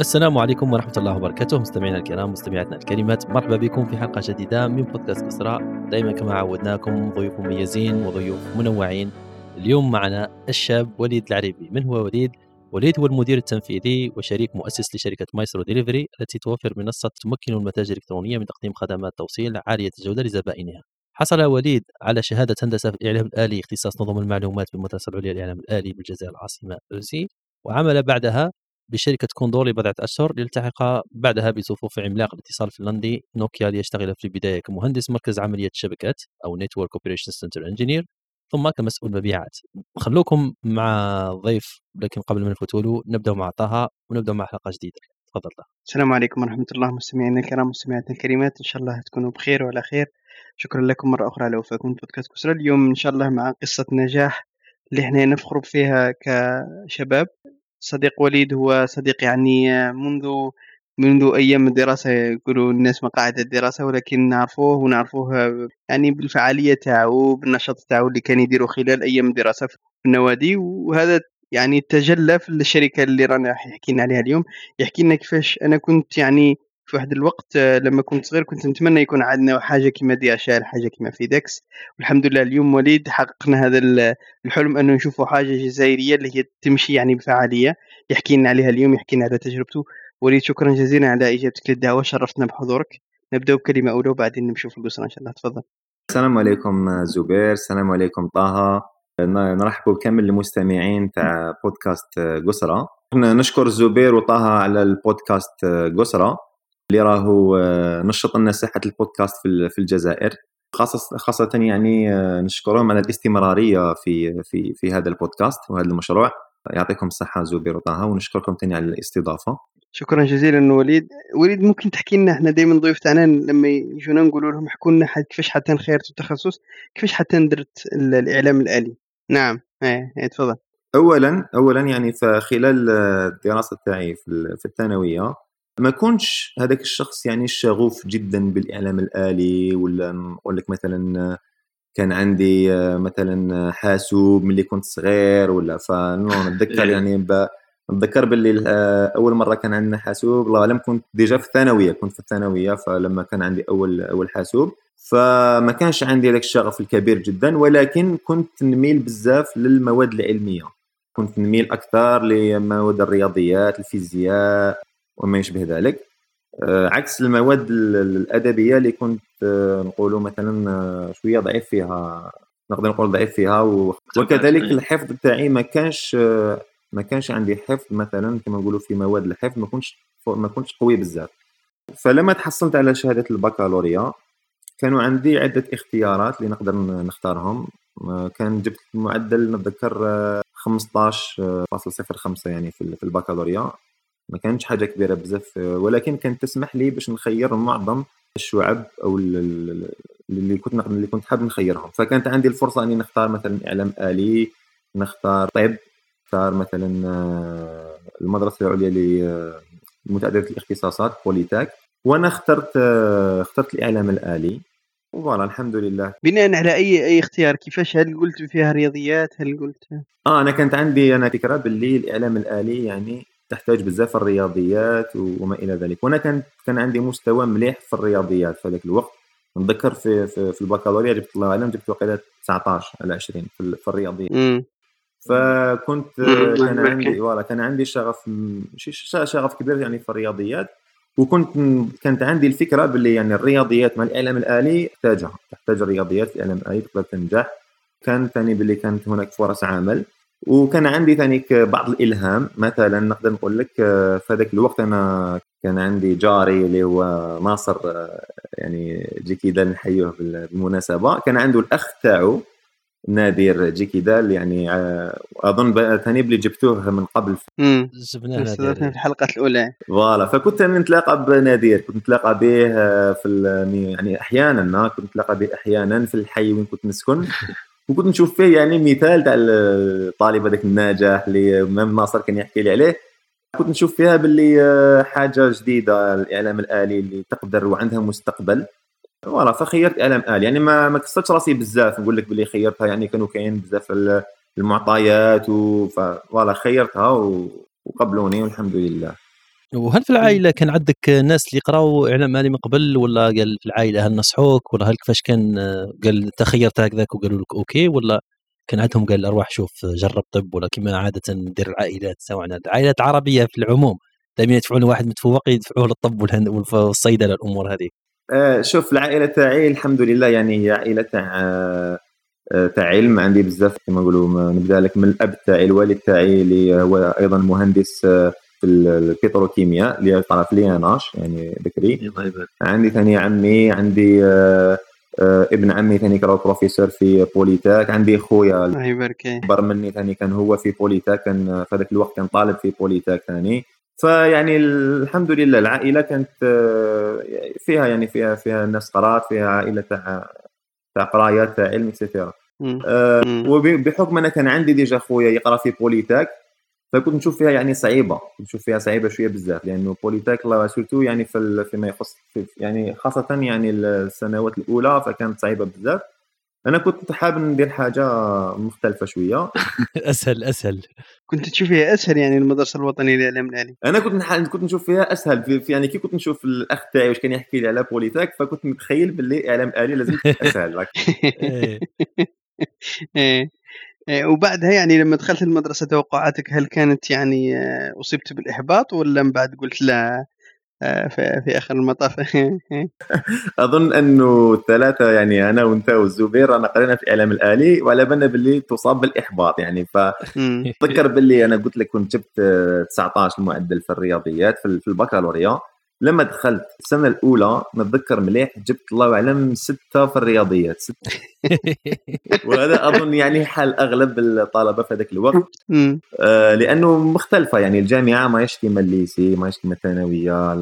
السلام عليكم ورحمة الله وبركاته. مستمعينا الكرام مستمعاتنا الكريمات مرحبا بكم في حلقة جديدة من بودكاست إسراء. دائما كما عودناكم ضيوف مميزين وضيوف منوعين. اليوم معنا الشاب وليد العريبي. من هو وليد؟ وليد هو المدير التنفيذي وشريك مؤسس لشركة Maystro Delivery التي توفر منصة تمكن المتاجر الإلكترونية من تقديم خدمات توصيل عالية الجودة لزبائنها. حصل وليد على شهادة هندسة في الإعلام الآلي اختصاص نظم المعلومات بالمدرسة العليا للإعلام الآلي بالجزائر العاصمة الروسي وعمل بعدها بشركة كوندور لبضعة أشهر ليلتحق بعدها بصفوف عملاق الاتصال الفنلندي نوكيا ليشتغل في البداية كمهندس مركز عملية الشبكات أو network operation center engineer ثم كمسؤول مبيعات. خلوكم مع ضيف لكن قبل ما نفوتوا له نبدأ مع طه ونبدأ مع حلقة جديدة. تفضل طه. السلام عليكم ورحمة الله. مستمعينا الكرام مستمعاتنا الكريمات إن شاء الله تكونوا بخير وعلى خير. شكرا لكم مرة أخرى على وفاكم بودكاست كسرى. اليوم إن شاء الله مع قصة نجاح اللي إحنا نفخر فيها كشباب. صديق وليد هو صديق يعني منذ منذ أيام الدراسة يقولوا الناس مقاعد الدراسة ولكن نعرفوه ونعرفوه يعني بالفعالية تاعو بالنشاط تاعو اللي كان يديرو خلال أيام الدراسة في النوادي. وهذا يعني تجلى في الشركة اللي رانا يحكي لنا عليها اليوم يحكي لنا كيفاش أنا كنت يعني في واحد الوقت لما كنت صغير كنت نتمنى يكون عندنا حاجة كيما دي اشال حاجة كيما فيدكس والحمد لله اليوم وليد حققنا هذا الحلم أنه نشوفوا حاجة جزائرية اللي هي تمشي يعني بفعالية. يحكي لنا عليها اليوم يحكي لنا على تجربته. وليد شكرا جزيلا على إجابتك للدعوة شرفتنا بحضورك. نبدأ بكلمة أولى وبعدين نمشوا في القصة إن شاء الله. تفضل. السلام عليكم زبير. السلام عليكم طه. نرحب بكامل المستمعين تاع بودكاست قسرة نشكر زبير وطه على البودكاست قسرة اللي راهو نشط لنا ساحة البودكاست في الجزائر. خاصة خاصة يعني نشكرهم على الاستمرارية في في في هذا البودكاست وهذا المشروع. يعطيكم الصحة زبير وطه ونشكركم ثاني على الاستضافة. شكرا جزيلا وليد. وليد ممكن تحكي لنا إحنا دائما ضيوف تاعنا لما يجونا نقولوا لهم احكوا لنا كيفاش حتى خيرت التخصص؟ كيفاش حتى درت الإعلام الآلي؟ نعم. إيه, إيه تفضل. اولا اولا يعني فخلال الدراسة تاعي في الثانوية ما كنتش هذاك الشخص يعني شغوف جدا بالإعلام الآلي ولا نقول لك مثلا كان عندي مثلا حاسوب ملي كنت صغير ولا فنتذكر إيه. يعني نتذكر باللي أول مرة كان عندنا حاسوب. الله اعلم كنت ديجا في الثانوية كنت في الثانوية فلما كان عندي أول أول حاسوب. فما كانش عندي هذاك الشغف الكبير جدا ولكن كنت نميل بزاف للمواد العلمية. كنت نميل أكثر لمواد الرياضيات الفيزياء وما يشبه ذلك. آه، عكس المواد الأدبية اللي كنت آه، نقولوا مثلا آه، شوية ضعيف فيها نقدر نقول ضعيف فيها وكذلك الحفظ تاعي ما كانش ما كانش عندي حفظ مثلا كما نقولوا في مواد الحفظ ما كنتش ما كنتش قوي بزاف. فلما تحصلت على شهادة البكالوريا كانوا عندي عدة اختيارات اللي نقدر نختارهم. كان جبت معدل نتذكر 15.05 يعني في البكالوريا. ما كانتش حاجة كبيرة بزاف. ولكن كانت تسمح لي باش نخير معظم الشعب أو اللي كنت اللي كنت حاب نخيرهم. فكانت عندي الفرصة أني نختار مثلا إعلام آلي نختار طب نختار مثلا آه، المدرسة العليا لمتعدده الاختصاصات بوليتاك وأنا اخترت آه، اخترت الإعلام الآلي. voilà الحمد لله. بناء على أي أي اختيار كيفاش؟ هل قلت فيها رياضيات؟ هل قلت؟ آه أنا كانت عندي أنا فكرة باللي الإعلام الآلي يعني تحتاج بزاف الرياضيات وما إلى ذلك. وأنا كان كان عندي مستوى مليح في الرياضيات في ذاك الوقت. نتذكر في في, في البكالوريا جبت الله أعلم جبت وقيلة 19 على 20 في, في الرياضيات. فكنت كان عندي voilà كان عندي شغف شغف كبير يعني في الرياضيات. وكنت كانت عندي الفكرة باللي يعني الرياضيات مع الإعلام الآلي تحتاجها. تحتاج الرياضيات الإعلام الآلي تقدر تنجح. كان ثاني باللي كانت هناك فرص عمل. وكان عندي ثاني بعض الإلهام. مثلا نقدر نقول لك آه، في هذاك الوقت أنا كان عندي جاري اللي هو ناصر آه، يعني جيكيدا نحيوه بالمناسبه كان عنده الأخ تاعو نادر جيكيدال يعني آه، أظن ثاني بلي جبتوه من قبل. امم في الحلقة الأولى. voilà. فكنت نتلاقى بنادر. كنت نتلاقى به في يعني أحيانا كنت نتلاقى به أحيانا في الحي وين كنت نسكن وكنت نشوف فيه يعني مثال تاع الطالب هذاك الناجح اللي même ناصر كان يحكي لي عليه. كنت نشوف فيها باللي آه، حاجة جديدة الإعلام الآلي اللي تقدر وعندها مستقبل. voilà فخيرت إعلام آلي. يعني ما ما كسرتش راسي بزاف نقول لك باللي خيرتها. يعني كانوا كاين بزاف المعطيات voilà خيرتها وقبلوني والحمد لله. وهل في العائلة كان عندك ناس اللي يقراوا إعلام آلي من قبل ولا قال في العائلة هل نصحوك ولا هل كيفاش كان قال تخيرت هكذاك وقالوا لك OK ولا كان عندهم قال أرواح شوف جرب طب ولا كما عادة ندير العائلات سواء العائلات العربية في العموم دائما يدفعون واحد متفوق يدفعوه للطب والصيدلة الأمور هذه. آه شوف العائلة تاعي الحمد لله يعني هي عائلة تاع آه تاع علم عندي بزاف كما نقولوا نبدأ لك من الأب تاعي الوالد تاعي اللي هو أيضا مهندس آه في البتروكيمياء اللي طلع في l'INH يعني بكري عندي ثاني عمي عندي آه آه ابن عمي ثاني كان بروفيسور في Polytech عندي خويا الله يبارك. أكبر مني ثاني كان هو في Polytech كان في ذاك الوقت كان طالب في Polytech ثاني. فيعني الحمد لله العائلة كانت آه، فيها يعني فيها فيها ناس قرات فيها عائلة تاع تاع قرايات تاع علم extra وبحكم أنا كان عندي déjà خويا يقرا في Polytech فكنت نشوف فيها يعني صعيبة نشوف فيها صعيبة شوية بزاف لأنه Polytech surtout يعني في فيما يخص في يعني خاصة يعني السنوات الأولى فكانت صعيبة بزاف. أنا كنت حابب ندير حاجة مختلفة شوية. أسهل أسهل. كنت تشوف فيها أسهل يعني المدرسة الوطنية للاعلام الالي أنا كنت كنت نشوف فيها أسهل في يعني كي كنت نشوف الأخ تاعي واش كان يحكي لي على Polytech فكنت متخيل باللي اعلام الي لازم أسهل. إيه. إيه. إيه، وبعدها يعني لما دخلت المدرسة توقعاتك هل كانت يعني آه، أصبت بالإحباط ولا من بعد قلت لا آه، في آخر المطاف؟ أظن أنه الثلاثة يعني أنا وأنت والزبير أنا قرينا في الاعلام الآلي وعلى بالنا باللي تصاب بالإحباط يعني. فتذكر باللي أنا قلت لك كنت جبت 19 معدل في الرياضيات في البكالوريا. لما دخلت السنة الأولى نتذكر مليح جبت الله أعلم ستة في الرياضيات سته وهذا أظن يعني حال أغلب الطلبة في هذاك الوقت. آه لأنه مختلفة يعني الجامعة ما كيما الليسي ما كيما الثانوية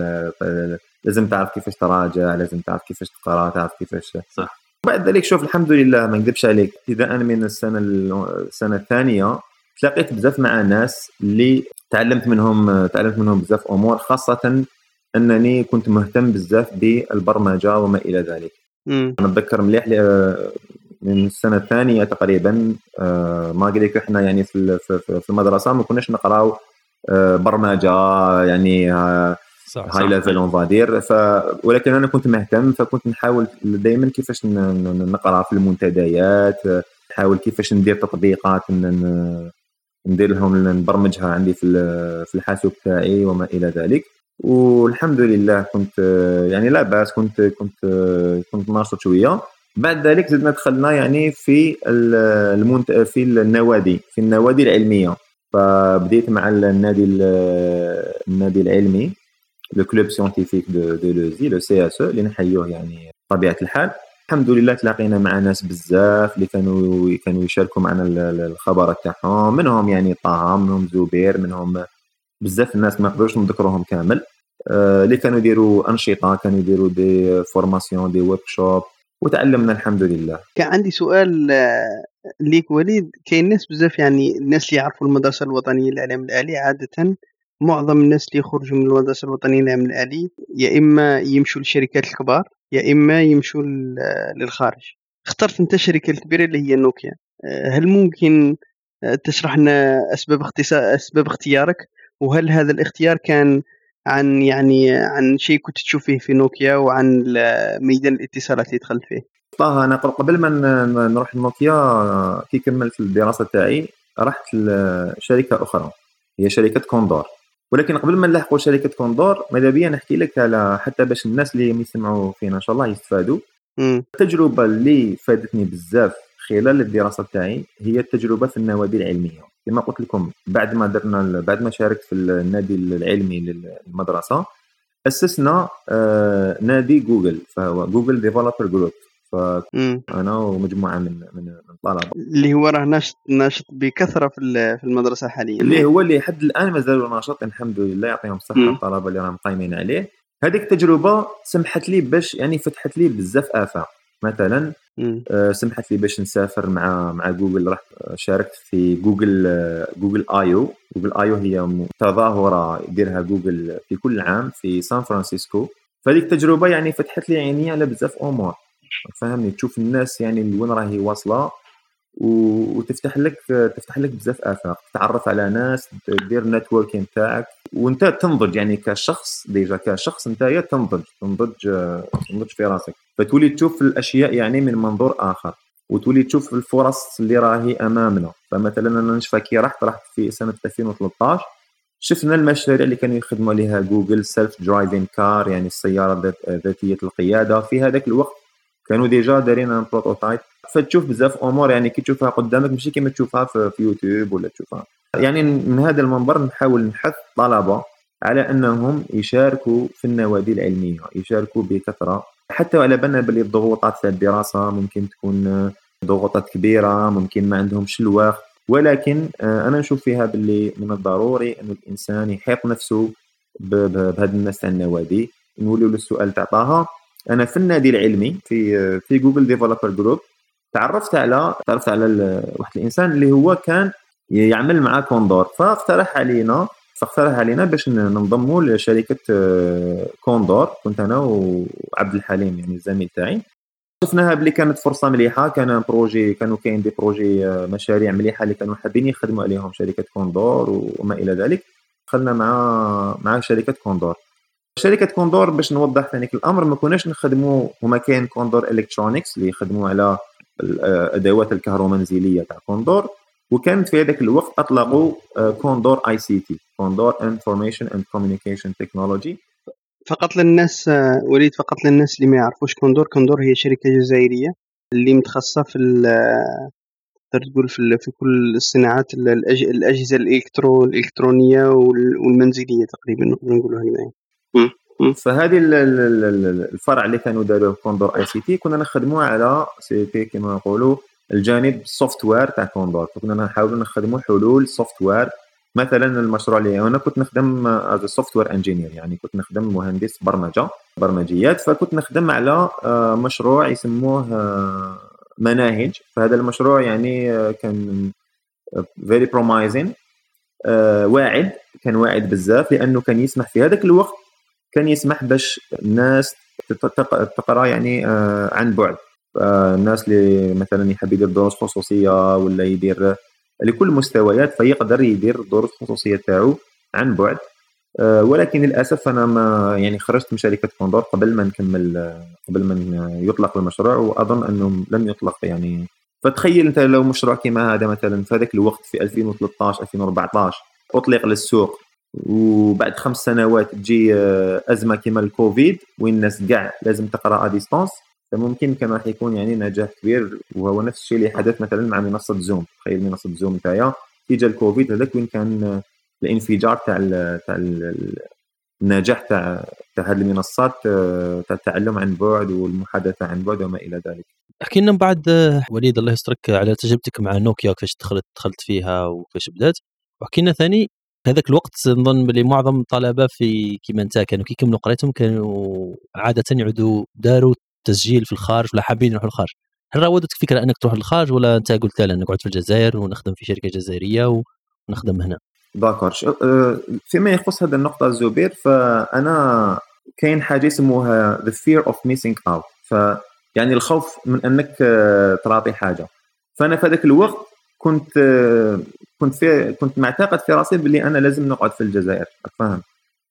لازم تعرف كيفاش تراجع لازم تعرف كيفاش تقرأ تعرف كيفاش صح. بعد ذلك شوف الحمد لله ما نكذبش عليك ابتداء من السنة السنة الثانية تلاقيت بزاف مع ناس اللي تعلمت منهم تعلمت منهم بزاف أمور خاصة أنني كنت مهتم بزاف بالبرمجة وما إلى ذلك. أنا أتذكر مليح من السنة الثانية تقريبا آه، ما قلت إحنا يعني في في المدرسة ما كناش نقراو آه، برمجة يعني آه، صح هاي ليفل اون فادير ف ولكن أنا كنت مهتم فكنت نحاول دائما كيفاش نقرأ في المنتديات نحاول كيفاش ندير تطبيقات ندير لهم نبرمجها عندي في في الحاسوب تاعي وما إلى ذلك. والحمد لله كنت يعني لا بأس كنت كنت كنت ناشط شوية. بعد ذلك زدنا دخلنا يعني في المنت... في النوادي في النوادي العلمية. فبديت مع النادي النادي العلمي le club scientifique de de l'ESI le CSE اللي نحيوه يعني طبيعه الحال. الحمد لله تلاقينا مع ناس بزاف اللي كانوا كانوا يشاركوا معنا الخبر تاعهم. منهم يعني طه منهم زبير منهم بزاف الناس ما نقدروش نذكرهم كامل. آه، اللي كانوا يديروا أنشطة كانوا يديروا دي فورماسيون دي شوب وتعلمنا الحمد لله. كان عندي سؤال آه، ليك وليد. كاين ناس بزاف يعني الناس اللي يعرفوا المدرسة الوطنية للاعلام الآلي عادة معظم الناس اللي يخرجوا من المدرسة الوطنية للاعلام الآلي يا إما يمشوا للشركات الكبار يا إما يمشوا للخارج. اخترت أنت الشركة الكبيرة اللي هي نوكيا. آه، هل ممكن تشرح لنا أسباب أسباب اختيارك؟ وهل هذا الاختيار كان عن يعني عن شيء كنت تشوف فيه في نوكيا وعن ميدان الاتصالات اللي دخلت فيه؟ طه أنا قبل ما نروح لنوكيا كي كملت الدراسة تاعي رحت لشركة أخرى هي شركة كوندور. ولكن قبل ما نلحقوا شركة كوندور ماذا بيا نحكي لك على حتى باش الناس اللي يسمعوا فينا إن شاء الله يستفادوا. التجربة اللي فادتني بزاف خلال الدراسة تاعي هي التجربة في النوادي العلمية. كما قلت لكم بعد ما درنا بعد ما شاركت في النادي العلمي للمدرسة أسسنا آه نادي جوجل فهو Google Developer Group فانا ومجموعة من من الطلبه اللي هو راه ناشط ناشط بكثرة في في المدرسة حاليا. اللي هو اللي حد الآن مازالوا ناشط الحمد لله يعطيهم الصحه الطلبه اللي راهم قايمين عليه. هذيك التجربة سمحت لي باش يعني فتحت لي بزاف آفاق. مثلا سمحت لي باش نسافر مع مع جوجل. رحت شاركت في جوجل آه، Google I/O Google I/O هي تظاهره يديرها جوجل في كل عام في سان فرانسيسكو. فهذيك التجربه يعني فتحت لي عيني على بزاف أمور. فهمني؟ تشوف الناس يعني وين راهي واصلة. وتفتح لك تفتح لك بزاف افاق تتعرف على ناس دير networking تاعك وانت تنضج يعني كشخص déjà كشخص انت تنضج تنضج تنضج في راسك. فتولي تشوف الأشياء يعني من منظور آخر وتولي تشوف الفرص اللي راهي أمامنا. فمثلا أنا نشفى كي رحت رحت في سنة 2013 شفنا المشاريع اللي كانوا يخدموا عليها جوجل self-driving car يعني السيارة ذاتية القيادة في هذاك الوقت كانوا déjà دايرين un prototype. فتشوف بزاف أمور يعني كي تشوفها قدامك ماشي كيما تشوفها في, يوتيوب ولا تشوفها. يعني من هذا المنبر نحاول نحث الطلبه على أنهم يشاركوا في النوادي العلمية يشاركوا بكثرة. حتى على بالنا باللي الضغوطات في الدراسة ممكن تكون ضغوطات كبيرة ممكن ما عندهمش الوقت. ولكن آه، أنا نشوف فيها باللي من الضروري أن الإنسان يحيط نفسه بهذا الناس تاع النوادي. نوليو للسؤال تاع طه. أنا في النادي العلمي في في Google Developer Group تعرفت على تعرفت على واحد الإنسان اللي هو كان يعمل مع كوندور. فاقترح علينا فاقترح علينا باش ننضموا لشركة آه، كوندور. كنت أنا وعبد الحليم يعني الزميل تاعي. شفناها بلي كانت فرصة مليحة كان projet كانوا كاين des projets آه، مشاريع مليحة اللي كانوا حابين يخدموا عليهم شركة كوندور وما إلى ذلك. دخلنا مع مع شركة كوندور. شركة كوندور باش نوضح ثاني الأمر ما كناش نخدموا هما كاين كوندور Electronics اللي يخدموا على الادوات الكهرومنزلية تاع كوندور وكانت في هذاك الوقت اطلقوا كوندور ICT كوندور Information and Communication Technology فقط للناس وليد فقط للناس اللي ما يعرفوش كوندور كوندور هي شركة جزائرية اللي متخصصة في تقدر تقول في, في كل الصناعات الأجهزة الالكترو الإلكترونية والمنزلية تقريبا نقدر نقولوا هكذا فهذه الفرع اللي كانوا داروه كوندور ICT. كنا نخدموه على ICT كما نقولوا الجانب ال software تاع كوندور. كنا نحاولوا نخدموا حلول software مثلا المشروع اللي أنا كنت نخدم as software engineer يعني كنت نخدم مهندس برمجة برمجيات. فكنت نخدم على آه، مشروع يسموه آه، مناهج. فهذا المشروع يعني آه، كان very promising واعد. كان واعد بزاف لأنه كان يسمح في هذاك الوقت كان يسمح باش الناس تقرأ يعني عن بعد. الناس اللي مثلا يحب يدير دروس خصوصية ولا يدير لكل المستويات فيقدر يدير الدروس الخصوصيه تاعو عن بعد. آه، ولكن للأسف أنا ما يعني خرجت من شركة كوندور قبل ما نكمل قبل ما يطلق المشروع وأظن انه لم يطلق يعني. فتخيل أنت لو مشروع كما هذا مثلا في هذاك الوقت في 2013 2014 أطلق للسوق وبعد خمس سنوات تجي آه، أزمة كما الكوفيد وين الناس كاع لازم تقرأ à distance فممكن كان راح يكون يعني نجاح كبير وهو نفس الشيء اللي حدث مثلا مع منصة زوم تخيل منصة زوم نتايا كي جا الكوفيد هذاك وين كان الانفجار تاع تاع النجاح تاع تاع هذه المنصات تاع التعلم عن بعد والمحادثة عن بعد وما إلى ذلك. احكي لنا بعد وليد الله يسترك على تجربتك مع نوكيا كيفاش دخلت دخلت فيها وكيفاش بدأت واحكي لنا ثاني هذاك الوقت نظن بلي معظم الطلبة في كيما انت كانوا كيكملوا قرايتهم كانوا عادة يعودوا داروا تسجيل في الخارج ولا حابين يروحوا للخارج هل راودتك فكرة أنك تروح للخارج ولا أنت قلت لا نقعد في الجزائر ونخدم في شركة جزائرية ونخدم هنا؟ داكور. أه، فيما يخص هذه النقطة الزبير فأنا كاين حاجة يسموها the fear of missing out. ف يعني الخوف من أنك أه، تراطي حاجة. فأنا في هذاك الوقت كنت كنت في كنت معتقد في رأسي باللي أنا لازم نقعد في الجزائر فاهم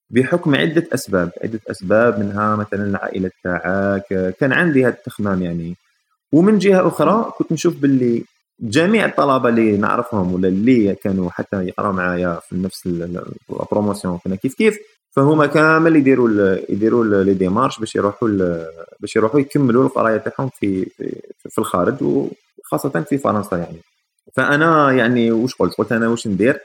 بحكم عدة أسباب عدة أسباب منها مثلا العائله تاعك كان عندي هذا التخمام يعني. ومن جهة أخرى كنت نشوف باللي جميع الطلبة اللي نعرفهم ولا اللي كانوا حتى يقراوا معايا في نفس ال promotion كنا كيف كيف فهما كامل يديروا يديروا les démarches باش يروحوا باش يروحوا يكملوا القراية تاعهم في, في في الخارج وخاصة في فرنسا يعني. فأنا يعني واش قلت؟ قلت أنا واش ندير؟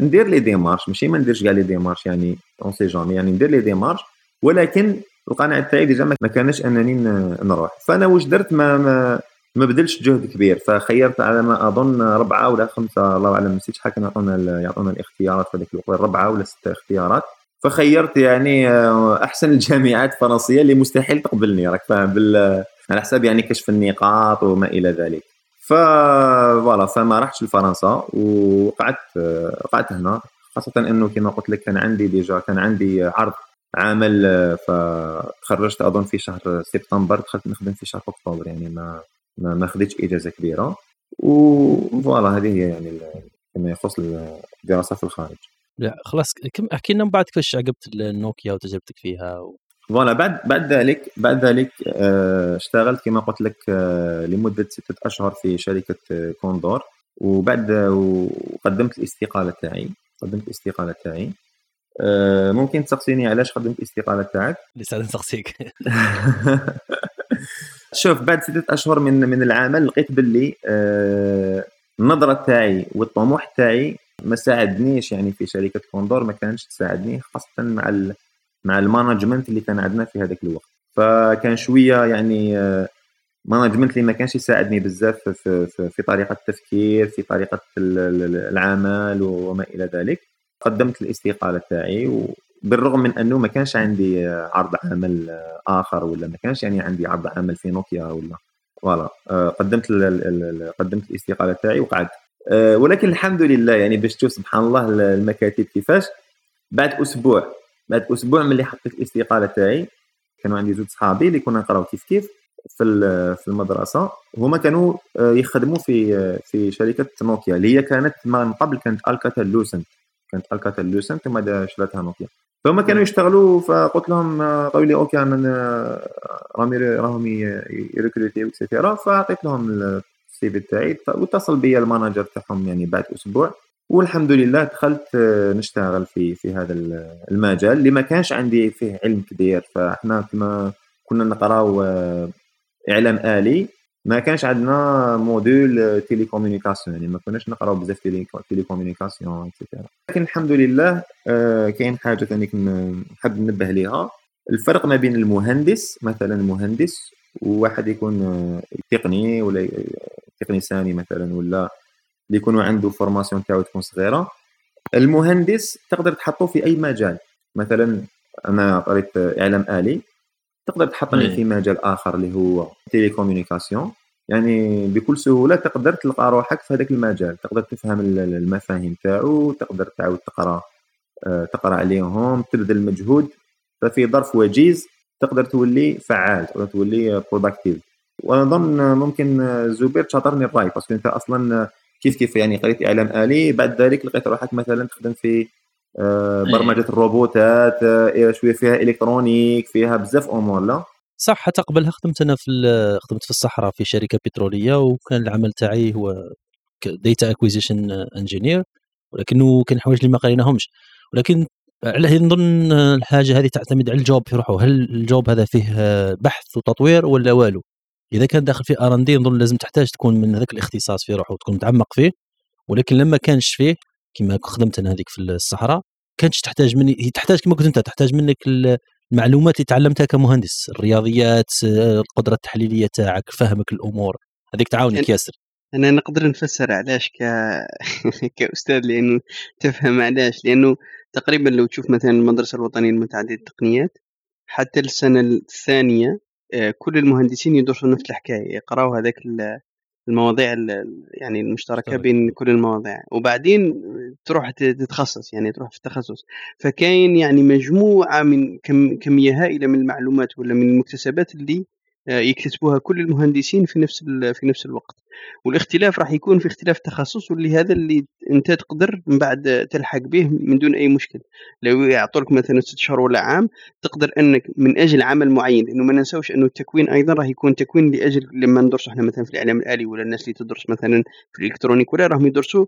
ندير les démarches ماشي ما نديرش كاع les démarches يعني on sait jamais يعني ندير les démarches ولكن القناعة تاعي déjà ما كانش أنني نروح. فأنا واش درت؟ ما, ما ما بذلش جهد كبير فخيرت على ما أظن اربعه ولا خمسة الله أعلم نسيت شحال كانوا يعطونا يعطونا الاختيارات في ذاك الوقت اربعه ولا ستة اختيارات. فخيرت يعني آه، أحسن الجامعات الفرنسية اللي مستحيل تقبلني راك فاهم على حساب يعني كشف النقاط وما إلى ذلك. ف voilà فما رحتش لفرنسا وقعدت قعدت هنا خاصة إنه كما قلت لك كان عندي déjà كان عندي عرض عمل فتخرجت أظن في شهر سبتمبر دخلت نخدم في شهر أكتوبر يعني ما ما, ما خديتش إجازة كبيرة. وفوالا هذه هي يعني فيما يخص الدراسة في الخارج. لا خلاص كم أحكي لنا من بعد كيفاش عقبت النوكيا وتجربتك فيها و... فوالا بعد بعد ذلك بعد ذلك آه، اشتغلت كما قلت لك آه، لمدة ستة أشهر في شركة آه، كوندور. وبعد وقدمت الاستقالة تاعي. قدمت الاستقالة تاعي. ممكن تسقسيني علاش قدمت الاستقالة تاعك؟ لسه نسقسيك. شوف بعد ستة أشهر من من العمل لقيت باللي النظرة تاعي والطموح تاعي ما ساعدنيش يعني في شركة كوندور ما كانش تساعدني خاصة مع مع ال management اللي كان عندنا في هذاك الوقت. فكان شوية يعني management اللي ما كانش يساعدني بزاف في, في, في طريقة التفكير في طريقة العمل وما إلى ذلك. قدمت الاستقاله تاعي بالرغم من أنه ما كانش عندي عرض عمل آخر ولا ما كانش يعني عندي عرض عمل في نوكيا ولا فوالا قدمت قدمت الاستقاله تاعي وقعدت. آه، ولكن الحمد لله يعني باش تشوف سبحان الله المكاتب كيفاش بعد أسبوع بعد أسبوع من اللي حطيت الاستقاله تاعي كانوا عندي زوج صحابي اللي كنا نقراو كيف كيف في في المدرسة. هما كانوا آه، يخدموا في آه، في شركة نوكيا اللي هي كانت من قبل كانت الكاتل لوسنت كانت Alcatel-Lucent ثم شراتها نوكيا. فهم كانوا يشتغلوا فقلت لهم قالوا لي okay أنا راهم راهم يريكروتي et cetera فعطيت لهم ال CV تاعي واتصل بي ال manager تاعهم يعني بعد أسبوع. والحمد لله دخلت آه، نشتغل في في هذا المجال اللي ما كانش عندي فيه علم كبير. فإحنا كما كنا نقراو آه، إعلام آلي ما كانش عندنا module télécommunication. يعني ما كناش نقراو بزاف télécommunication et cetera لكن الحمد لله آه، كاين حاجة ثاني نحب ننبه ليها. الفرق ما بين المهندس مثلا المهندس وواحد يكون تقني ولا technicien مثلا ولا اللي يكونوا عنده formation تاعو تكون صغيرة. المهندس تقدر تحطه في أي مجال. مثلا أنا قريت إعلام آلي تقدر تحطني في مجال آخر اللي هو télécommunication يعني بكل سهولة تقدر تلقى روحك في هذاك المجال. تقدر تفهم المفاهيم تاعو تقدر تعاود تقرأ آه، تقرأ عليهم تبذل مجهود. ففي ظرف وجيز تقدر تولي فعال تقدر تولي productive ونظن ممكن زبير تشاطرني الرأي parce que أنت أصلا كيف كيف يعني قريت إعلام آلي بعد ذلك لقيت روحك مثلا تخدم في آه، إيه. برمجة الروبوتات آه، شوية فيها؟ électronique فيها بزاف أمور لا؟ صح حتى قبلها خدمت أنا في خدمت في الصحراء في شركة بترولية وكان العمل تاعي هو data acquisition engineer ولكنه كان حوايج اللي ما قريناهمش. ولكن على نظن الحاجة هذه تعتمد على ال job في روحه. هل ال job هذا فيه بحث وتطوير ولا والو؟ إذا كان داخل في R and D نظن لازم تحتاج تكون من هذاك الاختصاص في روحه وتكون متعمق فيه ولكن لما كانش فيه كما خدمت أنا هذيك في الصحراء كانش تحتاج مني تحتاج كما كنت أنت تحتاج منك المعلومات اللي تعلمتها كمهندس الرياضيات القدره التحليلية تاعك فهمك الأمور. هذيك تعاونك ياسر. أنا نقدر نفسر علاش ك... كأستاذ لأنه تفهم علاش؟ لأنه تقريبا لو تشوف مثلا المدرسة الوطنية المتعددة التقنيات حتى السنة الثانية كل المهندسين يدرسوا نفس الحكاية يقرأوا هذاك المواضيع يعني المشتركة بين كل المواضيع. وبعدين تروح تتخصص يعني تروح في التخصص. فكاين يعني مجموعة من كم كمية هائلة من المعلومات ولا من المكتسبات اللي آه، يكتسبوها كل المهندسين في نفس في نفس الوقت. والاختلاف راح يكون في اختلاف تخصص واللي هذا اللي انت تقدر من بعد تلحق به من دون أي مشكل لو يعطوك مثلا ست شهور ولا عام تقدر أنك من أجل عمل معين لأنه ما ننساوش أنه التكوين أيضا راح يكون تكوين لأجل لما ندرس إحنا مثلا في الإعلام الآلي ولا الناس اللي تدرس مثلا في الإلكترونيك ولا راهم يدرسوا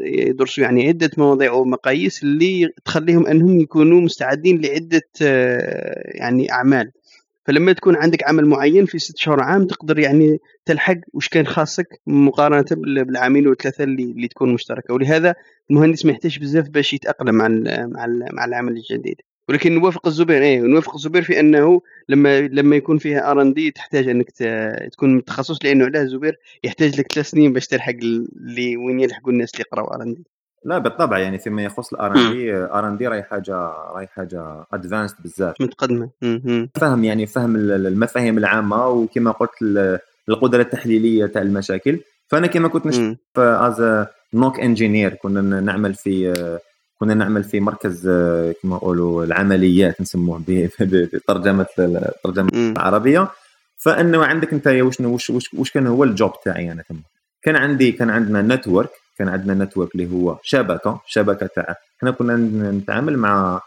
يدرسوا يعني عدة مواضيع ومقاييس اللي تخليهم أنهم يكونوا مستعدين لعدة آه، يعني أعمال. فلما تكون عندك عمل معين في ست شهور عام تقدر يعني تلحق وش كان خاصك مقارنة بالعامين والثلاثة اللي, اللي تكون مشتركة. ولهذا المهندس ما يحتاج بزاف باش يتأقلم مع مع مع العمل الجديد. ولكن نوافق الزبير إيه نوافق الزبير في أنه لما لما يكون فيها ار ان دي تحتاج أنك تكون متخصص لأنه علاه الزبير يحتاج لك ثلاث سنين باش تلحق اللي وين يلحقوا الناس اللي يقراوا ار ان دي لا بالطبع يعني فيما يخص ال R&D، R&D راهي حاجة راهي حاجة advanced بزاف. متقدمة. فهم يعني فهم المفاهيم العامة وكما قلت القدرة التحليلية تاع المشاكل. فأنا كما كنت نشتغل as NOC engineer كنا نعمل في كنا نعمل في مركز كما نقولوا العمليات نسموه بترجمة الترجمه العربية. فأنه عندك أنت واش واش, واش كان هو ال job تاعي أنا تما كان عندي كان عندنا network كان عندنا network اللي هو شبكة شبكة تاع إحنا كنا نتعامل مع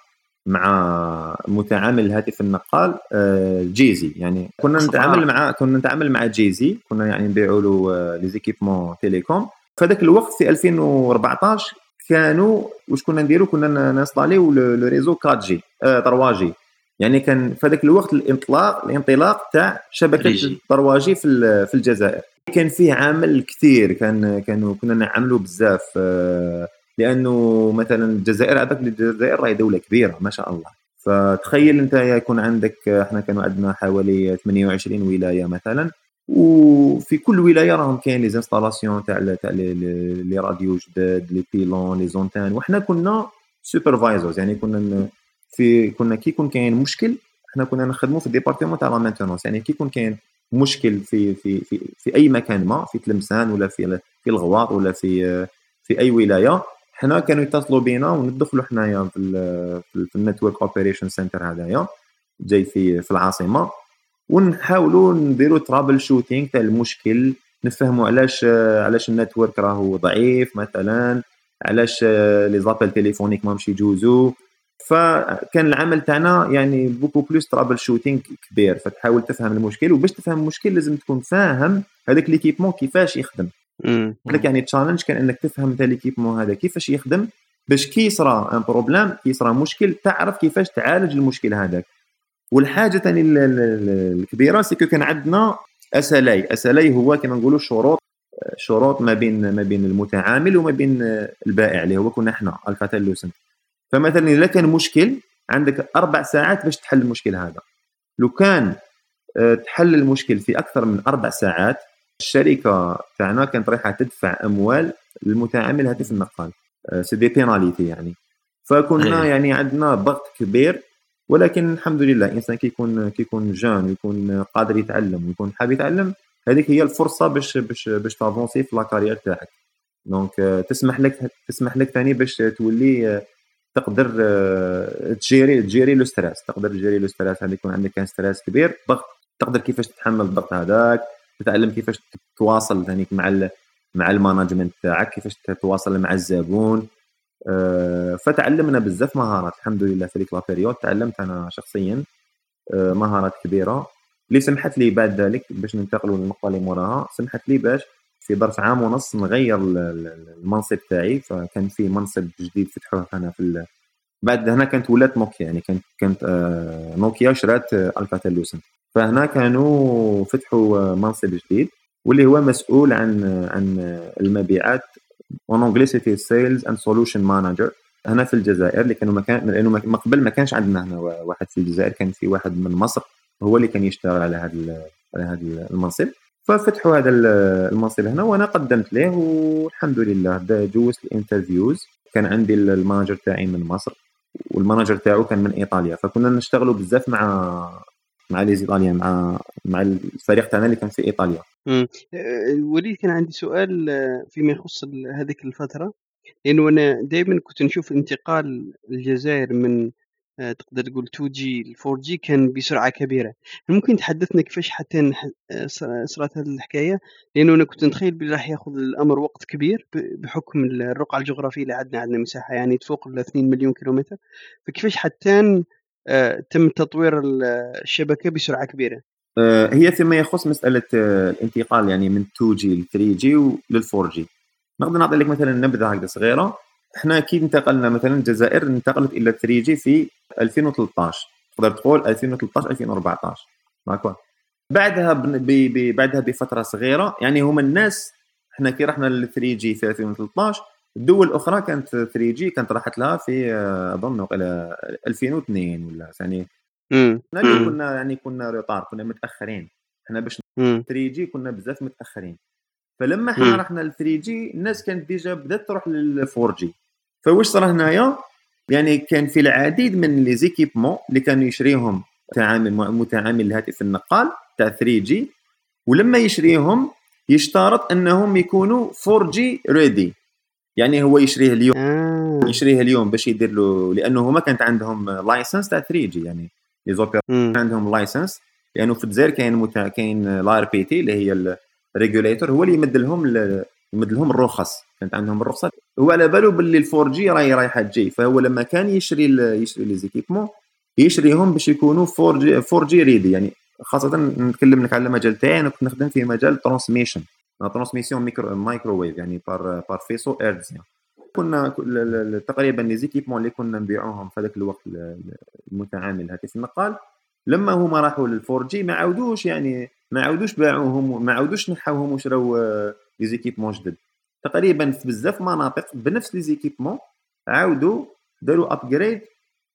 مع متعامل الهاتف النقال آه، جيزي يعني كنا نتعامل مع كنا نتعامل مع جيزي كنا يعني نبيعوا له les équipements télécom. فذاك الوقت في 2014 كانوا واش كنا نديروا؟ كنا نصطاليو le réseau 4G 3G يعني كان في هذاك الوقت الانطلاق الانطلاق تاع شبكة 3G في في الجزائر. كان فيه عامل كثير كان كانوا كنا نعملوا بزاف آه، لأنه مثلا الجزائر عندك الجزائر راهي دولة كبيرة ما شاء الله. فتخيل أنت يكون عندك إحنا كانوا عندنا حوالي 28 ولاية مثلا وفي كل ولاية راهم كاين les installations تاع تاع les radios جداد les pylônes les antennes وحنا كنا supervisors يعني كنا في كنا كي يكون كاين مشكل إحنا كنا نخدموا في ال département تاع la maintenance يعني كي يكون كاين مشكل في في في في أي مكان ما في تلمسان ولا في في الأغواط ولا في في أي ولاية حنا كانوا يتصلوا بينا وندخلوا حنايا في في ال network operation center هذايا جاي في في العاصمة ونحاولوا نديروا troubleshooting تاع المشكل نفهموا علاش علاش ال network راهو ضعيف مثلا علاش les appels téléphoniques ما مشي يجوزوا فكان العمل تاعنا يعني beaucoup plus troubleshooting كبير فتحاول تفهم المشكل وباش تفهم المشكل لازم تكون فاهم هذاك l'équipement كيفاش يخدم. لك يعني ال challenge كان إنك تفهم انت l'équipement هذا كيفاش يخدم باش كي يصرى un problème كي يصرى مشكل تعرف كيفاش تعالج المشكل هذاك. والحاجة ثاني الكبيرة c'est que كان عندنا SLA SLA هو كما نقولوا شروط شروط ما بين ما بين المتعامل وما بين البائع اللي هو كنا إحنا Alcatel-Lucent فمثلا إذا كان مشكل عندك أربع ساعات باش تحل المشكل هذا. لو كان آه، تحل المشكل في أكثر من أربع ساعات الشركة تاعنا كانت رايحة تدفع أموال للمتعامل هاتف النقال. c'est des pénalités يعني. فكنا يعني عندنا ضغط كبير ولكن الحمد لله الإنسان كيكون كيكون jeune ويكون قادر يتعلم ويكون حاب يتعلم هذيك هي الفرصة باش باش باش t'avancer في la carrière تاعك. donc تسمح لك تسمح لك ثاني باش تولي تقدر تجيري تجيري le stress. تقدر تجيري le stress. هذا يكون عندك stress كبير. ضغط تقدر كيفاش تتحمل الضغط هذاك. تتعلم كيفاش تواصل ثاني مع مع ال management تاعك. كيفاش تتواصل مع الزبون. آه، فتعلمنا بزاف مهارات. الحمد لله في ديك la période تعلمت أنا شخصيا آه، مهارات كبيرة. اللي سمحت لي بعد ذلك باش ننتقلوا للنقطة اللي موراها سمحت لي باش في ظرف عام ونص نغير المنصب تاعي. فكان في منصب جديد فتحوه هنا في بعد هنا كانت ولات نوكيا يعني كانت كانت آه، نوكيا شرات Alcatel-Lucent فهنا كانوا فتحوا منصب جديد واللي هو مسؤول عن عن المبيعات. en anglais sales and solution manager هنا في الجزائر اللي كانوا مكان لأنه ما قبل ما كانش عندنا هنا واحد في الجزائر كان في واحد من مصر هو اللي كان يشتغل على هذا على هذا المنصب. ففتحوا هذا المنصب هنا وأنا قدمت له والحمد لله جوزت ال interviews. كان عندي ال manager تاعي من مصر وال manager تاعو كان من إيطاليا. فكنا نشتغلوا بزاف مع مع les Italiens مع مع الفريق تاعنا اللي كان في إيطاليا. امم وليد كان عندي سؤال آه، فيما يخص هذيك الفترة. لأنه أنا دائما كنت نشوف انتقال الجزائر من تقدر تقول 2G ل 4G كان بسرعة كبيرة. ممكن تحدثنا كيفاش حتى آه، صارت هذه الحكاية؟ لأنه أنا كنت نتخيل بلي راح ياخذ الأمر وقت كبير بحكم الرقعة الجغرافية اللي عندنا عندنا مساحة يعني تفوق ال 2 مليون كيلومتر. فكيفاش حتى آه، تم تطوير الشبكة بسرعة كبيرة؟ آه، هي فيما يخص مسألة آه، الانتقال يعني من 2 جي ل 3 جي ولل 4 جي نقدر نعطي لك مثلا نبذة هكذا صغيرة. إحنا كي انتقلنا مثلا الجزائر انتقلت إلى 3G في 2013 تقدر تقول 2013 2014 معك بعدها بعدها بفترة صغيرة يعني هم الناس إحنا كي رحنا لل 3G في 2013 الدول الاخرى كانت 3G كانت راحت لها في أظن إلى 2002 ولا يعني إحنا اللي كنا يعني كنا retard كنا متأخرين. إحنا باش 3G كنا بزاف متأخرين. فلما إحنا رحنا ل 3G الناس كانت déjà بدات تروح لل 4G فواش صار هنايا يعني كان في العديد من les équipements اللي كانوا يشريهم متعامل متعامل الهاتف النقال تاع 3G ولما يشريهم يشترط أنهم يكونوا 4G ready يعني هو يشريه اليوم آه. يشريه اليوم باش يدير له لأنه هما كانت عندهم license تاع 3G يعني لي عندهم license لأنه في الجزائر كاين. كاين ال ARPT اللي هي ال régulateur هو اللي يمد لهم. يمد لهم الرخص كانت عندهم الرخصة؟ هو على باله باللي ال 4G راهي رايحة تجي فهو لما كان يشري ال... يشري les équipements يشريهم باش يكونوا 4G 4G ready يعني خاصة نتكلم لك على المجال تاعي أنا كنت نخدم في مجال transmission transmission micro microwave يعني par par faisceau hertzien كنا تقريبا les équipements اللي كنا نبيعوهم في هذاك الوقت المتعامل هاتف النقال لما هما راحوا لل 4G ما عاودوش يعني ما عاودوش باعوهم ما عاودوش نحاوهم وشراو les équipements جدد. تقريبا في بزاف مناطق بنفس les équipements عاودوا داروا upgrade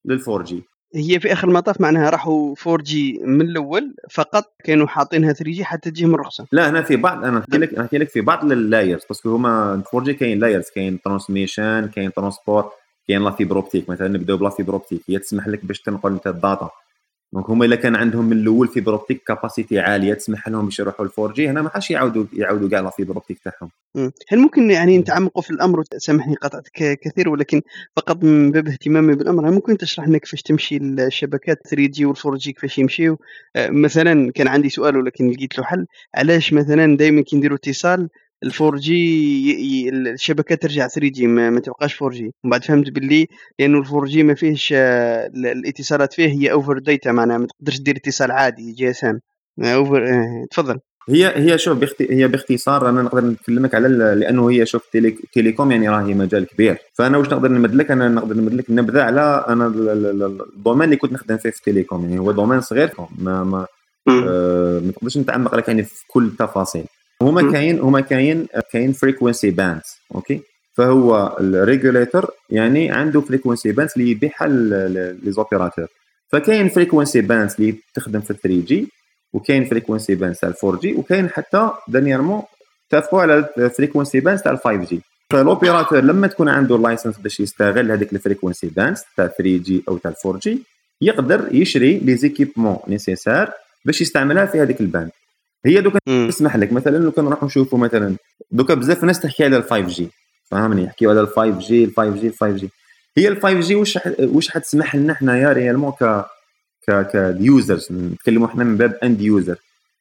لل 4G هي في آخر المطاف معناها راحوا 4G من الأول فقط كانوا حاطينها 3G حتى تجيهم الرخصة. لا أنا في بعض أنا نحكي لك نحكي لك في بعض ال layers parce que هما 4G كاين layers كاين transmission كاين transport كاين la fibre optique مثلا نبداو ب la fibre optique هي تسمح لك باش تنقل أنت ال data. donc هما إلا كان عندهم من الأول fibre optique capacité عالية تسمح لهم باش يروحوا 4G هنا ما حاش يعاودوا يعاودوا كاع la fibre optique تاعهم. هل ممكن يعني نتعمقوا في الأمر سامحني قطعتك كثير ولكن فقط من باب اهتمامي بالأمر هل ممكن تشرح لنا كيفاش تمشي الشبكات 3 جي وال 4 جي كيفاش يمشيو؟ آه، مثلا كان عندي سؤال ولكن لقيت له حل علاش مثلا دائما كي نديروا اتصال ال 4G الشبكة ترجع 3G ما, ما تبقاش 4G ومن بعد فهمت باللي لأنه ال 4G ما فيهش آه، الاتصالات فيه هي over data معناها ما تقدرش دير اتصال عادي GSM. over تفضل. هي هي شوف بخت... هي باختصار أنا نقدر نكلمك على ال... لأنه هي شوف télé... télécom يعني راهي مجال كبير. فأنا واش نقدر نمد لك أنا نقدر نمد لك نبدأ على أنا ال domaine اللي كنت نخدم فيه في télécom. يعني هو domaine صغير ما ما آه ما تقدرش نتعمق لك يعني في كل التفاصيل هما كاين هما كاين كاين frequency bands okay؟ فهو ال regulator يعني عنده frequency bands اللي يبيعها les opérateurs فكاين frequency bands اللي تخدم في 3G وكاين frequency bands تاع 4G وكاين حتى dernièrement اتفقوا على frequency bands تاع 5G فال opérateur لما تكون عنده ال license باش يستغل هذيك ال frequency bands تاع 3G أو تاع 4G يقدر يشري les équipements nécessaires باش يستعملها في هذيك ال bande هي دوكا تسمح لك مثلا لو كان نروحوا نشوفوا مثلا دوكا بزاف الناس تحكي على ال 5G فهمني؟ يحكيوا على ال 5G ال 5 جي ال 5 جي. هي ال 5 جي واش واش حتسمح لنا حنايا réellement ك ك ك users نتكلموا إحنا من باب end user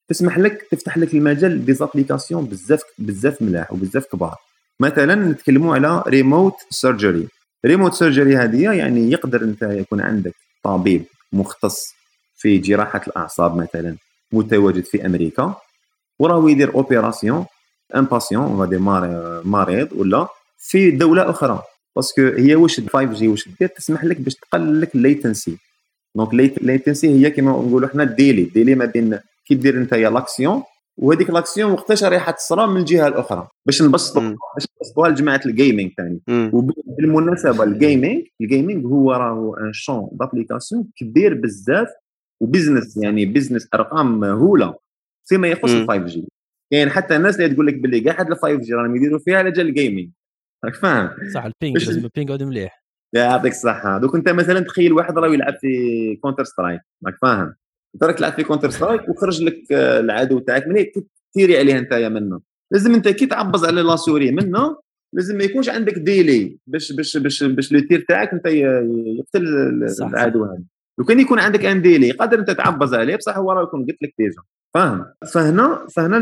تسمح لك تفتح لك المجال des applications بزاف بزاف ملاح وبزاف كبار. مثلا نتكلموا على remote surgery remote surgery هذه يعني يقدر أنت يكون عندك طبيب مختص في جراحة الأعصاب مثلا. متواجد في أمريكا وراه يدير opération un patient غادي مريض ولا في دولة أخرى. parce que هي واش 5G واش دير تسمح لك باش تقلل لك ال latency donc ال latency هي كما نقولوا حنا ال délai ال délai ما بين كي دير انت l'action وهذيك l'action وقتاش رايحه تصرى من الجهة الأخرى. باش نبسطوا باش نبسطوها لجماعة ال gaming ثاني وبالمناسبه ال gaming ال gaming هو راهو un champ d'application كبير بزاف و business يعني business أرقام مهولة. فيما يخص ال 5G كاين حتى الناس اللي تقول لك باللي كاع هاد ال 5G راهم يديروا فيها على جال ال gaming راك فاهم؟ صح ال ping لازم ال ping يقعد مليح. يعطيك الصحة. دوك أنت مثلا تخيل واحد راه يلعب في Counter Strike راك فاهم؟ أنت راك تلعب في Counter Strike وخرج لك العدو تاعك من تيري عليه انت منه. لازم أنت كي تعبز على la souris منه لازم ما يكونش عندك délai باش باش باش باش le tir تاعك أنت يقتل العدو هذا. لو كان يكون عندك un délai قادر أنت تعبز عليه بصح هو راه يكون قلت لك déjà. فاهم؟ فهنا فهنا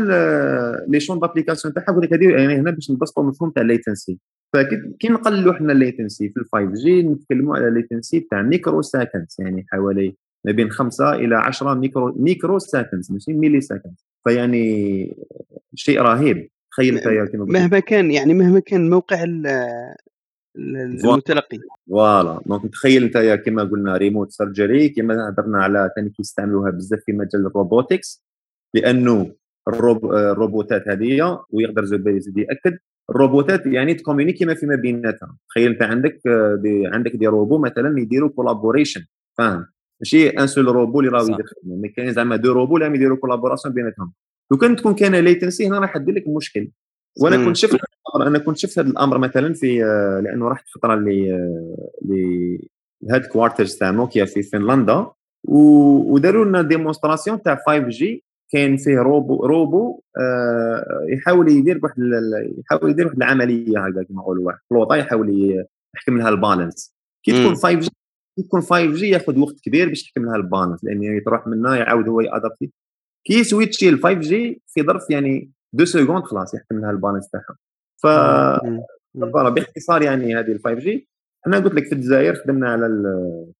les champs d'application تاعها قلت لك هذه يعني هنا باش نبسطوا المفهوم تاع ال latency فكي نقللوا حنا ال latency في ال 5G نتكلموا على latency تاع micro seconds يعني حوالي ما بين 5 إلى 10 micro micro seconds ماشي milli seconds فيعني شيء رهيب. تخيل أنت مهما كان يعني مهما كان موقع المتلقي. voilà. donc تخيل انت كما قلنا remote surgery كما هضرنا على ثاني كيستعملوها بزاف في مجال ال robotics لأنه الروبوتات هذه ويقدر زيد يأكد الروبوتات يعني تكومونيكي ما فيما بيناتها تخيل انت عندك des عندك des robots مثلا يديروا collaboration فاهم؟ ماشي un seul robot اللي راه يدير خدمه mais كاين زعما deux robots اللي يديروا collaboration بيناتهم. لو كان تكون كان latency هنا راح يدير لك مشكل. وأنا كنت شفت أنا كنت شفت هذا الأمر مثلا في لأنه رحت فترة ل ل ال headquarters تاع نوكيا في فنلندا وداروا لنا démonstration تاع 5G كاين فيه robot robot آه يحاول يدير واحد يحاول يدير واحد العملية هكذا كما نقولوا واحد فلوطه يحاول يحكم لها ال balance. كي تكون 5 جي يكون 5 جي ياخذ وقت كبير باش يحكم لها ال balance لأن تروح منها يعاود هو يادابتي كي سويتشي ل 5G في ظرف يعني deux secondes خلاص يحكم لها ال balance تاعها. ف voilà باختصار يعني هذه ال 5G أنا قلت لك في الجزائر خدمنا على ال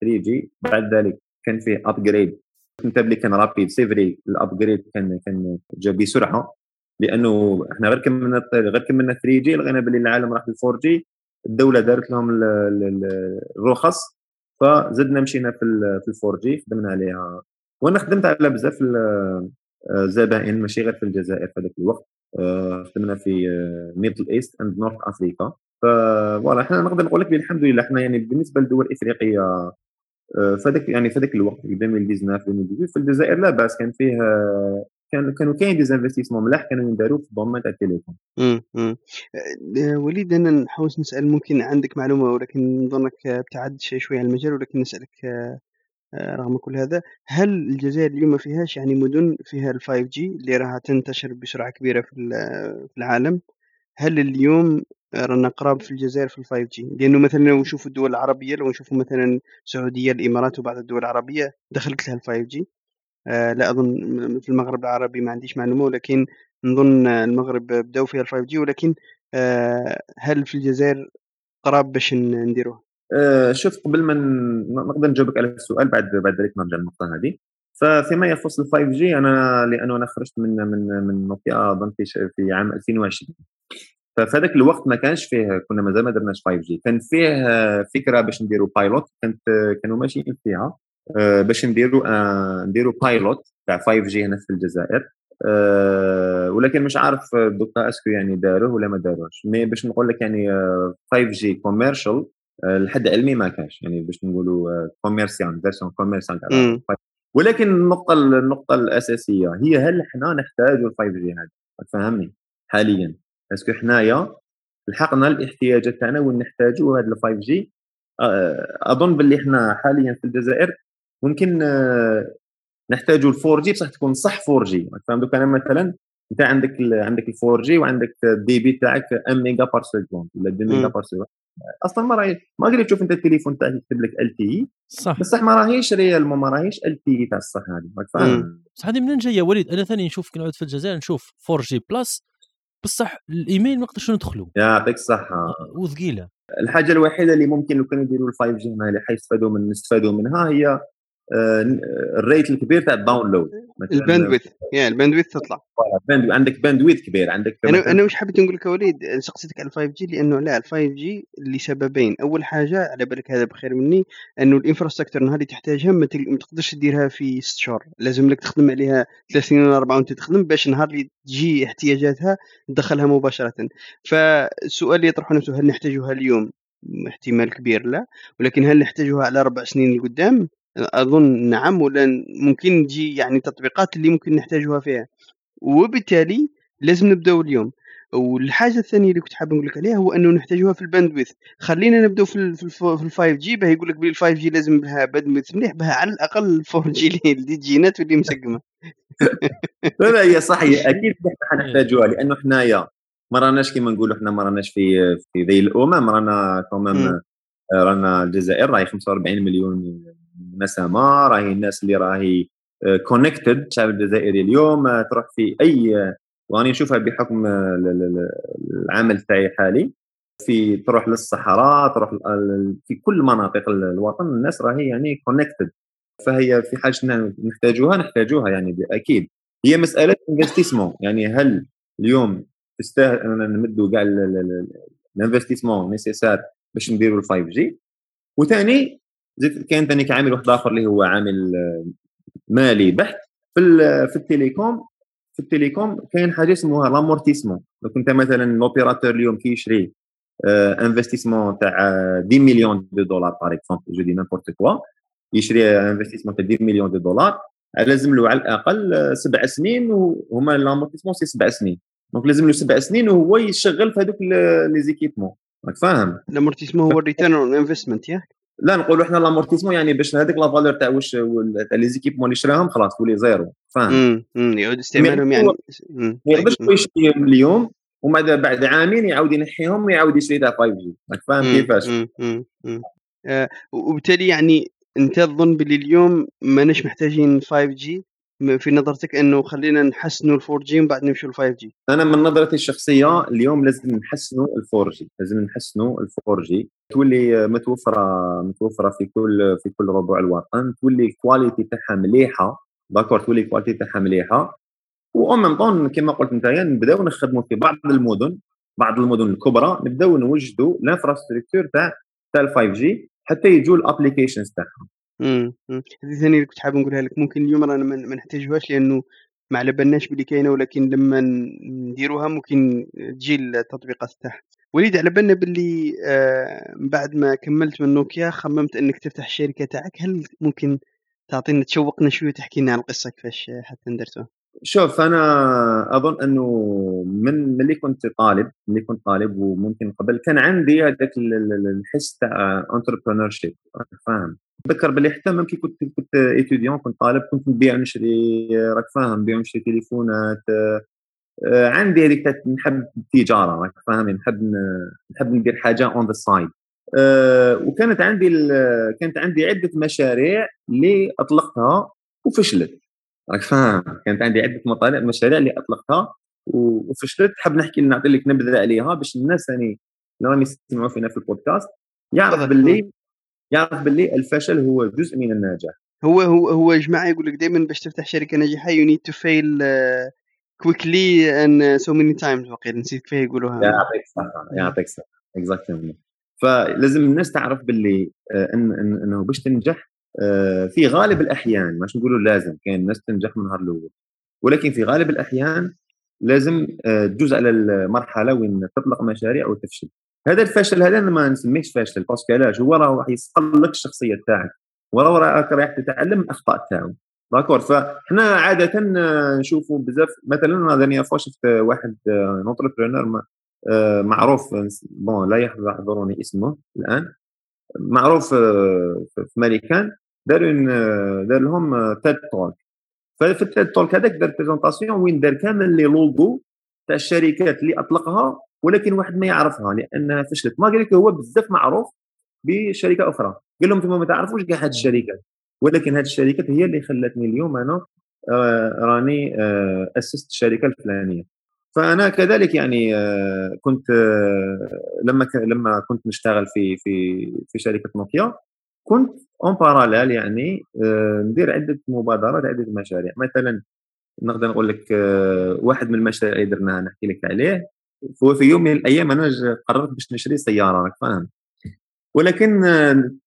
3G بعد ذلك كان فيه upgrade كنت بلي كان rapide c'est vrai ال upgrade كان كان جا بسرعة لأنه إحنا غير كملنا غير كملنا 3G لقينا بلي العالم راح ل 4G الدولة دارت لهم الرخص فزدنا مشينا في في 4G خدمنا عليها. وأنا خدمت على بزاف الزبائن ماشي غير في الجزائر في ذاك الوقت. آه، خدمنا في Middle East and North Africa voilà إحنا نقدر نقول لك الحمد لله إحنا يعني بالنسبة للدول الإفريقية آه، فداك يعني فداك الوقت 2019 2018 في الجزائر لا بأس كان فيه كان كانوا كاين des investissements ملاح كانوا ينداروا في ال domaine تاع التليفون. آه، وليد أنا نحاول نسأل ممكن عندك معلومة ولكن نظنك ابتعدت شوي شوي عن المجال ولكن نسألك آه، رغم كل هذا هل الجزائر اليوم ما فيهاش يعني مدن فيها ال 5G اللي راها تنتشر بسرعة كبيرة في العالم؟ هل اليوم رانا قراب في الجزائر في ال 5G لأنه مثلا لو نشوف الدول العربية لو نشوفوا مثلا السعودية الإمارات وبعض الدول العربية دخلت لها ال 5G آه، لا أظن في المغرب العربي ما عنديش معلومة ولكن نظن المغرب بداو فيها ال 5G ولكن آه، هل في الجزائر قراب باش نديروه؟ أه شوف قبل ما نقدر نجاوبك على السؤال بعد بعد ذلك نرجع للنقطة هذه. ففيما يخص ال 5G أنا لأنه أنا خرجت من من من نوكيا أظن في في عام 2020 ففي هذاك الوقت ما كانش فيه كنا مازال ما درناش 5G. كان فيه فكرة باش نديروا pilot كانت كانوا ماشيين فيها آه، باش نديروا آه، نديروا pilot تاع 5G هنا في الجزائر. آه، ولكن مش عارف دوكا est-ce que يعني داروه ولا ما داروهش. mais باش نقول لك يعني 5G commercial لحد علمي ما كانش. يعني باش نقولوا commercial version commerciale ولكن النقطة النقطة الأساسية هي هل إحنا نحتاج ال 5G هذا تفهمني؟ حاليا. est-ce que حنايا لحقنا الاحتياجات تاعنا وين نحتاجوا هذا ال 5G أظن باللي إحنا حاليا في الجزائر ممكن آه، نحتاجوا ال 4G بصح تكون صح 4G فاهم دوك أنا مثلا أنت عندك ال عندك ال 4G وعندك ال débit تاعك 1 méga par seconde ولا 2 méga par seconde أصلا ما راهي ما قدرت تشوف أنت التليفون تاعك يكتب لك ال 4G صح. بصح ما راهيش réellement ما راهيش ال 4G تاع الصح هذه فاهم؟ بصح هذه منين جاية وليد؟ أنا ثاني نشوف كي نعود في الجزائر نشوف 4G plus بصح الإيميل ما نقدرش ندخلوا يعطيك الصحة. وثقيلة. الحاجة الوحيدة اللي ممكن لو كانوا يديروا ال 5G اللي حيستفادوا من نستفادوا منها هي ال rate الكبير تاع ال download. ال bandwidth. يا ال bandwidth تطلع. عندك bandwidth كبير عندك أنا أنا واش حبيت نقول لك وليد؟ سقسيتك على 5G لأنه لا ال 5G لسببين. أول حاجة على بالك هذا بخير مني أنه ال infrastructure نهار اللي تحتاجها ما تقدرش تديرها في 6 شهور. لازم لك تخدم عليها ثلاث سنين ولا أربعة وأنت تخدم باش نهار اللي تجي احتياجاتها تدخلها مباشرة. فالسؤال اللي يطرحه نفسه هل نحتاجها اليوم؟ احتمال كبير لا ولكن هل نحتاجها على أربع سنين لقدام؟ أظن نعم ولا ممكن تجي يعني تطبيقات اللي ممكن نحتاجها فيها. وبالتالي لازم نبدأو اليوم. والحاجة الثانية اللي كنت حاب نقول لك عليها هو أنه نحتاجوها في ال bandwidth خلينا نبدأو في ال في ال 5G باه يقول لك بلي ال 5G لازم لها bandwidth مليح بها على الأقل 4G اللي تجينا تولي مسقمة. لا لا هي صح هي أكيد إحنا نحتاجوها لأنه حنايا ما راناش كيما نقولوا إحنا ما راناش في في ذي الأمم. رانا كمان رانا الجزائر راهي 45 مليون نسمه راهي الناس اللي راهي connected الشعب الجزائري اليوم آه، تروح في أي واني نشوفها بحكم العمل تاعي حالي. في تروح للصحراء تروح في كل مناطق الوطن الناس راهي يعني connected فهي في حاجة نحتاجوها نحتاجوها يعني أكيد هي مسألة investissement يعني هل اليوم تستاهل أننا نمدوا كاع ال investissement nécessaire باش نديروا ال 5G وثاني زيد كاين ثاني عامل واحد آخر اللي هو عامل مالي بحت. في في ال télécom في ال télécom كاين حاجة اسمها l'amortissement. donc انت مثلا l'opérateur اليوم كي يشري investissement تاع 10 million de dollars par exemple je dis n'importe quoi يشري investissement تاع 10 million de dollars. لازم له على الأقل سبع سنين وهما l'amortissement c'est سبع سنين. donc لازم له سبع سنين وهو يشغل في هذوك les équipements راك فاهم؟ l'amortissement هو ال return on investment ياك؟ لا نقولوا إحنا l'amortissement يعني باش هذيك la valeur تاع واش تاع les équipements اللي شراهم خلاص تولي zéro. فاهم؟ يعود استعمالهم يعني. ما يقدرش يشريهم اليوم وماذا بعد عامين يعاود ينحيهم ويعاود يشري تاع 5G فاهم كيفاش؟ آه، وبالتالي يعني أنت تظن باللي اليوم ماناش محتاجين 5G في نظرتك إنه خلينا نحسنوا ال 4G ومن بعد نمشوا ل 5G أنا من نظرتي الشخصية اليوم لازم نحسنوا ال 4G لازم نحسنوا ال 4G تولي متوفرة متوفرة في كل في كل ربوع الوطن تولي ال qualité تاعها مليحة d'accord تولي ال qualité تاعها مليحة. و même temps كما قلت أنت نبداو نخدموا في بعض المدن بعض المدن الكبرى نبداو نوجدوا ال infrastructure تاع تاع ال 5G حتى يجوا ال applications تاعهم امم هذه ثاني اللي كنت حاب نقولها لك. ممكن اليوم رانا ما نحتاجوهاش لأنه ما على بالناش بلي كاينة ولكن لما نديروها ممكن تجي التطبيقات تاعها. وليد على بالنا باللي آه بعد ما كملت من نوكيا خممت أنك تفتح الشركة تاعك. هل ممكن تعطينا تشوقنا شوية وتحكي لنا على القصة كيفاش حتى ندرتوها؟ شوف أنا أظن إنه من ملي كنت طالب ملي كنت طالب وممكن قبل كان عندي هذاك الحس تاع انتربرونور شيب فاهم. نتذكر باللي حتى ممكن كنت كنت étudiant كنت طالب كنت نبيع نشري راك فاهم نبيع نشري تليفونات آه، عندي هذيك نحب التجارة راك فاهم نحب نحب ندير حاجة on the side وكانت عندي كانت عندي عدة مشاريع اللي أطلقتها وفشلت. راك فاهم؟ كانت عندي عدة مطالب مشاريع اللي أطلقتها وفشلت حاب نحكي نعطي لك نبذة عليها باش الناس يعني اللي راهم يسمعوا فينا في البودكاست يعرف باللي يعرف باللي الفشل هو جزء من النجاح. هو هو هو يا جماعة يقول لك دائما باش تفتح شركة ناجحة you need to fail quickly and so many times وقيل نسيت كيف يقولوها. يعطيك الصحة يعطيك الصحة. exactement فلازم الناس تعرف باللي آه، ان إنه باش تنجح في غالب الأحيان مش نقولوا لازم كاين الناس تنجح من النهار الأول. ولكن في غالب الأحيان لازم آه، تجوز على المرحلة وين تطلق مشاريع وتفشل. هذا الفشل هذا أنا ما نسميهش فاشل parce que علاش؟ هو راه راح يصقل لك الشخصية تاعك وراه راك رايح تتعلم الأخطاء تاعو. d'accord؟ فاحنا عادة نشوفوا بزاف مثلا d'ailleurs une fois شفت واحد entrepreneur معروف bon لا يحضرني اسمه الآن معروف في ماريكان داروا دار لهم TED Talk ففي ال TED Talk هذاك دار présentation وين دار كامل les logos تاع الشركات اللي أطلقها ولكن واحد ما يعرفها لانها فشلت ما قال لك هو بزاف معروف بشركة أخرى. قال لهم أنتم ما تعرفوش كاع هذه الشركات. ولكن هذه الشركات هي اللي خلتني اليوم أنا آه، راني آه، اسست الشركة الفلانية. فأنا كذلك يعني آه، كنت لما لما كنت نشتغل في في في شركة نوكيا كنت en parallèle يعني ندير عدة مبادرات عدة مشاريع. مثلا نقدر نقول لك واحد من المشاريع اللي درناها نحكي لك عليه. هو في يوم من الأيام أنا قررت باش نشري سيارة راك فاهم؟ ولكن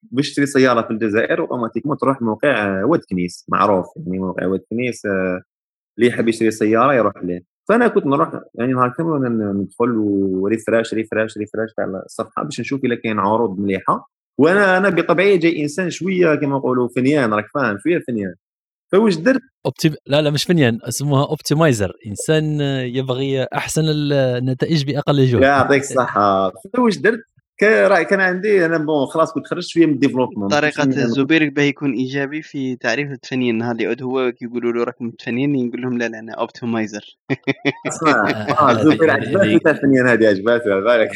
باش تشري سيارة في الجزائر automatiquement تروح موقع واد كنيس معروف يعني موقع واد كنيس اللي يحب يشري سيارة يروح ليه. فأنا كنت نروح يعني نهار كامل ندخل و rafraîche rafraîche rafraîche تاع الصفحة باش نشوف اذا كاين عروض مليحة. وأنا أنا بطبيعي جاي إنسان شوية كما نقولوا فنيان راك فاهم؟ شوية فنيان. فواش درت؟ optim... لا لا مش فنيان اسمها optimizer إنسان يبغي أحسن النتائج بأقل جهد. يعطيك الصحة. فواش درت؟ كان عندي أنا bon خلاص كنت خرجت شوية من ال développement طريقة الزبير باه يكون إيجابي في تعريف التفنين. نهار اللي يعود هو كيقولوا له راك متفنين يقول لهم لا لا أنا optimizer أسمع آه زبير عجباتني التفنين هذه عجباتني على بالك.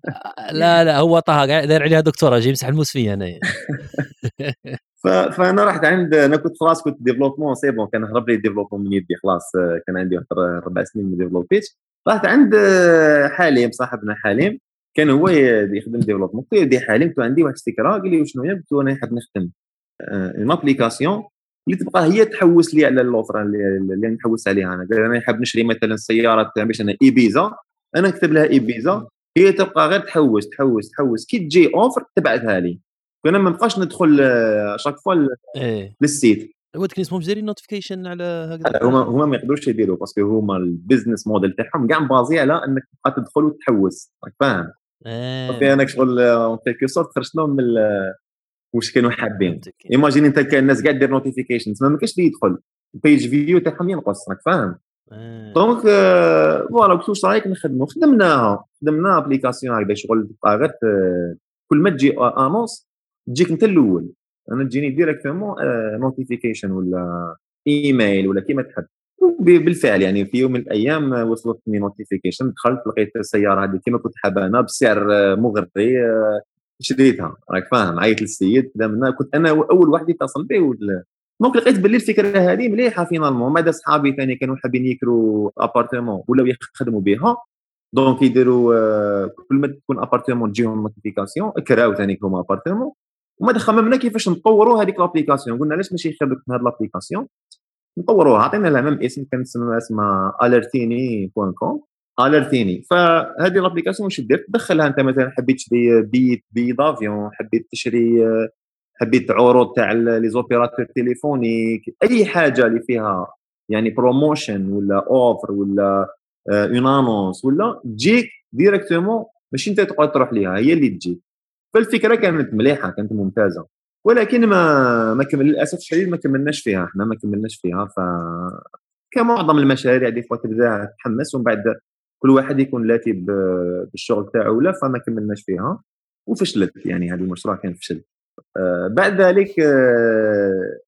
لا لا هو طه داير عليها دكتورة جاي يمسح الموس فيا أنا. فأنا رحت عند أنا كنت خلاص كنت ديفلوبمون سي بون كان هرب لي ديفلوبمون من يدي خلاص كان عندي أربع سنين من ديفلوبيت رحت عند حليم صاحبنا حليم. كان هو يخدم ديفلوبمون قلت له دي حالي قلت عندي واحد الفكرة قال لي شنو هي قلت له أنا حاب نخدم اون ابليكاسيون اللي تبقى هي تحوس لي على الاوفر اللي نحوس عليها أنا. قال أنا حاب نشري مثلا سياره باش أنا ايبيزا أنا نكتب لها ايبيزا هي تبقى غير تحوس تحوس تحوس. كي تجي offre تبعثها لي. فانا ما نبقاش ندخل chaque fois إيه. لل site. هو كان اسمهم جاري notification على هكذا؟ هما هما ما يقدروش يديروا parce que هما ال business model تاعهم كاع basé على إنك تبقى تدخل وتحوس. راك فاهم؟ آه. أنا شغل en quelque sorte خرجت لهم من واش كانوا حابين imagine أنت كان الناس كاع دير notifications ما كاينش اللي يدخل. ال page view تاعهم ينقص راك فاهم. donc voilà قلت واش رايك نخدموا خدمناها خدمنا application هكذا شغل تبقى غير كل ما تجي annonce تجيك أنت الأول. أنا تجيني directement notification ولا ايميل ولا كيما تحب. بالفعل يعني في يوم من الأيام وصلتني notification دخلت لقيت السيارة هذه كما كنت حابه أنا بسعر مغري شريتها راك فاهم؟ عيط للسيد كنت أنا أول واحد يتصل به donc لقيت باللي الفكرة هذه مليحة finalement بعد صحابي ثاني كانوا حابين يكروا appartement ولاو يخدموا بها donc يديروا آه، كل ما تكون appartement تجيهم notification كراو ثاني هما appartement وما خممنا كيفاش نطوروا هذيك l'application قلنا علاش ماشي خير هذه l'application نطوروها. عطينا لها même اسم كان اسمها الرتيني point com الرتيني فهذه l'application واش دير؟ تدخلها أنت مثلا حبيت تشري بيت billet d'avion حبيت تشري حبيت عروض تاع les opérateurs téléphoniques أي حاجة اللي فيها يعني promotion ولا offre ولا une آه، annonce ولا تجيك directement ماشي أنت تقعد تروح ليها هي اللي تجيك فالفكرة كانت مليحة كانت ممتازة. ولكن ما ما كمل للأسف الشديد ما كملناش فيها إحنا ما كملناش فيها. ف كمعظم المشاريع des fois تبدا تحمس ومن بعد كل واحد يكون لاتي بالشغل تاعو ولا فما كملناش فيها. وفشلت يعني هذا المشروع كان فشل. آه بعد ذلك آه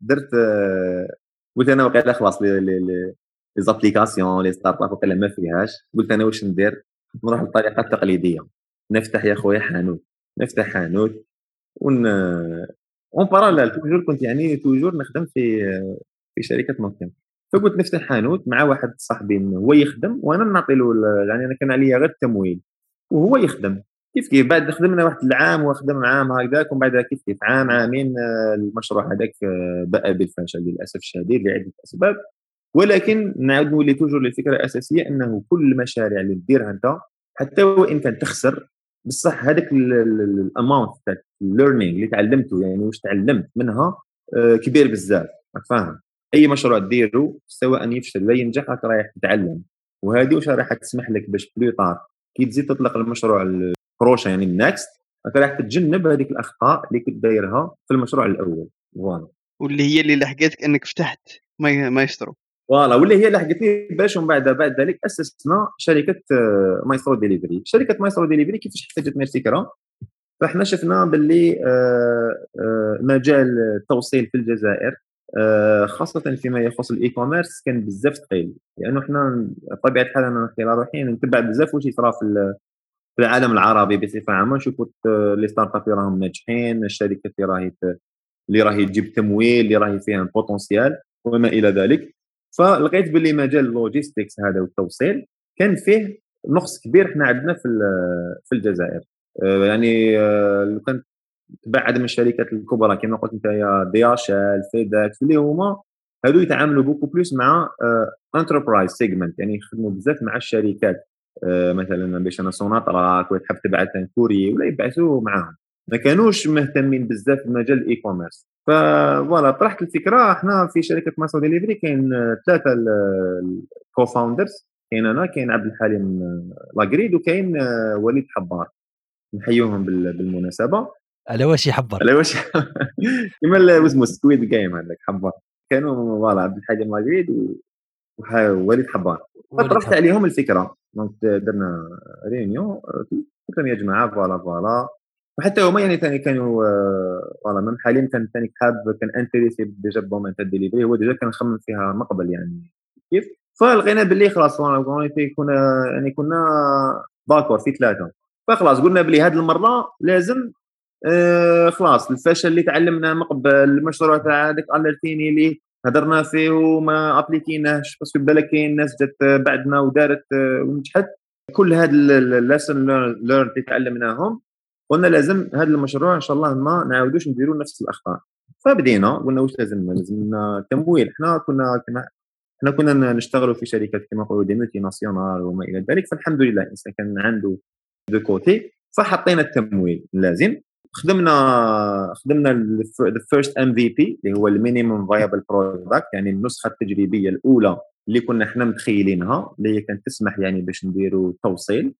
درت آه قلت أنا وقيلا خلاص les les les applications les start-up وقيلا ما فيهاش. قلت أنا واش ندير؟ نروح بالطريقة التقليديه نفتح يا خويا حانوت. نفتح حانوت. ون en parallèle toujours كنت يعني toujours نخدم في في شركة نوكيا فكنت نفتح حانوت مع واحد صاحبي هو يخدم وأنا نعطي له يعني أنا كان عليا غير التمويل. وهو يخدم. كيف كيف؟ بعد خدمنا واحد العام وخدم عام هكذاك ومن بعد كيف كيف؟ عام عامين المشروع هذاك بأ بالفشل للأسف الشديد لعدة أسباب. ولكن نعاود نولي toujours للفكرة الأساسية إنه كل المشاريع اللي ديرها أنت حتى وإن كان تخسر بصح هذاك ال amount تاع ال learning اللي تعلمته يعني واش تعلمت منها آه، كبير بزاف راك فاهم؟ أي مشروع ديرو سواء يفشل ولا ينجح راك رايح تتعلم. وهذه واش راح تسمح لك باش plus tard كي تزيد تطلق المشروع ال prochain يعني ال next راك راح تتجنب هذيك الأخطاء اللي كنت دايرها في المشروع الأول. ف voilà. واللي هي اللي لحقتك إنك فتحت Maystro ف voilà واللي هي لحقتني باش ومن بعد بعد ذلك أسسنا شركة Maystro Delivery. شركة Maystro Delivery كيفاش احتاجت الفكرة فاحنا شفنا باللي آه، آه، مجال التوصيل في الجزائر آه، خاصة فيما يخص ال e-commerce كان بزاف ثقيل لأنه إحنا بطبيعة الحال أنا على روحي نتبع بزاف واش يصرى في في العالم العربي بصفة عامة. نشوفوا les start-ups راهم ناجحين الشركات اللي راهي اللي راهي تجيب تمويل اللي راهي فيها potentiel وما إلى ذلك. فلقيت باللي مجال ال logistics هذا والتوصيل كان فيه نقص كبير. إحنا عندنا في في الجزائر. آه، يعني آه، لو كان تبعد من الشركات الكبرى كما قلت أنت يا DHL FedEx اللي هما هادو يتعاملوا beaucoup plus مع enterprise آه، segment يعني يخدموا بزاف مع الشركات. مثلا باش أنا سوناتراك ولا تحب تبعث courrier ولا يبعثوا معاهم. ما كانوش مهتمين بزاف بمجال ال e-commerce ف voilà طرحت الفكرة إحنا في شركة Maystro Delivery كاين ثلاثة ال co-founders كاين أنا كاين عبد الحليم لاغريد وكاين وليد حبار. نحيوهم بالمناسبة. على واش يحبر؟ على واش كيما اسمه Squid Game هذاك حبار. كانوا ف voilà عبد الحليم لاغريد ووليد حبار. فطرحت عليهم الفكرة. donc درنا réunion قلت لهم يا جماعة فوالا فوالا. وحتى هما يعني ثاني كانوا ف voilà même حليم كان ثاني حاب كان intéressé déjà بال domaine تاع هو déjà كان خمم فيها من قبل يعني. كيف؟ فلقينا باللي خلاص كنا يعني كنا d'accord في ثلاثة. فخلاص قلنا بلي هذه المرة لازم آه خلاص الفشل اللي تعلمناه من قبل المشروع تاع هذاك الرتيني اللي هدرنا فيه وما أبليكيناهش parce que بالك كاين ناس جات بعدنا ودارت ونجحت. كل هاد ال lessons learned اللي تعلمناهم قلنا لازم هذا المشروع إن شاء الله ما نعاودوش نديروا نفس الأخطاء. فبدينا قلنا واش لازمنا لازمنا تمويل. إحنا كنا كما إحنا كنا نشتغلوا في شركات كما نقولوا des multinationales وما إلى ذلك. فالحمد لله الإنسان كان عنده de côté. فحطينا التمويل. اللازم خدمنا خدمنا ال first MVP اللي هو ال minimum viable product يعني النسخة التجريبية الأولى اللي كنا إحنا متخيلينها اللي هي كانت تسمح يعني باش نديروا توصيل.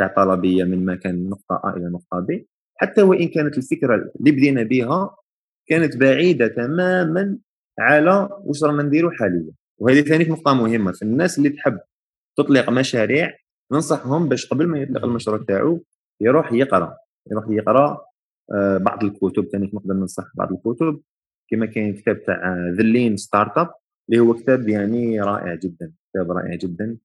تاع طلبيه من مكان نقطة ا إلى نقطة ب حتى وإن كانت الفكرة اللي بدينا بها كانت بعيدة تماما على واش رانا نديرو حاليا. وهذه ثاني نقطة مهمة. في الناس اللي تحب تطلق مشاريع ننصحهم باش قبل ما يطلق المشروع تاعو يروح يقرأ. يروح يقرأ آه، بعض الكتب. ثاني نقدر ننصح بعض الكتب. كما كاين كتاب تاع The Lean Startup اللي هو كتاب يعني رائع جدا. كتاب رائع جدا.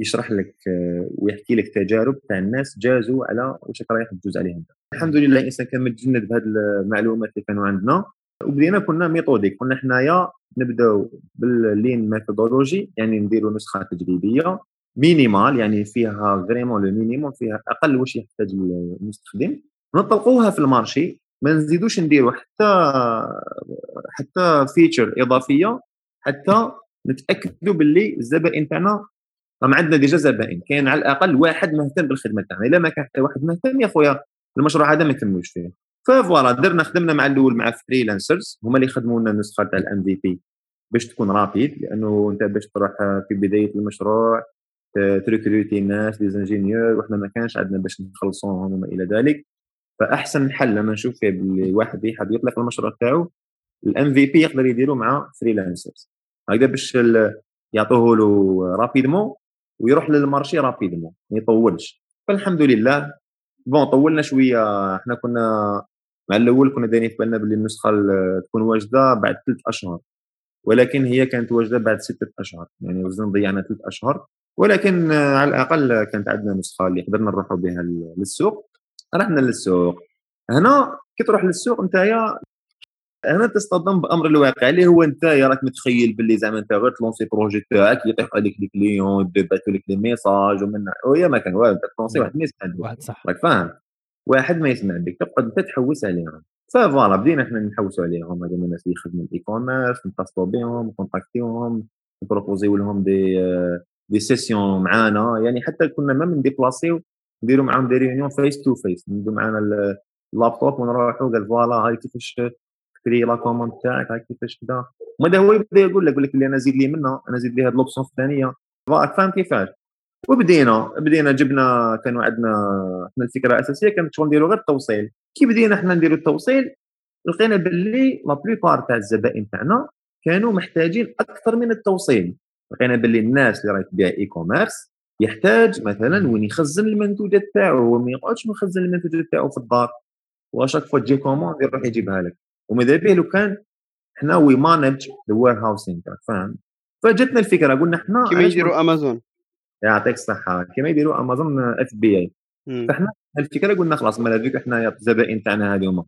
يشرح لك آه، ويحكي لك تجارب تاع الناس جازوا على واش رايح تجوز عليهم. الحمد لله الانسان كان متجند بهذه المعلومات اللي كانوا عندنا. وبدينا كنا méthodique كنا حنايا نبداو بال lean methodology يعني نديروا نسخة تجريبية minimale يعني فيها vraiment le minimum فيها أقل واش يحتاج المستخدم. نطلقوها في ال marché ما نزيدوش نديروا حتى حتى feature إضافية حتى نتاكدوا باللي الزبائن تاعنا راهم عندنا déjà زبائن كاين على الأقل واحد مهتم بالخدمة تاعنا. إلا ما كان حتى واحد مهتم يا خويا المشروع هذا ما نكملوش فيه. ف voilà درنا خدمنا مع الأول مع freelancers هما اللي يخدموا لنا النسخة تاع ال MVP باش تكون rapide لأنه أنت باش تروح في بداية المشروع تريكروتي الناس les ingénieurs وحنا ما كانش عندنا باش نخلصوهم وما إلى ذلك. فأحسن حل لما نشوف فيه باللي واحد يحب يطلق المشروع تاعو ال MVP يقدر يديروا مع freelancers هكذا باش يعطوه له rapidement ويروح لل marché rapidement ما يطولش. فالحمد لله bon طولنا شوية إحنا كنا مع الأول كنا دايرين في بالنا باللي النسخة تكون واجدة بعد ثلاث أشهر. ولكن هي كانت واجدة بعد ستة أشهر يعني وزن ضيعنا ثلاث أشهر. ولكن على الأقل كانت عندنا نسخة اللي قدرنا نروحوا بها للسوق. رحنا للسوق. هنا كي تروح للسوق نتايا هنا تصطدم بأمر الواقع اللي هو أنت راك متخيل باللي زعما أنت غير تلونسي projet تاعك يطيح عليك les clients يبعثوا لك les messages ومن وهي ما كان والو تلونسي واحد ما يسمع واحد صح. راك فاهم؟ واحد ما يسمع بك تقعد أنت تحوس عليهم. ف voilà بدينا إحنا نحوسوا عليهم. هذوما الناس اللي يخدموا ال e-commerce نتصلوا بهم نكونتاكتيوهم نبروبوزيو لهم des des sessions معانا. يعني حتى كنا même نديبلاسيو نديروا معاهم des réunions face to face نديروا معانا اللابتوب ونروحوا قال voilà هاي كيفاش تكري la commande تاعك هاي كيفاش كذا وماذا هو يبدا يقول لك يقول لك اللي أنا زيد لي منها أنا زيد لي هاد l'option الثانية. فاهم كيفاش؟ وبدينا بدينا جبنا كانوا عندنا إحنا الفكرة الأساسية كانت شغل نديروا غير التوصيل. كي بدينا إحنا نديروا التوصيل لقينا باللي la plupart تاع الزبائن تاعنا كانوا محتاجين أكثر من التوصيل. لقينا باللي الناس اللي راهي تبيع e-commerce يحتاج مثلا وين يخزن المنتوجات تاعو وما يقعدش مخزن المنتوجات تاعو في الدار. و à chaque fois تجي commande يروح يجيبها لك. وماذا به لو كان حنا we manage the warehousing فاهم؟ فجتنا الفكرة قلنا حنا كيما يديروا امازون يعطيك الصحة كيما يديروا امازون FBA فإحنا الفكرة قلنا خلاص مالا فيك إحنا الزبائن تاعنا هذوما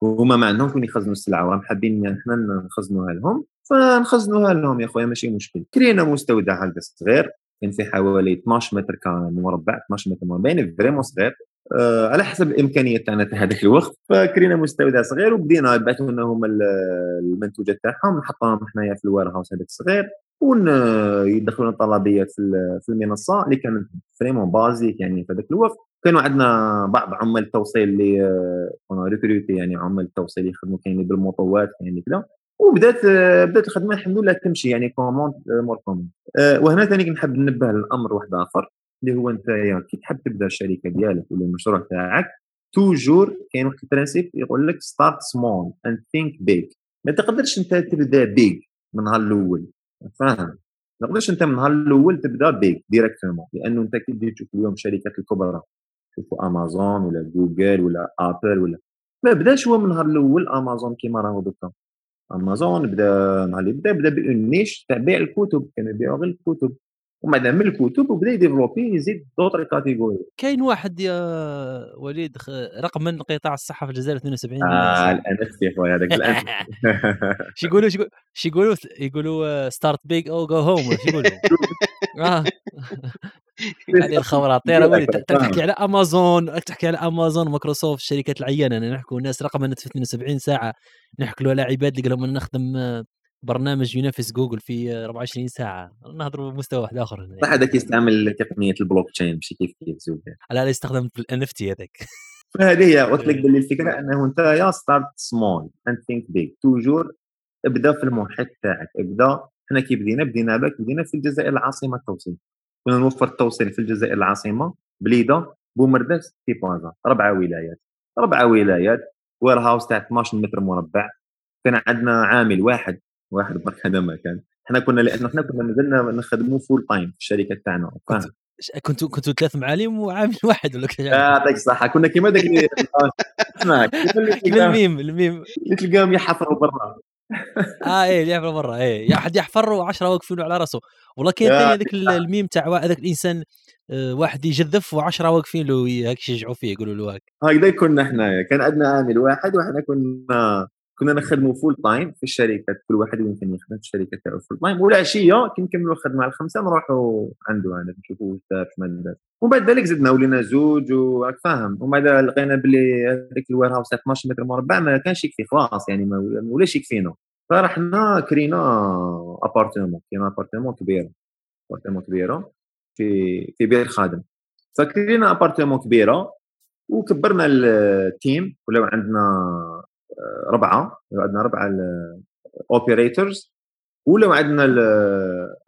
وهما ما عندهمش وين يخزنوا السلعة وراهم حابين إحنا نخزنوها لهم فنخزنوها لهم يا خويا ماشي مشكل. كرينا مستودع هكذا صغير كان في حوالي 12 متر مربع 12 متر مربع يعني vraiment صغير. آه على حسب الامكانيات تاعنا في هذاك الوقت. فكرينا مستودع صغير وبدينا يبعثوا لنا هما المنتوجات تاعهم نحطوهم حنايا في ال warehouse هذاك الصغير ويدخلون الطلبيات في المنصة اللي كانت vraiment basique يعني في هذاك الوقت. كانوا عندنا بعض عمال التوصيل اللي كانوا recrutés يعني عمال التوصيل يخدموا كاين بالموطوات يعني كذا. وبدات بدات الخدمة الحمد لله تمشي يعني commande مور commande وهنا ثاني نحب ننبه لأمر واحد آخر. اللي هو أنت كي تحب تبدأ الشركة ديالك ولا المشروع تاعك toujours كاين واحد ال principe يقول لك start small and think big ما تقدرش أنت تبدأ big من النهار الأول فاهم؟ ما تقدرش أنت من النهار الأول تبدأ big directement لأنه أنت كي تجي تشوف اليوم الشركات الكبرى تشوفوا امازون ولا جوجل ولا ابل ولا ما بدأش هو من النهار الأول امازون كيما راهو دوكا. امازون بدأ نهار اللي بدأ بدأ ب une niche تاع بيع الكتب كانوا يبيعوا غير الكتب. ومن بعد من الكتب وبدأ ي développer يزيد d'autres catégories. كاين واحد يا وليد رقم من قطاع الصحة في الجزائر 72 آه ال NFT يا خويا هذاك ال NFT شو يقولوا شو يقولوا يقولوا start big or go home شو يقولوا؟ آه. هذه الخوراطير تحكي على امازون تحكي على امازون مايكروسوفت الشركات العيانه نحكوا ناس رقم في 72 ساعة نحكوا على عباد اللي قالوا نخدم برنامج ينافس جوجل في 24 ساعة. نهضروا بمستوى واحد آخر هنا. صح هذاك يستعمل تقنية البلوك تشين ماشي كيف كيف زوج لا لا يستخدم في ال NFT هذاك. فهذه هي قلت لك باللي الفكرة أنه أنت يا start small and think big toujours ابدأ في المحيط تاعك ابدأ. إحنا كي بدينا بدينا بك بدينا في الجزائر العاصمة التوصيل. كنا نوفر التوصيل في الجزائر العاصمة بليدة بومرداس بازا ربعه ولايات. ربعه ولايات warehouse تاع 12 متر مربع. كان عندنا عامل واحد واحد برك هذا ما كان. إحنا كنا لأنه إحنا كنا مازلنا نخدموا full time في الشركة تاعنا كنتوا كنتوا ثلاث معالم وعامل واحد ولا كيف؟ يعطيك الصحة. كنا كيما اسمع ال meme ال meme اللي تلقاهم يحفروا برا. آه إيه اللي يحفر برا إيه. يا حد يحفر وعشرة واقفين على راسه. والله كاين هذاك الميم تاع هذاك الإنسان آه، واحد يجذف وعشرة واقفين له هاك يشجعوا فيه يقولوا له هاك. هكذا كنا حنايا. كان عندنا عامل واحد وحنا كنا كنا نخدموا full time في الشركات كل واحد وين كان يخدم في الشركة تاعو full time والعشية كي نكملوا الخدمة على الخمسة نروحوا عنده أنا نشوفوا واش دار ما دار ومن بعد ذلك زدنا ولينا زوج وراك فاهم. ومن بعد لقينا بلي هذاك ال warehouse 12 متر مربع ما كانش يكفي خلاص يعني ما ولاش يكفينا؟ فرحنا كرينا appartement كرينا appartement كبير appartement كبيرة في في بئر خادم. فكرينا appartement كبيرة وكبرنا ال team ولاو عندنا ربعة عندنا ربعة operators ولاو عندنا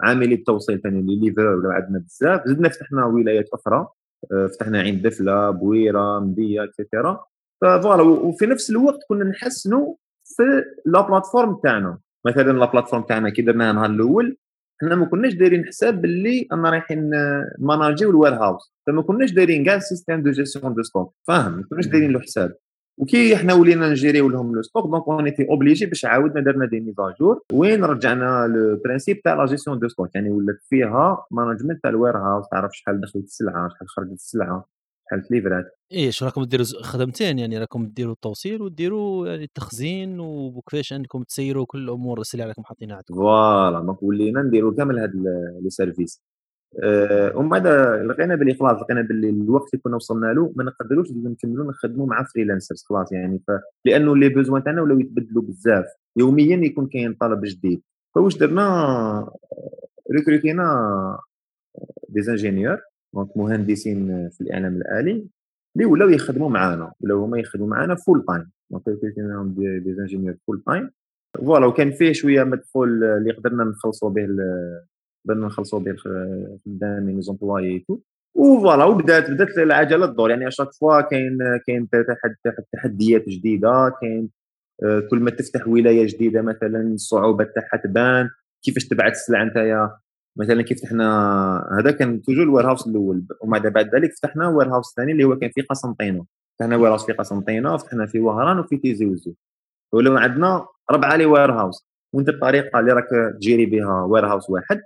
عاملي التوصيل ثاني les livreurs ولاو عندنا بزاف زدنا فتحنا ولايات أخرى آه، فتحنا عين دفلة بويرة مدية et cetera voilà وفي نفس الوقت كنا نحسنوا في la plateforme تاعنا. مثلا la plateforme تاعنا كي درناها النهار الأول حنا ما كناش دايرين حساب باللي أنا رايحين ماناجيو ال warehouse. فما كناش دايرين كاع système de gestion de stock فاهم؟ ما كناش دايرين له حساب. وكي حنا ولينا نجيريو لهم le stock donc on était obligés باش عاودنا درنا des mises à jour وين رجعنا le principe تاع la gestion de stock يعني ولات فيها management تاع ال warehouse تعرف شحال دخلت السلعة شحال خرجت السلعة شحال تليفرات شو راكم ديروا خدمتين؟ يعني راكم ديروا التوصيل وديروا يعني التخزين وكيفاش انكم تسيروا كل الأمور السلع اللي راكم حاطينها عندكم. voilà donc ولينا نديرو كامل هاد les services ومن بعد لقينا باللي خلاص لقينا باللي الوقت اللي كنا وصلنا له ما نقدروش نكملوا نخدموا مع freelancers خلاص يعني. ف... لأنه les besoins تاعنا ولاو يتبدلوا بزاف. يوميا يكون كاين طلب جديد. فواش درنا؟ آه، ريكروتينا des ingénieurs donc مهندسين في الإعلام الآلي اللي ولاو يخدموا معانا. ولاو هما يخدموا معانا full time donc ريكروتيناهم des, ingénieurs full time voilà وكان فيه شوية مدخول اللي قدرنا نخلصوا به قدرنا نخلصوا به الخدام les employés tout و voilà وبدات بدات العجله تدور. يعني à chaque fois كاين كاين تحد- تحد- تحديات جديدة. كاين آه، كل ما تفتح ولاية جديدة مثلا الصعوبه تاعها تبان. كيفاش تبعث السلعة نتايا؟ مثلا كيف فتحنا هذا كان toujours ال warehouse الأول. ومع بعد ذلك فتحنا warehouse ثاني اللي هو كان في قسنطينة. فتحنا warehouse في قسنطينة فتحنا في وهران وفي تيزي وزو. ولو عندنا ربعة les warehouses. وانت الطريقة اللي راك ت gérer بها warehouse واحد.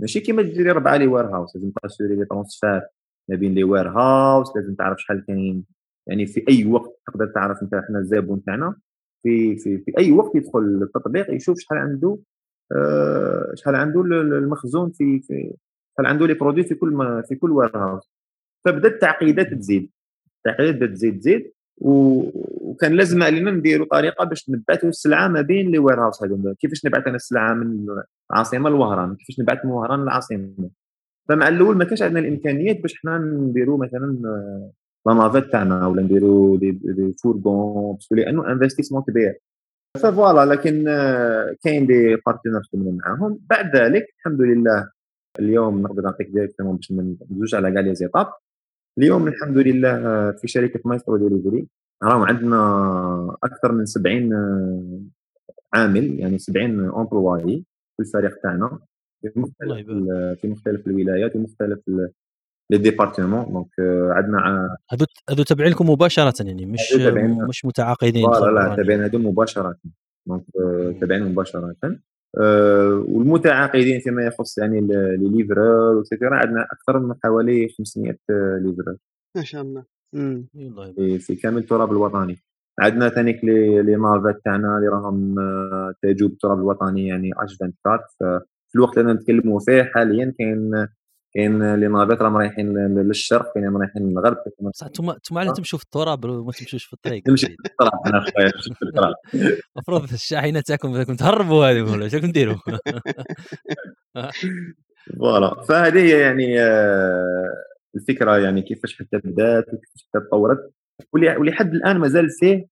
ماشي كيما ت gérer ربعه les warehouses لازم ت assurer les transferts ما بين les warehouses لازم تعرف شحال كاين يعني في أي وقت تقدر تعرف أنت إحنا الزبون تاعنا. في في في أي وقت يدخل التطبيق يشوف شحال عنده آه، شحال عنده ال- ال- المخزون في في شحال عنده les produits في كل ما في كل warehouse فبدأت التعقيدات تزيد. التعقيدات تزيد تزيد. وكان لازم علينا نديروا طريقة باش نبعثوا السلعة ما بين les warehouse هذوما كيفاش نبعث أنا السلعة من العاصمه لوهران؟ كيفاش نبعث من وهران للعاصمه فمع الأول ما كانش عندنا الإمكانيات باش حنا نديروا مثلا آه، la navette تاعنا ولا نديروا des, des fourgons parce que لأنه investissement كبير. voilà لكن آه، كاين des partenaires خدمنا معاهم. بعد ذلك الحمد لله اليوم نقدر نعطيك directement باش ما ندوزوش على كاع les étapes اليوم الحمد لله آه، في شركة Maystro Delivery. راهم عندنا أكثر من 70 آه، عامل يعني 70 employés في الفريق تاعنا. في مختلف في مختلف الولايات ومختلف les départements donc عندنا هذو تابعين لكم مباشره يعني مش. مش متعاقدين voilà لا مخبرانين. تابعين هذو مباشره. donc آه، تابعين مباشره. والمتعاقدين فيما يخص يعني ال- les livreurs et cetera عندنا أكثر من حوالي 500 livreurs ما شاء الله. امم في كامل التراب الوطني. عندنا ثانيك les les navettes تاعنا اللي راهم آه، تاجوا بالتراب الوطني يعني H24 في الوقت اللي نتكلموا فيه حاليا كاين كاين les navettes راهم رايحين لل- للشرق كاين رايحين للغرب بصح أنتم أنتم على تمشوا في التراب وما تمشوش في الطريق؟ نمشي في التراب أنا خويا في التراب. المفروض الشاحنة تاعكم بدكم تهربوا هذه ولا راكم ديروا؟ فوالا. فهذه هي يعني آه، الفكرة يعني كيفاش حتى بدات وكيفاش حتى تطورت. ولحد الآن مازال فيه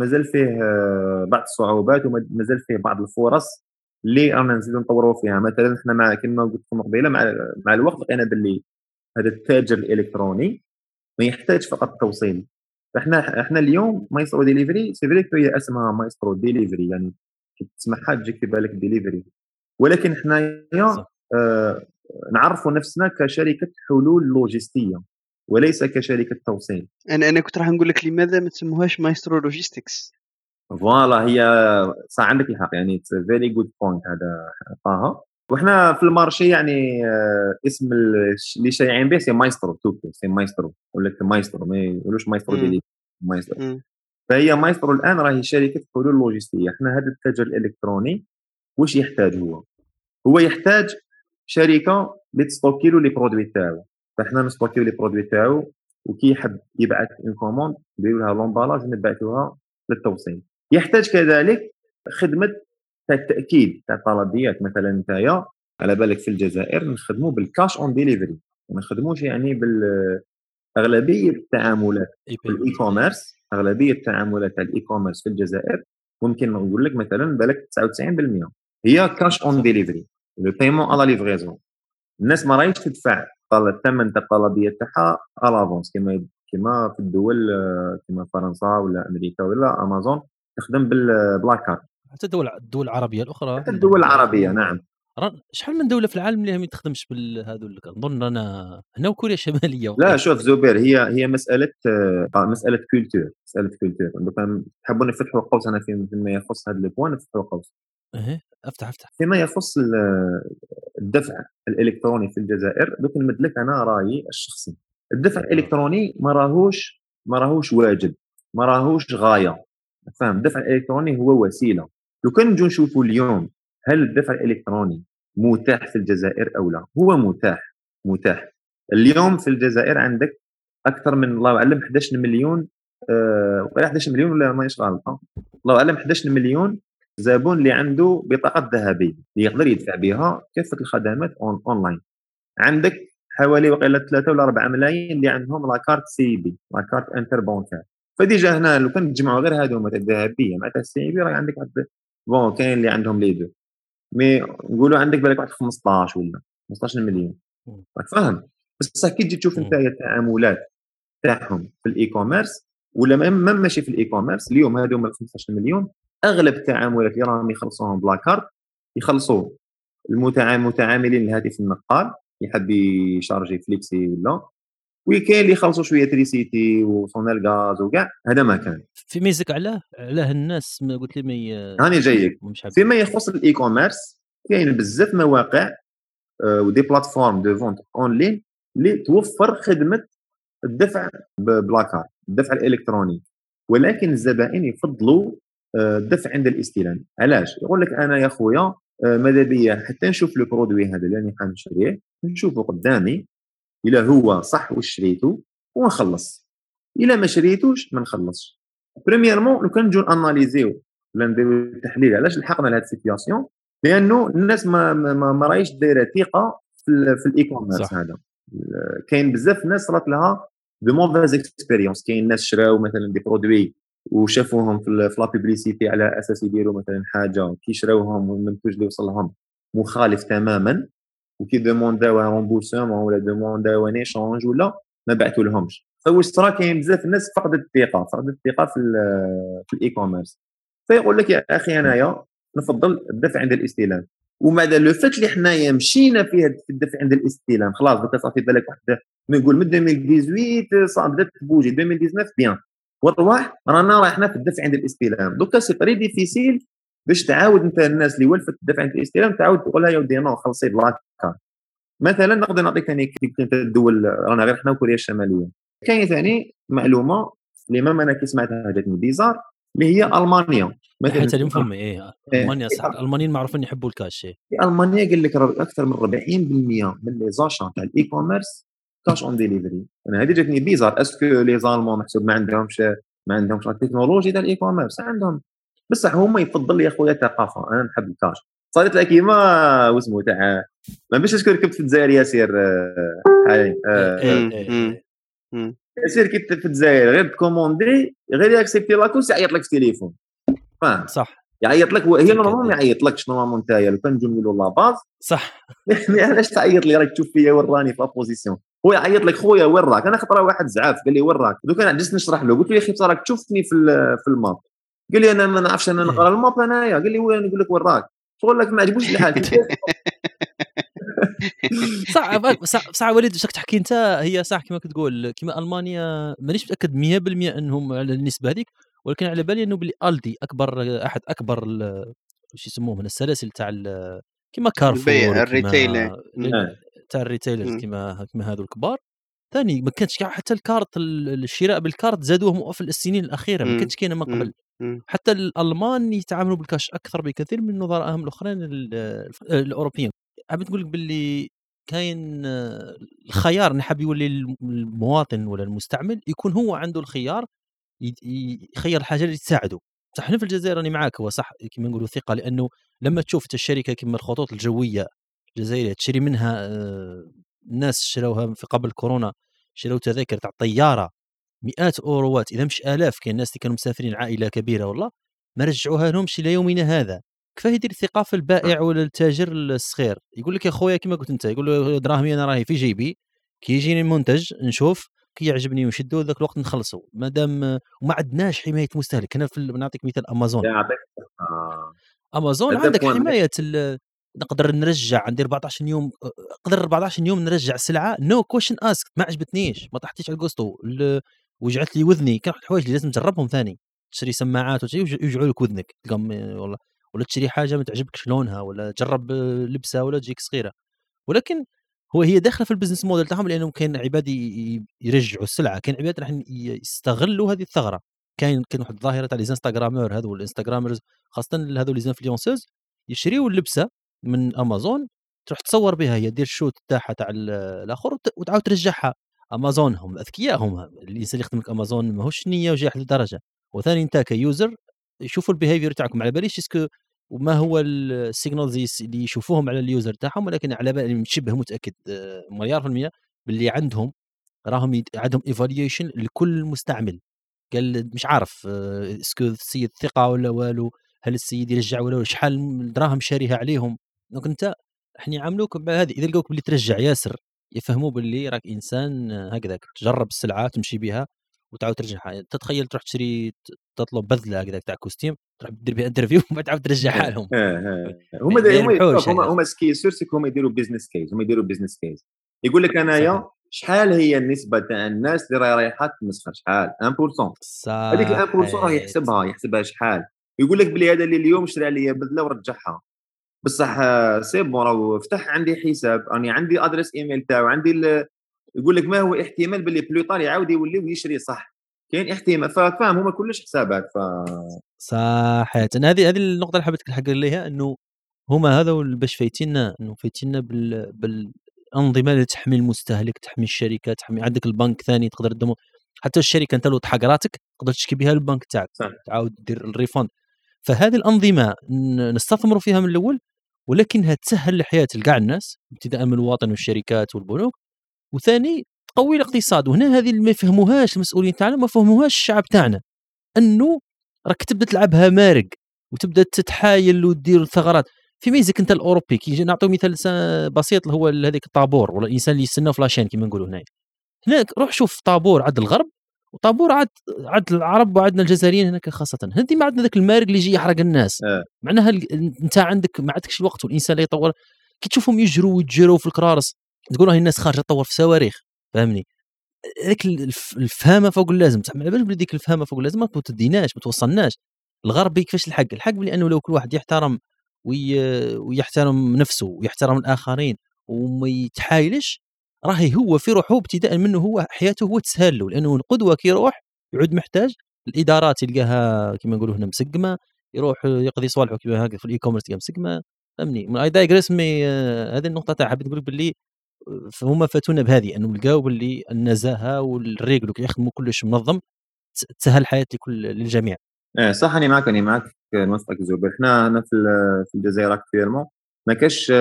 مازال فيه آه، بعض الصعوبات ومازال فيه بعض الفرص اللي رانا نزيدو نطوروا فيها. مثلا إحنا مع كما قلت لكم قبيلة مع مع الوقت لقينا باللي هذا التاجر الإلكتروني ما يحتاج فقط توصيل. فاحنا إحنا اليوم Maystro Delivery c'est vrai هي أسمها Maystro Delivery يعني كي تسمعها تجيك في بالك ديليفري. ولكن حنايا. آه نعرفوا نفسنا كشركة حلول لوجستية وليس كشركة توصيل. أنا أنا كنت راح نقول لك لماذا ما تسموهاش Maystro Logistics voilà هي صح عندك الحق يعني very good point هذا طه. وحنا في ال marché يعني آه، اسم اللي شايعين به c'est Maystro tout court c'est Maystro ولا Maystro ما يقولوش Maystro Deli Maystro. فهي Maystro الآن راهي شركة حلول لوجستية. إحنا هذا التاجر الإلكتروني واش يحتاج هو؟ هو يحتاج شركة اللي تستوكي له les produits تاعو. فإحنا نستوكيو les produits تاعو وكي يحب يبعث une commande نديرو لها l'emballage ونبعثوها للتوصيل. يحتاج كذلك خدمة التأكيد تاع الطلبيات مثلا نتايا على بالك في الجزائر نخدموا بال cash on delivery ما نخدموش يعني بال اغلبيه التعاملات في ال e-commerce أغلبية التعاملات تاع ال e-commerce في الجزائر ممكن نقول لك مثلا بالك 99% هي cash on delivery le paiement à la livraison الناس ما راهيش تدفع الثمن تاع الطلبيه تاعها à l'avance كما كما في الدول كما فرنسا ولا أمريكا ولا أمازون. تخدم ب la carte حتى الدول الدول العربية الأخرى. حتى الدول العربية نعم. شحال من دولة في العالم اللي ما تخدمش بالهذو نظن أنا هنا وكوريا الشماليه لا شوف زبير هي هي مسألة آه، مسألة culture مسألة culture تحبوا نفتحوا قوس أنا فيما يخص هذا ال point نفتحوا قوس إيه أفتح أفتح. فيما يخص الدفع الإلكتروني في الجزائر دوك نمد لك أنا رأيي الشخصي. الدفع الإلكتروني ما راهوش ما راهوش واجب ما راهوش غاية. فاهم الدفع الالكتروني هو وسيلة. لو كان نجو نشوفوا اليوم هل الدفع الإلكتروني متاح في الجزائر أو لا؟ هو متاح متاح. اليوم في الجزائر عندك أكثر من الله أعلم 11 مليون آه 11 مليون ولا مانيش غلطان الله أعلم 11 مليون زبون اللي عنده بطاقة ذهبية اللي يقدر يدفع بها كافة الخدمات أون أونلاين. عندك حوالي وقيلة 3 ولا 4 ملايين اللي عندهم la carte CIB la carte interbancaire ف déjà هنا لو كان تجمعوا غير هذوما الذهبية مع ال CIB راه عندك واحد bon كاين اللي عندهم les deux. mais نقولوا عندك بالك واحد 15 ولا 15 مليون. راك فاهم؟ بس كي تجي تشوف أنت التعاملات تاعهم في ال e-commerce ولا ما ماشي في ال e-commerce اليوم هذوما 15 مليون أغلب التعاملات اللي راهم يخلصوهم ب la carte يخلصوا المتعاملين الهاتف النقال يحب يشارجي Flexy ولا وكاين اللي يخلصوا شوية électricité و Sonelgaz وكاع. هذا ما كان. في ميزك علاه؟ علاه الناس ما قلت لي ما هاني جايك. فيما يخص ال e-commerce كاين بزاف مواقع آه، و des plateformes de vente en ligne اللي توفر خدمة الدفع ب la carte الدفع الإلكتروني. ولكن الزبائن يفضلوا آه، الدفع عند الاستلام علاش؟ يقول لك أنا يا خويا آه، ماذا بيا؟ حتى نشوف le produit هذا اللي راني حنشريه نشوفه قدامي. الا هو صح واش شريته ونخلص الا ما شريتوش ما نخلصش premièrement لو كان نجو اناليزيو ولا نديرو التحليل علاش لحقنا لهاد ال situation لأنه الناس ما ما, ما راهيش دايره ثقه في, في ال e-commerce هذا كاين بزاف ناس صرات لها de mauvaises expériences كاين ناس شراو مثلا des produits وشافوهم في la publicité على أساس يديروا مثلا حاجة كي شراوهم والمنتوج اللي وصل لهم مخالف تماما وكي دومونداو remboursement ولا دومونداو un échange ولا ما بعثوا لهمش فواش صرا كاين بزاف الناس فقدت الثقه فقدت الثقه في في ال e-commerce فيقول لك يا أخي انايا نفضل الدفع عند الاستلام ومع le fait اللي حنايا مشينا فيه في الدفع عند الاستلام خلاص بقى صافي بالك واحد نقول من 2018 صافي بدات تبوجي 2019 bien والرواح رانا رايحنا في الدفع عند الاستلام donc c'est très difficile باش تعاود أنت الناس اللي ولفت الدفع عند الاستلام تعاود تقول لها يا ودي نخلصك بلاك مثلا نقدر نعطيك ثاني كاين الدول رانا غير حنا وكوريا الشمالية. كاين ثاني معلومة اللي ما أنا كي سمعتها جاتني bizarre اللي هي ألمانيا. مثلا حتى اليوم إيه. ألمانيا صح الألمانيين معروفين يحبوا الكاش في ألمانيا قال لك أكثر من 40% من les achats تاع ال e-commerce cash on delivery أنا هذه جاتني bizarre. est-ce que les Allemands محسوب ما عندهمش ما عندهمش التكنولوجي تاع الاي كوميرس عندهم. بصح هما يفضل يا خويا الثقافه أنا نحب الكاش. صارت لها كيما واسمو تاع ما باش تشكر ركبت في الجزائر ياسير هاي ياسير كي في الجزائر غير تكوموندي غير ياكسبتي لاكوس يعيط لك في التليفون فاهم؟ صح. يعيط لك هي نورمالمون ما يعيطلكش نورمالمون نتايا لو كان نجو نقولوا لا باز. صح. علاش تعيط لي؟ راك تشوف فيا وين راني في لابوزيسيون هو يعيط لك خويا وين راك؟ أنا خطرة واحد زعاف قال لي وين راك؟ دوك أنا عجزت نشرح له قلت له يا أخي راك تشوفني في في ال map. قال لي أنا ما نعرفش أنا نقرأ ال map انايا قال لي وين؟ نقول لك وين راك. شغل لك ما عجبوش الحال. صح صح, صح وليد واش تحكي أنت هي صح كما كتقول كما ألمانيا مانيش متأكد 100% إنهم على النسبة هذيك ولكن على بالي إنه باللي ألدي أكبر أحد أكبر واش يسموه من السلاسل تاع كيما كارفور البيع ال retail آه. تاع ال retailers كيما كيما هذو الكبار. ثاني ما كانش كاع حتى الكارت الشراء بالكارت زادوه في السنين الأخيرة ما كانتش كاينة من قبل حتى الألمان يتعاملوا بالكاش أكثر بكثير من نظرائهم الأخرين الأوروبيين. حاب نقول لك باللي كاين الخيار حاب يولي المواطن ولا المستعمل يكون هو عنده الخيار يخير الحاجة اللي تساعده. صح في الجزائر راني معاك هو صح كما نقولوا ثقة لأنه لما تشوف الشركة كما الخطوط الجوية الجزائرية تشري منها آه، الناس شروها في قبل كورونا شروا تذاكر تاع طيارة مئات أوروات إذا مش آلاف كاين الناس اللي كانوا مسافرين عائلة كبيرة والله ما رجعوها لهمش إلى يومنا هذا. كيفاه يدير الثقه في البائع ولا التاجر الصغير؟ يقول لك يا خويا كما قلت أنت يقول له دراهمي أنا راهي في جيبي كي يجيني المنتج نشوف كي يعجبني ونشدو ذاك الوقت نخلصوا مادام وما عندناش حماية مستهلك. أنا في نعطيك مثال امازون امازون عندك حماية نقدر نرجع ندير 14 يوم نقدر 14 يوم نرجع سلعة نو كويشن اسك ما عجبتنيش ما طحتيش على الكوستو وجعت لي وذني كان الحوايج اللي لازم تجربهم ثاني تشري سماعات يوجعوا لك وذنك تلقاهم والله ولا تشري حاجة ما تعجبكش لونها ولا تجرب لبسه ولا تجيك صغيرة ولكن هو هي داخلة في ال business model تاعهم لأنهم كاين عباد يرجعوا السلعة كاين عباد راح يستغلوا هذه الثغرة كاين كاين واحد الظاهرة تاع les instagrammeurs هذو ال instagrammers خاصة هذو les influenceuses يشريوا اللبسة من امازون تروح تصور بها هي دير shoot تاعها تاع الآخر وتعاود ترجعها. امازون هم اذكياء هم. الانسان اللي يخدم لك امازون ماهوش نية وجاح لدرجه وثاني أنت ك user يشوفوا ال behavior تاعكم. على باليش est-ce que وما هو ال signals اللي يشوفوهم على ال user تاعهم ولكن على بالي شبه متاكد آه، مليار في المية باللي عندهم راهم عندهم evaluation لكل مستعمل. قال مش عارف آه، est-ce que السيد ثقة ولا والو هل السيد يرجع ولا شحال دراهم شاريها عليهم. donc أنت إحنا يعاملوك بهذه إذا لقوك باللي ترجع ياسر يفهموا باللي راك إنسان هكذاك تجرب السلعة تمشي بها وتعاود ترجعها. تتخيل تروح تشري تطلب بذلة هكذاك تاع كوستيم تروح دير بها انترفيو وبعد تعاود ترجعها لهم هما هما هما هما سكي سورسك هما يديروا بزنس كيس هما يديروا بزنس كيس يقول لك أنايا شحال هي النسبة تاع الناس اللي راهي رايحة تمسخر شحال؟ 1% هذيك ال 1% راه يحسبها يحسبها شحال. يقول لك بلي هذا اللي اليوم شرى عليا بدله ورجعها. بصح سي بون راه فتح عندي حساب راني عندي أدريس إيميل تاعو عندي يقول لك ما هو إحتمال باللي بلوطار يعاود يولي ويشري صح. كاين إحتمال فاهم هما كلش حسابات ف صح هذه هذه النقطة اللي حبيت نحكي عليها إنه هما هذا باش فايتينا إنه فايتينا بال بالأنظمة اللي تحمي المستهلك تحمي الشركة تحمي عندك البنك ثاني تقدر تدمو حتى الشركة أنت لو تحق راتك تقدر تشكي بها البنك تاعك تعاود دير الريفوند. فهذه الأنظمة نستثمروا فيها من الأول؟ ولكنها تسهل الحياة لكاع الناس ابتداء من الوطن والشركات والبنوك وثاني تقوي الاقتصاد. وهنا هذه اللي ما يفهموهاش المسؤولين تاعنا ما فهموهاش الشعب تاعنا. أنه راك تبدأ تلعبها مارق وتبدأ تتحايل ودير ثغرات. في ميزك انت الأوروبي كي نعطيو مثال بسيط هو هذيك الطابور ولا الانسان اللي يستنى في لاشين كما نقولوا هنا هناك روح شوف طابور عند الغرب وطابور عاد عاد العرب وعندنا الجزائريين هناك خاصة. هذه ما عندنا ذاك المارق اللي يجي يحرق الناس. أه. معناها انت عندك ما عندكش الوقت والإنسان اللي يطور. كي تشوفهم يجروا ويتجروا في الكرارس تقول راهي الناس خارجة تطور في صواريخ فهمني هذيك الفهامة فوق اللازم. ما على بالك ديك الفهامة فوق اللازم ما تديناش ما توصلناش. الغرب كيفاش الحق؟ الحق لأنه لو كل واحد يحترم وي... ويحترم نفسه ويحترم الآخرين وما يتحايلش راهي هو في روحه ابتداء منه هو حياته هو تسهل له لأنه القدوه كي يروح يعود محتاج الادارات يلقاها كما نقولوا هنا مسقمة يروح يقضي صوالحه كما هكا في الاي كوميرس مسقمة فهمني اي دايجريس مي هذه النقطة تاع حبيت نقول باللي فهم فاتونا بهذه انه لقاو باللي النزاهه والريغل يخدموا كلش منظم تسهل الحياة لكل للجميع. إيه صح أنا معك أنا معك نوافقك زوبر إحنا هنا في الجزائر اكتويرمون ما كاش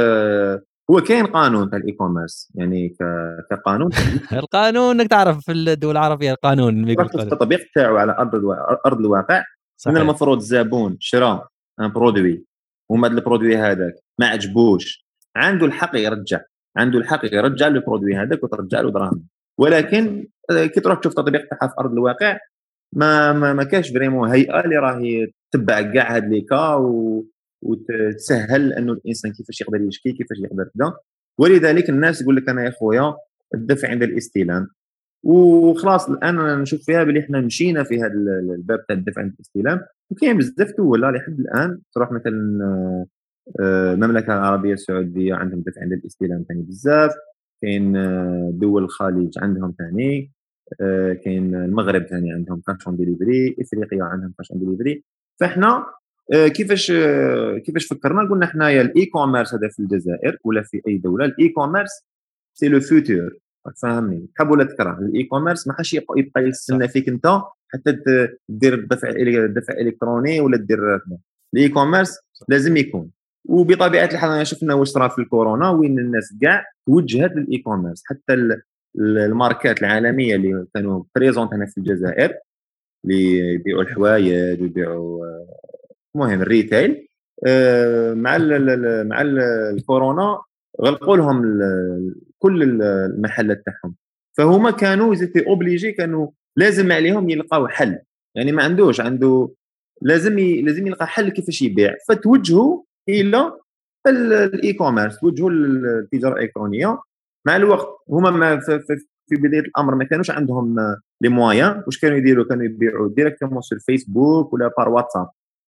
هو كاين قانون تاع الاي كوميرس يعني كقانون. القانون إنك تعرف في الدول العربية القانون التطبيق تاعو على أرض أرض الواقع صحيح. من المفروض الزبون شرا un produit وما ال produit هذاك ما عجبوش. عنده الحق يرجع عنده الحق يرجع ال produit هذاك وترجع له دراهم. ولكن كي تروح تشوف تطبيق تاعها في أرض الواقع ما ما, ما كاش vraiment هيئة اللي راهي تتبع كاع هاد les cas و... وتسهل انه الإنسان كيفاش يقدر يشكي كيفاش يقدر كذا. ولذلك الناس يقول لك أنا يا خويا الدفع عند الاستلام وخلاص الآن نشوف فيها بلي إحنا مشينا في هذا الباب تاع الدفع عند الاستلام وكاين بزاف دول لحد الآن تروح مثلا آه، المملكة العربية السعودية عندهم دفع عند الاستلام ثاني بزاف. كاين آه، دول الخليج عندهم ثاني آه، كاين المغرب ثاني عندهم cash on delivery. إفريقيا عندهم cash on delivery. فاحنا كيفاش كيفاش فكرنا؟ قلنا حنايا ال e-commerce هذا في الجزائر ولا في أي دولة ال e-commerce c'est le futur فهمني تحب ولا تكره ال e-commerce ما حاش يبقى يستنى فيك أنت حتى دير الدفع الدفع الالكتروني ولا دير ال e-commerce لازم يكون. وبطبيعة الحال شفنا واش صرا في الكورونا وين الناس كاع توجهت لل e-commerce حتى الماركات العالمية اللي كانوا présentes هنا في الجزائر اللي يبيعوا الحوايج ويبيعوا المهم ال retail آه، مع ال مع ال الكورونا غلقوا لهم كل المحلات تاعهم. فهما كانوا étaient obligés كانوا لازم عليهم يلقاو حل. يعني ما عندوش عنده لازم. لازم يلقى حل كيفاش يبيع. فتوجهوا إلى ال e-commerce توجهوا للتجاره الإلكترونية. مع الوقت هما ما في, في, في بداية الأمر ما كانوش عندهم les moyens واش كانوا يديروا؟ كانوا يبيعوا directement sur فيسبوك ولا par واتساب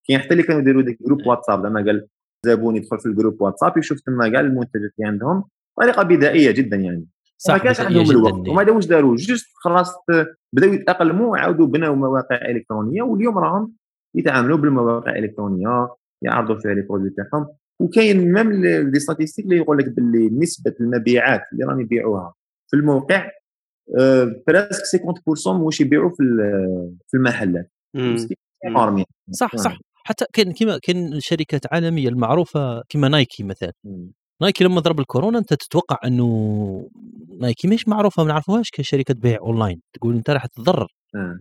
كاين حتى اللي كانوا يديروا ديك groupe واتساب زعما قال زبون يدخل في ال groupe واتساب يشوف تما كاع المنتجات اللي عندهم طريقة بدائية جدا يعني. صح ما كانش عندهم الوقت. وما واش داروا juste خلاص بداو يتأقلموا وعاودوا بناو مواقع إلكترونية واليوم راهم يتعاملوا بالمواقع الالكترونيه يعرضوا فيها les produits تاعهم. وكاين même des statistiques اللي يقول لك باللي نسبة المبيعات اللي راهم يبيعوها في الموقع presque 50% واش يبيعوا في في المحلات. صح صح. حتى كاين كيما كاين شركات عالمية المعروفة كيما نايكي مثلا. نايكي لما ضرب الكورونا أنت تتوقع إنه نايكي مش معروفة ما نعرفوهاش كشركة بيع أونلاين. تقول أنت راح تتضرر. آه.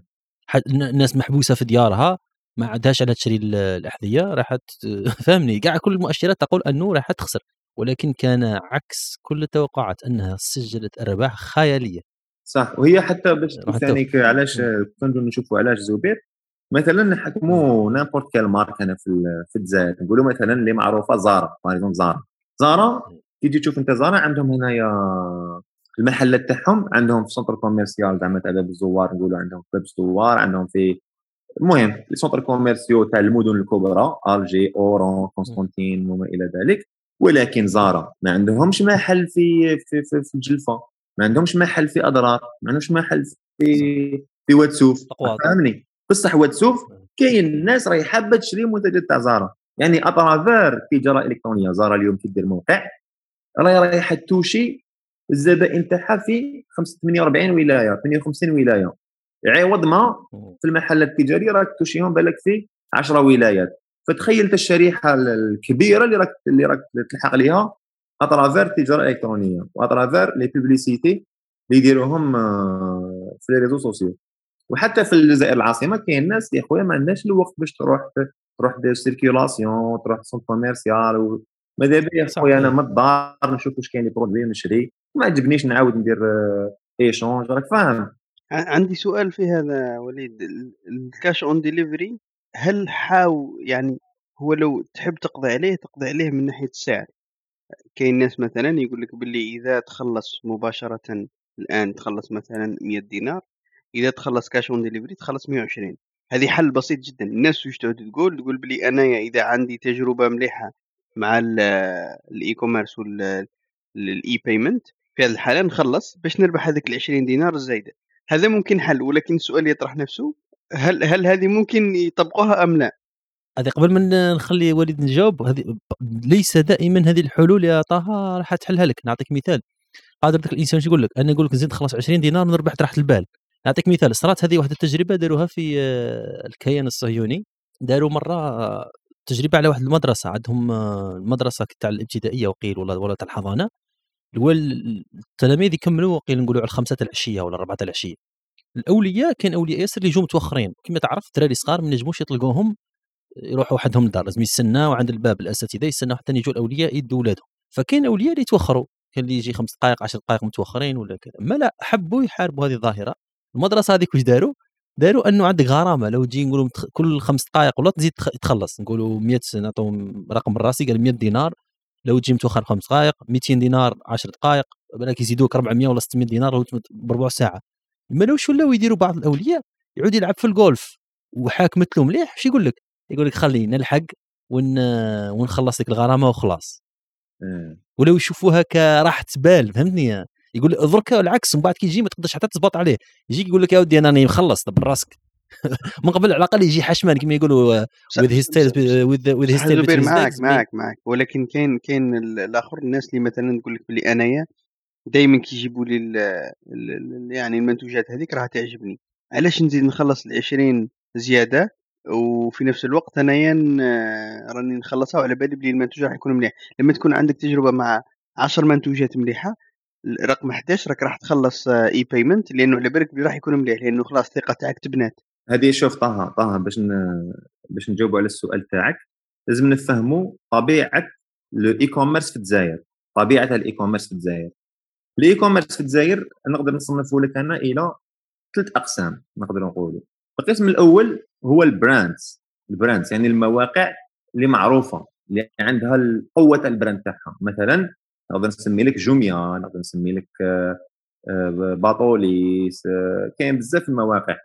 الناس محبوسة في ديارها ما عندهاش على تشري الأحذية راح فهمني؟ كاع كل المؤشرات تقول أنه راح تخسر. ولكن كان عكس كل التوقعات أنها سجلت أرباح خيالية. صح. وهي حتى باش ثاني علاش كنت نشوفوا علاش زبير؟ مثلا نحكموا n'importe quelle marque هنا في في الجزائر نقولوا مثلا اللي معروفة زارا par زارا زارا كي تجي تشوف أنت زارا عندهم هنايا المحلات تاعهم عندهم في centre commercial زعما تاع باب الزوار نقولوا عندهم في باب الزوار عندهم في المهم les centres commerciaux تاع المدن الكبرى Alger Oran Constantine وما إلى ذلك. ولكن زارا ما عندهمش محل في في في, في الجلفة ما عندهمش محل في أدرار ما عندهمش محل في في واد سوف. فهمني؟ بصح واد سوف كاين الناس راهي حابة تشري منتجات تاع زارا يعني à travers تجاره إلكترونية زارا اليوم كي دير موقع راهي رايحة toucher الزبائن تاعها في 48 ولاية 58 ولاية. عوض ما في المحلات التجاريه راك توشيهم بالك في 10 ولايات. فتخيل الشريحة الكبيرة اللي راك اللي راك تلحق ليها à travers التجاره الالكترونيه و à travers les publicités اللي يديروهم آه، في les réseaux sociaux وحتى في الجزائر العاصمة كاين ناس يا خويا ما عندهاش الوقت باش تروح تروح دير circulation تروح centre commercial ماذا بيا يا خويا أنا من الدار نشوف واش كاين les produits نشري ما عجبنيش نعاود ندير échange راك فاهم. عندي سؤال في هذا وليد. ال cash on delivery هل حاو يعني هو لو تحب تقضي عليه تقضي عليه من ناحية السعر؟ كاين ناس مثلا يقول لك باللي إذا تخلص مباشرة الآن تخلص مثلا 100 دينار إذا تخلص cash on delivery تخلص 120 هذه حل بسيط جدا. الناس واش تقعد تقول؟ تقول بلي أنايا إذا عندي تجربة مليحة مع ال e-commerce وال e-payment في هذه الحالة نخلص باش نربح هذيك ال 20 دينار الزايدة. هذا ممكن حل. ولكن السؤال يطرح نفسه هل هل هذه ممكن يطبقوها أم لا؟ هذه قبل ما نخلي وليد نجاوب هذه ليس دائما هذه الحلول يا طه راح تحلها لك. نعطيك مثال. قادر الإنسان يقول لك؟ أنا نقول لك زيد خلاص 20 دينار نربح راحة البال. نعطيك مثال صارت هذه واحدة التجربة داروها في آه، الكيان الصهيوني. داروا مرة تجربة على واحد المدرسة عندهم آه، المدرسة تاع الابتدائية وقيل ولا ولا تاع الحضانة. التلاميذ يكملوا وقيل نقولوا على الخمسة العشية ولا الربعة العشية. الأولياء كان أولياء ياسر اللي يجوا متوخرين كما تعرف الدراري صغار ما ينجموش يطلقوهم يروحوا وحدهم للدار. لازم يستناو عند الباب الأساتذة يستناو حتى يجوا الأولياء يدوا ولادهم. فكاين أولياء اللي يتوخروا. كان اللي يجي خمس دقائق 10 دقائق متوخرين ولا كذا. ما لا حبوا يحاربوا هذه الظاهرة. المدرسة هذيك واش داروا؟ داروا أنه عندك غرامة. لو تجي نقولوا كل خمس دقائق ولا تزيد تخلص. نقولوا 100 نعطوهم رقم الراسي قال 100 دينار. لو تجي متوخر خمس دقائق 200 دينار 10 دقائق بالك يزيدوك 400 ولا 600 دينار لو بربع ساعة. ما واش ولاو يديروا بعض الاولياء يعود يلعب في الجولف وحاك مثله مليح اش يقول لك؟ يقول لك خلينا نلحق ون... ونخلص لك الغرامة وخلاص. إيه. ولاو يشوفوها كراحة بال فهمتني يقول درك العكس من بعد كي يجي ما تقدرش حتى تزبط عليه. يجيك يقول لك يا ودي أنا راني مخلص دبر راسك من قبل على الأقل يجي حشمان كما يقولوا صح tail زبير between his معاك legs معاك معاك. ولكن كاين كاين ال- الآخر الناس اللي مثلا تقول لك بلي أنايا دائما كيجيبوا لي ال- ال- ال- يعني المنتوجات هذيك راح تعجبني. علاش نزيد نخلص العشرين زيادة؟ وفي نفس الوقت أنايا راني نخلصها وعلى بالي بلي المنتوج راح يكون مليح. لما تكون عندك تجربة مع عشر منتوجات مليحة ال- رقم 11 راك راح تخلص اي بايمنت لأنه على بالك راح يكون مليح لأنه خلاص الثقه تاعك تبنات. هذه شوف طه طه باش ن... باش نجاوبوا على السؤال تاعك. لازم نفهموا طبيعة ال e-commerce في الجزائر. طبيعة ال e-commerce في الجزائر. ال e-commerce في الجزائر نقدر نصنفه لك أنا إلى ثلاث أقسام نقدر نقولوا القسم الأول هو ال brands. ال brands يعني المواقع اللي معروفة اللي عندها قوه ال brand تاعها. مثلا نقدر نسمي لك جوميا نقدر نسمي لك آه، آه، باتوليس آه، كاين بزاف المواقع.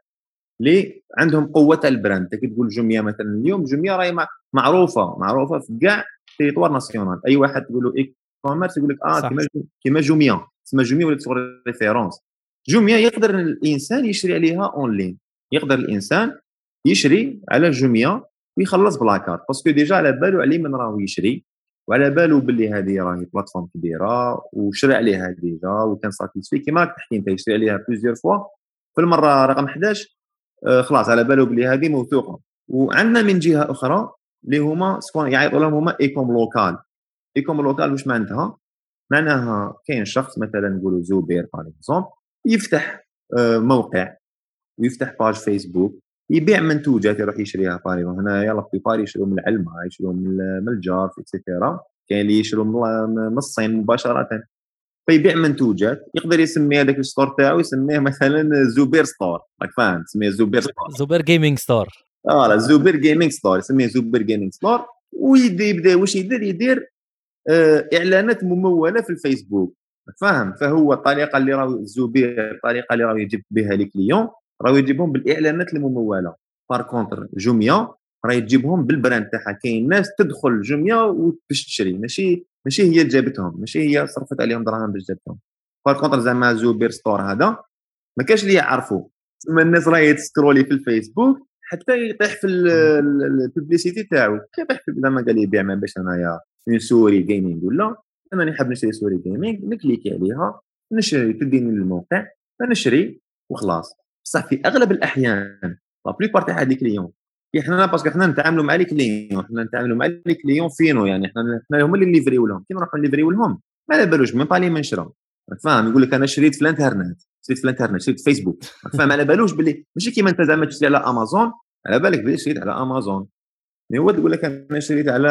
اللي عندهم قوة ال brand. كي تقول جوميا مثلا اليوم جوميا راهي مع- معروفة معروفة في كاع territoire national. أي واحد تقول له e-commerce يقول لك آه. كيما كيما جوميا تسمى جوميا ولا تشغل référence جوميا يقدر الإنسان يشري عليها en ligne يقدر الإنسان يشري على جوميا ويخلص ب la carte parce que déjà على بالو عليه من راهو يشري. وعلى بالو باللي هذه راهي plateforme كبيرة وشرى عليها déjà وكان satisfait كيما راك تحكي أنت يشري عليها plusieurs fois في المرة رقم 11 آه، خلاص على بالو بلي هذه موثوقة. وعندنا من جهة أخرى اللي هما ce qu'on يعيطوا لهم هما e-com local. e-com local واش معناتها؟ معناها كاين شخص مثلا نقولوا زوبير par exemple يفتح آه، موقع ويفتح page فيسبوك يبيع منتوجات يروح يشريها باريغ هنايا لا بيبار يشريو من العلمه يشريو من الجار et cetera كاين اللي يشريو من الصين مباشرة. فيبيع منتوجات يقدر يسمي هذاك ال store تاعو يسميه مثلا زوبير store. راك فاهم تسميه زوبير store. زوبر gaming store آه زوبر gaming store يسميه زوبر gaming store ويبدا يبدأ واش يدير؟ يدير آه إعلانات ممولة في الفيسبوك. فاهم فهو الطريقة اللي راه الزوبير الطريقة اللي راه يجيب بها les clients راه يجيبهم بالإعلانات الممولة. par contre جوميا راه تجيبهم بال brand تاعها. كاين ناس تدخل جوميا باش تشري. ماشي ماشي هي جابتهم. ماشي هي صرفت عليهم دراهم باش جابتهم. par contre زعما زوبير store هذا ما كاش اللي يعرفوا تسمى الناس راهي تسكرولي في الفيسبوك حتى يطيح في ال publicité تاعو. يطيح في زعما قال لي بيع ما باش أنايا une souris gaming ولا. أنا نحب نشري souris gaming نكليكي عليها. نشري تديني للموقع فنشري وخلاص. بصح في أغلب الأحيان la plupart تاع les clients إحنا parce que إحنا نتعاملوا مع les clients إحنا نتعاملوا مع les clients finaux يعني إحنا إحنا هما اللي نليفريو لهم كي نروحوا نليفريو لهم؟ ما على بالوش même pas منين شرا فاهم؟ يقول لك أنا شريت في الإنترنت شريت في الإنترنت شريت في فيسبوك فاهم؟ على بالوش باللي ماشي كيما أنت زعما تشري على امازون على بالك بلي شريت على امازون mais هو تقول لك أنا شريت على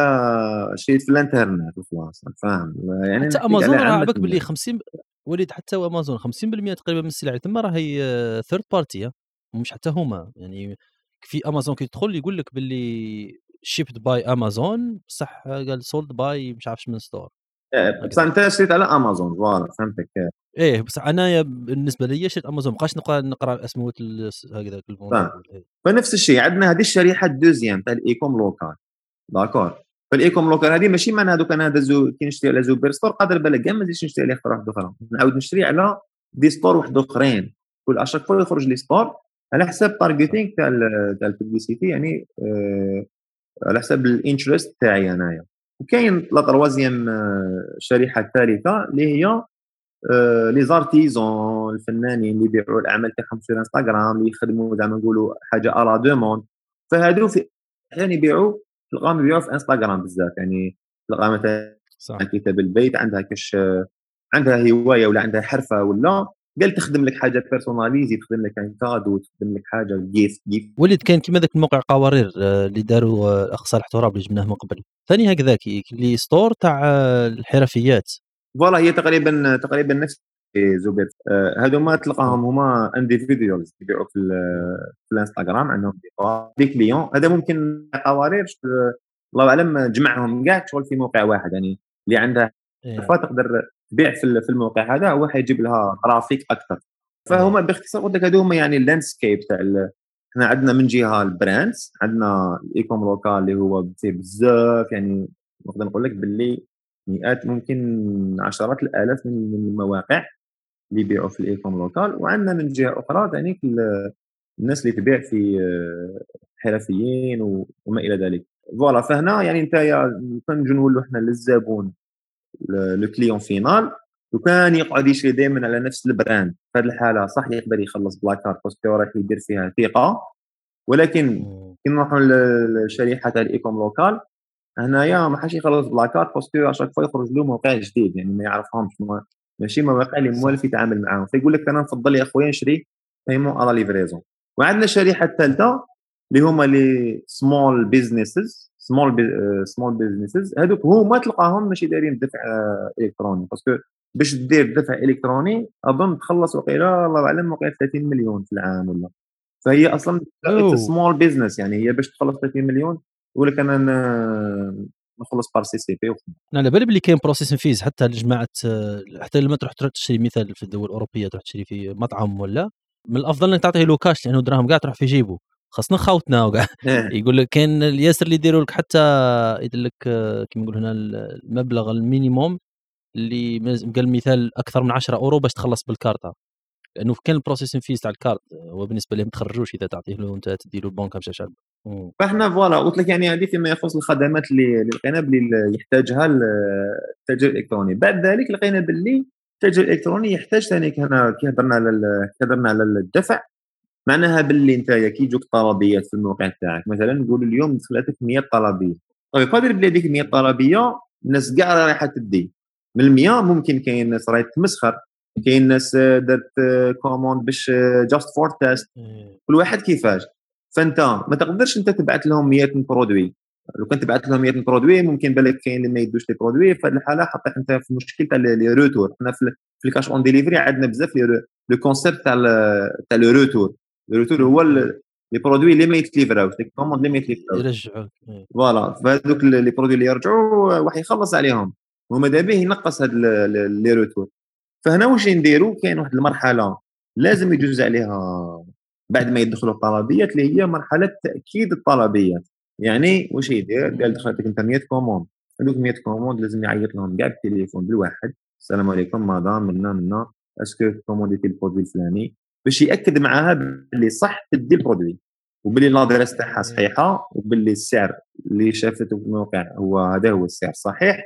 شريت في الإنترنت وخلاص فاهم؟ يعني حتى امازون راه عبك باللي الناس. 50 وليد حتى امازون 50% تقريبا من السلع تما راهي third party مش حتى هما يعني في امازون كي تدخل يقول لك باللي shipped by امازون بصح قال sold by مش عارفش من store آه، بصح أنت شريت على امازون voilà فهمتك إيه. بصح انايا بالنسبة لي شريت امازون مابقاش نقرأ نقرأ اسمه هكذاك الموضوع فاهم. فنفس الشيء عندنا هذه الشريحة ال deuxième تاع ال e-com local d'accord. فال e-com local هذه ماشي معناها دوك أنا زو كي نشري على زوبير store قادر بالك كاع ما نزيدش نشري عليه خطره واحدة أخرى. نعاود نشري على des stores واحد أخرين. كل à chaque fois يخرج لي store على حساب targeting تاع تاع ال publicité يعني آه على حساب ال interest تاعي أنايا. وكاين la troisième آه، الشريحه الثالثه اللي هي آه، les artisans الفنانين اللي يبيعوا الأعمال تاعهم في انستغرام اللي يخدموا زعما نقولوا حاجة على demande فهادو في أحيانا يبيعوا تلقاهم يبيعوا في انستغرام بزاف يعني تلقى مثلا صح. ربات البيت عندها كاش عندها هواية ولا عندها حرفة ولا قال تخدم لك حاجة personnalisée تخدم لك un cadeau تخدم لك حاجة gift gift وليد كان كيما ذاك الموقع قوارير آه، اللي داروا آه، الاخ صالح تراب اللي جبناه من قبل. ثاني هكذاك ال les stores تاع آه، الحرفيات. voilà هي تقريبا تقريبا نفس زوبير. آه، هادو ما تلقاهم هما individuals يبيعوا في في الانستغرام عندهم des clients هذا ممكن قوارير آه، الله أعلم جمعهم كاع شغل في موقع واحد. يعني اللي عنده إيه. فتقدر تبيع في ال- في الموقع هذا هو حيجيب لها traffic أكثر. فهما باختصار قلت لك هذو هما يعني ال landscape تاع إحنا عندنا من جهة ال brands عندنا ال e-com local اللي هو فيه بزاف يعني نقدر نقول لك باللي مئات ممكن عشرات الآلاف من المواقع. اللي يبيعوا في ال e-com local وعندنا من جهة أخرى ثاني الناس اللي تبيع في آه، حرفيين وما إلى ذلك. voilà فهنا يعني أنت كان نجي نقولوا إحنا للزبون le client final وكان يقعد يشري دائما على نفس ال brand. في هذه الحالة صح يقدر يخلص ب la carte parce que راح يدير فيها ثقه ولكن كي نروحوا للشريحه تاع ال e-com local هنايا ما حاش يخلص بلاكارت باسكو اشاك فوا يخرج له موقع جديد يعني ما يعرفهمش ماشي؟ مواقع اللي موالف يتعامل معاهم. فيقول لك أنا نفضل يا خويا نشري paiement à la livraison وعندنا الشريحة الثالثة اللي هما les small businesses small small businesses هذوك هما تلقاهم ماشي دايرين دفع إلكتروني. parce que باش دير دفع إلكتروني أظن تخلص وقيلة الله أعلم وقيلة 30 مليون في العام ولا. فهي أصلا small business يعني هي باش تخلص 30 مليون يقول لك أنا نخلص par CCP على بالي بلي كاين processing fees حتى لجماعة حتى لما تروح تشري مثال في الدول الأوروبية تروح تشري في مطعم ولا من الأفضل إنك تعطيه له كاش لأنه دراهم كاع تروح في جيبه. خاصنا خاوتنا وكاع. يقول لك كاين الياسر اللي يديروا لك حتى يدير لك كيما نقول هنا المبلغ ال minimum اللي قال مثال أكثر من 10 أورو باش تخلص بالكارطة. لأنه كان ال processing fees تاع الكارت هو بالنسبة لهم تخرجوش إذا تعطيه له انت تدي له البنكه باش شاب فاحنا voilà قلت لك يعني هذه فيما يخص الخدمات اللي لقينا باللي يحتاجها التاجر الإلكتروني. بعد ذلك لقينا باللي التاجر الإلكتروني يحتاج ثاني هنا كي هضرنا على كي هضرنا على الدفع. معناها باللي انت كي يجوك طلبيات في الموقع تاعك. مثلا نقول اليوم دخلتك 100 طلبيه طيب قادر بلي هذيك 100 طلبيه الناس كاع رايحة تدي. من ال 100 ممكن كاين ناس راهي تمسخر كاين ناس دارت commande باش just for test كل واحد كيفاش؟ فانت ما تقدرش انت تبعث لهم 100 produits. لو كنت تبعث لهم 100 produits ممكن بالك كاين اللي ما يدوش les produits في هذه الحالة حطيت انت في مشكل تاع les retours حنا في ال cash on delivery عندنا بزاف le concept تاع تاع le retour le retour هو les produits اللي ما يتليفراوش les commandes اللي ما يتليفراوش. يرجعوا voilà فهذوك les produits اللي يرجعوا واحد يخلص عليهم. وماذا به ينقص هاد les retours فهنا واش نديروا كاين واحد المرحلة لازم يجوز عليها بعد ما يدخلوا الطلبيات اللي هي مرحلة تأكيد الطلبيات. يعني واش يدير؟ قال دخلت أنت 100 commandes. هذوك 100 commandes لازم يعيط لهم كاع بالتليفون بالواحد. السلام عليكم مدام منا منا. est-ce que كومونديتي ال produit الفلاني؟ باش يأكد معاها باللي صح تدي ال produit. وباللي l'adresse تاعها صحيحة وباللي السعر اللي شافته في الموقع هو هذا هو السعر الصحيح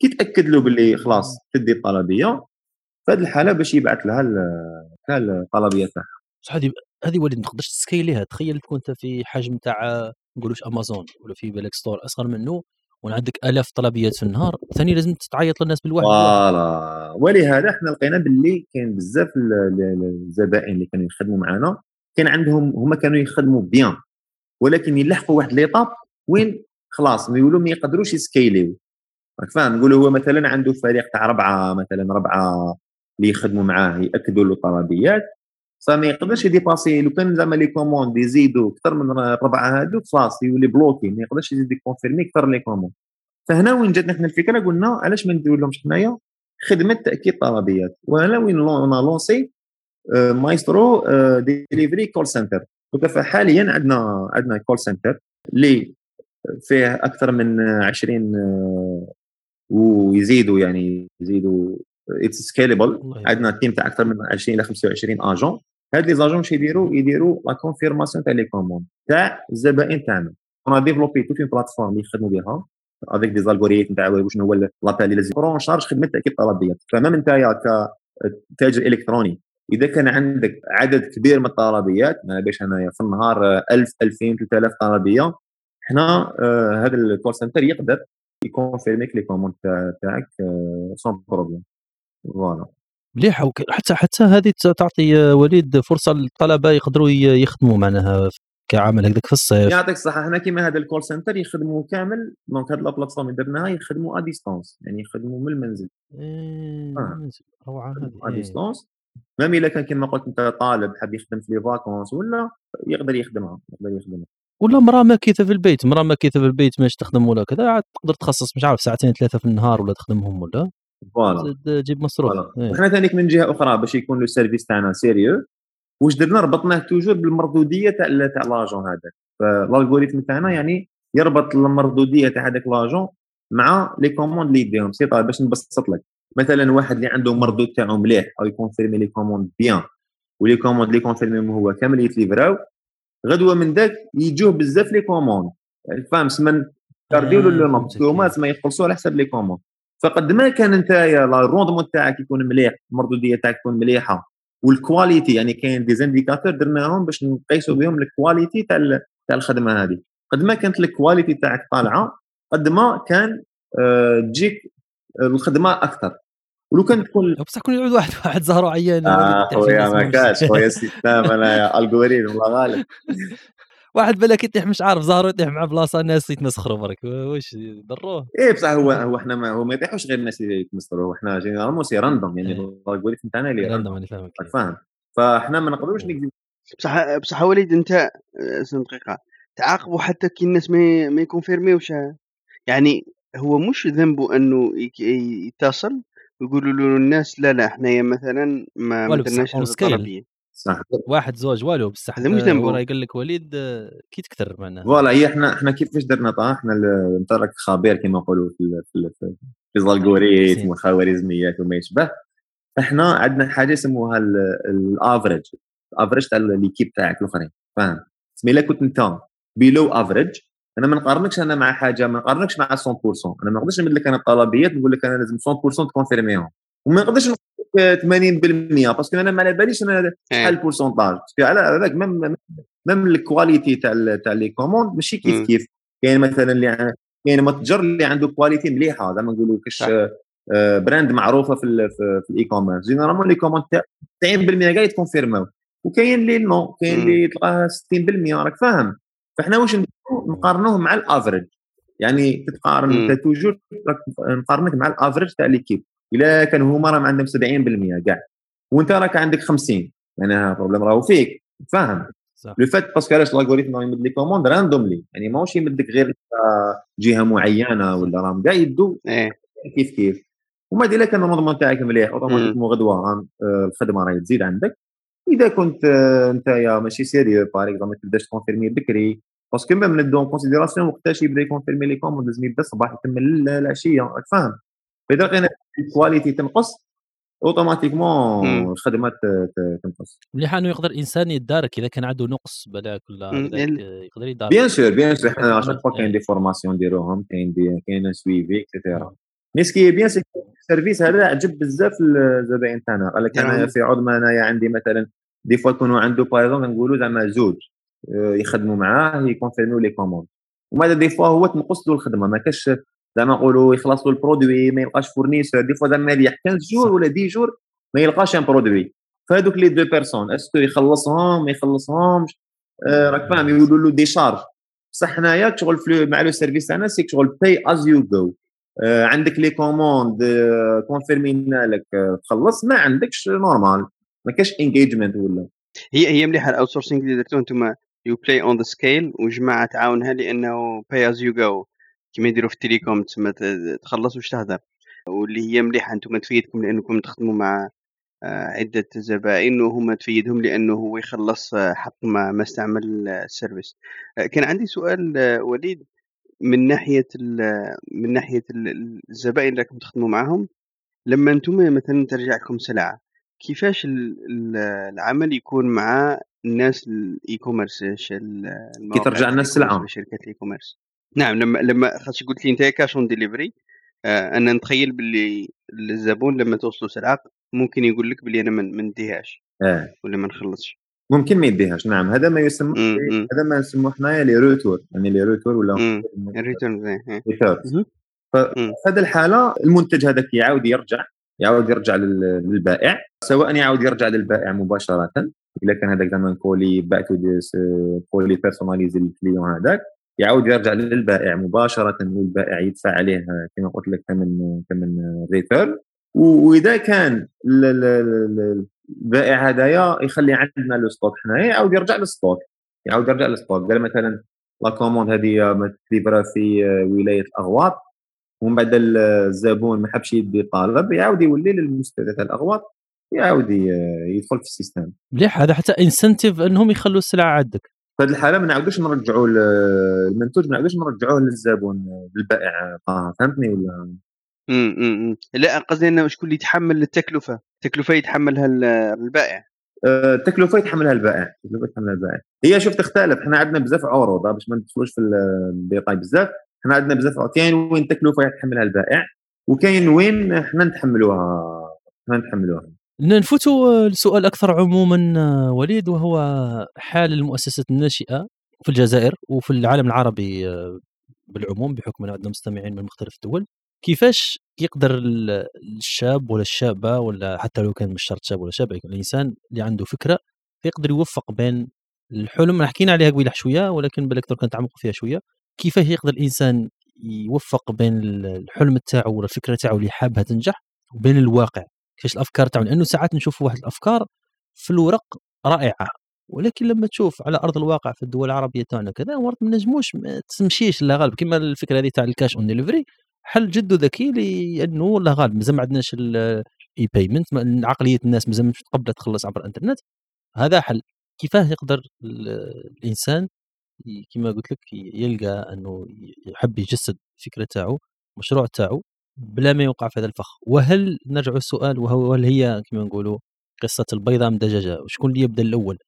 كي تأكد له باللي خلاص تدي الطلبية في هذه الحالة باش يبعث لها الطلبية تاعها. هذه هذه وليد ما تقدرش تسكيليها. تخيل تكون أنت في حجم تاع نقولوش امازون ولا في بالك store أصغر منه وعندك آلاف طلبيات في النهار. ثاني لازم تعيط للناس بالواحد voilà. ولهذا إحنا لقينا باللي كاين بزاف الزبائن اللي كانوا يخدموا معنا كان عندهم هما كانوا يخدموا bien. ولكن يلحقوا واحد l'étape وين؟ خلاص ما يقولوا ما يقدروش يـ scale-يو. راك فاهم؟ نقولوا هو مثلا عنده فريق تاع اربعه مثلا اربعه اللي يخدموا معاه يأكدوا له طلبيات. فما يقدرش يـ dépasser لو كان زعما les commandes يزيدوا أكثر من ربعه هذوك خلاص يولي bloqué ما يقدرش يزيد يـ confirmer أكثر les commandes. فهنا وين جاتنا إحنا الفكرة قلنا علاش ما نديروا لهمش حنايا خدمة تأكيد طلبيات. وهنا وين lancer مايسترو ديليفري call center حاليا عندنا عندنا call center اللي فيه أكثر من 20 آه، ويزيدوا يعني يزيدوا it's scalable عندنا team تاع أكثر من 20 إلى 25 اجون هاد les agents واش يديروا يديروا la confirmation تاع les commandes تاع الزبائن تاعنا on a développé toute une plateforme اللي يخدموا بها avec des algorithmes تاع شنو هو l'appel اللي لازم prend en charge خدمه تاكيد طلبيات فما انت كتاجر الكتروني اذا كان عندك عدد كبير من الطلبيات ما باش انايا في النهار 1000 2000 3000 طلبيه حنا هذا ال call center يقدر يـ confirmer لك les commandes تاعك sans problème voilà مليح حتى حتى هذه تعطي وليد فرصة للطلبة يقدروا يخدموا معناها كعمل هكذاك في الصيف. يعطيك الصحة. هنا كيما هذا ال call center يخدموا كامل donc هذه ال plateforme اللي درناها يخدموا à distance يعني يخدموا من المنزل. إيه آه. روعة هذه. à distance même إلا كان كما قلت أنت طالب حاب يخدم في les vacances ولا يقدر يخدمها يقدر يخدمها. ولا مرأة ماكثة في البيت مرأة ماكثة في البيت ماش تخدم ولا كذا عاد تقدر تخصص مش عارف ساعتين ثلاثة في النهار ولا تخدمهم ولا؟ voilà تجيب مصروف. إيه. وحنا ثاني من جهة أخرى باش يكون le service تاعنا sérieux. واش درنا؟ ربطناه toujours بالمردودية تاع تاع l'agent هذاك. فال algorithme تاعنا يعني يربط المردودية تاع هذاك l'agent مع لي كوموند اللي يديهم سي باش نبسط لك. مثلا واحد اللي عنده مردود تاعو مليح أو يكونفيرمي لي كوموند بيان ولي كوموند اللي كونفيرمي هو كامل يتليفراو غدوة من ذاك يجوه بزاف لي كوموند. فاهم سمن كارديو لو نوم. هما تسمى يخلصوا على حساب لي كوموند. فقد ما كان أنت الروندمون تاعك يكون مليح المردودية تاعك تكون مليحة والكواليتي يعني كاين دي زانديكاتور درناهم باش نقيسوا بهم الكواليتي تاع تاع الخدمة هذه. قد ما كانت ال qualité تاعك طالعة قد ما كان آه، تجيك الخدمة أكثر. ولو كان تكون بصح كون يعود واحد واحد زهره عيان آه خويا ما كاش خويا système أنا algorithme الله غالب. واحد بالك يطيح مش عارف زهره يطيح مع بلاصة الناس يتمسخروا برك. واش ضروه إيه بصح هو هو إحنا ما هو ما يطيحوش غير الناس اللي يتمسخروا. إحنا généralement c'est random يعني إيه. ال algorithme تاعنا اللي random أنا فاهمك. فاهم. فإحنا ما نقدروش نكذب. بصح بصح وليد أنت آه، سن دقيقة تعاقبوا حتى كي الناس ما ما يـ confirmer-يوش. يعني هو مش ذنبه أنه يك- يتصل ويقولوا له الناس لا لا إحنا مثلا ما درناش. الطلبيه صح. واحد زوج والو بصح هذا مش آه، ذنبه. يقول لك وليد آه، كي تكثر معناها. voilà هي إحنا إحنا كيفاش درنا طا إحنا انت راك خبير كما نقولوا في في في ال algorithme تحسين. والخوارزميات وما يشبه. إحنا عندنا حاجة يسموها ال average ال average تاع l'équipe تاعك الأخرين فاهم؟ سمي الا كنت انت below average أنا ما نقارنكش أنا مع حاجة ما نقارنكش مع 100% أنا ما نقدرش نمد لك أنا الطلبيات نقول لك أنا لازم 100% تـ confirmer-يهم. وما نقدرش 80% parce que أنا ما على باليش أنا إيه. شحال ال pourcentage parce que على هذاك même même ال qualité تاع تاع les commandes ماشي كيف. كيف كاين مثلا اللي كاين متجر اللي عنده qualité مليحة زعما نقولوا كاش صح. آه، brand معروفة في في, ال e-commerce généralement les commandes تاع 90% كاع يت confirmer-او وكاين اللي non كاين. اللي تلقاه 60% راك فاهم فاحنا واش نقارنوه مع ال average يعني تتقارن. انت toujours نقارنك مع ال average تاع l'équipe الا كان هما راهم عندهم 70% كاع وانت راك عندك 50 يعني ال problème راهو فيك. فاهم؟ لو فات parce que علاش ال algorithme راه يمد les commandes randomly يعني ماهوش يمدك غير آه، جهة معينة ولا راهم. كاع يدو إيه. كيف كيف. وما الا كان ال rendement تاعك مليح. automatiquement غدوه آه، الخدمة راهي تزيد عندك. إذا كنت آه، أنت يا ماشي sérieux par exemple ما تبداش تـ confirmer بكري. parce que même ندو considération وقتاش يبدا يـ confirmer les commandes لازم يبدا الصباح يكمل العشية. راك فاهم؟ فاذا لقينا ال qualité تنقص automatiquement ت- تنقص. مليح انه يقدر انسان يتدارك إذا كان عنده نقص بلاك ولا يقدر يتدارك bien sûr bien سور. حنا شاك فوا كاين. دي فورماسيون نديروهم كاين كاين سويفي اكسيتيرا مي سكي بيان سي السيرفيس هذا عجب بزاف الزبائن تاعنا. قال لك انايا نعم. في عود ما انايا عندي مثلا دي فوا يكونوا عنده باغ اكزومبل نقولوا زعما زوج آه، يخدموا معاه يكونفيرميو لي كوموند وما دي فوا هو تنقص له الخدمة ما كاش زعما نقولوا يخلص له البرودوي ما يلقاش فورنيسور دي فوا زعما يريح 15 جور. ولا 10 جور ما يلقاش ان برودوي فهذوك لي دو بيرسون اسكو يخلصهم ما يخلصهمش؟ آه، راك فاهم يقولوا له des charges بصح حنايا شغل في مع le service تاعنا c'est شغل pay as you go عندك les commandes confirmer-ينا لك آه، تخلص ما عندكش normal ما كاش engagement ولا. هي هي مليحة ال outsourcing اللي درتوه أنتم you play on the scale وجماعة تعاونها لأنه pay as you go كما يديروا في ال telecom تسمى تخلص واش تهدر واللي هي مليحة أنتم تفيدكم لأنكم تخدموا مع آه، عدة زبائن وهم تفيدهم لأنه هو يخلص آه، حق ما ما استعمل آه، ال service. كان عندي سؤال وليد من ناحية من ناحية ال- الزبائن اللي راكم تخدموا معاهم لما أنتم مثلا ترجع لكم سلعة كيفاش ال- ال- العمل يكون مع الناس ال e-commerce كي ترجع لنا السلعة. شركات ال e-commerce نعم لما لما خاطش قلت لي انت cash on delivery. آه أنا نتخيل باللي الزبون لما توصلوا سلعه ممكن يقول لك باللي أنا ما ما نديهاش آه. ولا ما نخلصش. ممكن ما يديهاش نعم. هذا ما يسمى. هذا ما نسموه حنايا les retours. يعني les retours ولا مم. ال returns إيه. ففي هذه الحالة المنتج هذاك يعاود يرجع يعاود يرجع لل- للبائع. سواء يعاود يرجع للبائع مباشرة اذا كان هذاك زعما colis dis colis personnalisé لل client هذاك. يعاود يرجع للبائع مباشرة والبائع يدفع عليه كما قلت لك ثمن ثمن return وإذا كان ال- ال- ال- البائع هذايا يخلي عندنا le stock حنايا يعاود يرجع لل stock يعاود يرجع لل stock. قال مثلا la commande هذه تليفرات في ولاية الاغواط ومن بعد الزبون ما حبش يدي طالب يعاود يولي للمستهدف تاع الأغواط يعاود يدخل في ال system. مليح هذا حتى incentive إنهم يخلوا السلعة عندك. في هذه الحالة ما نعاودوش نرجعوا المنتوج ما نعاودوش نرجعوه للزبون للبائع فهمتني ولا؟ امم لا قصدي إنه شكون اللي يتحمل التكلفة؟ التكلفة يتحملها البائع. التكلفة يتحملها البائع التكلفة يتحملها البائع. هي شوف تختلف إحنا عندنا بزاف عروض باش ما ندخلوش في الديتاي بزاف. إحنا عندنا بزاف كاين وين التكلفه يتحملها البائع وكاين وين إحنا نتحملوها إحنا نتحملوها. نفوتوا لسؤال أكثر عموما وليد وهو حال المؤسسات الناشئة في الجزائر وفي العالم العربي بالعموم بحكم أن عندنا مستمعين من مختلف الدول. كيفاش يقدر الشاب ولا الشابة ولا حتى لو كان مش شرط شاب ولا شابة الإنسان اللي عنده فكرة يقدر يوفق بين الحلم حكينا عليها قبيلة شوية ولكن بالك درك نتعمق فيها شوية. كيفاش يقدر الإنسان يوفق بين الحلم تاعو ولا الفكرة تاعو اللي حابها تنجح وبين الواقع؟ كيفاش الأفكار تاعو لأنه ساعات نشوف واحد الأفكار في الورق رائعة ولكن لما تشوف على أرض الواقع في الدول العربية تاعنا كذا مرات ما نجموش ما تمشيش لا غالب. كما الفكرة هذه تاع ال cash on delivery حل جد ذكي لأنه لا غالب. مازال ما عندناش ال e-payment عقلية الناس مازال مش متقبله تخلص عبر الإنترنت. هذا حل. كيفاه يقدر الإنسان كما قلت لك يلقى أنه يحب يجسد الفكرة تاعو المشروع تاعو بلا ما يوقع في هذا الفخ. وهل نرجع السؤال وهو هي كما نقولوا قصة البيضه من دجاجة؟ وشكون اللي يبدأ الأول؟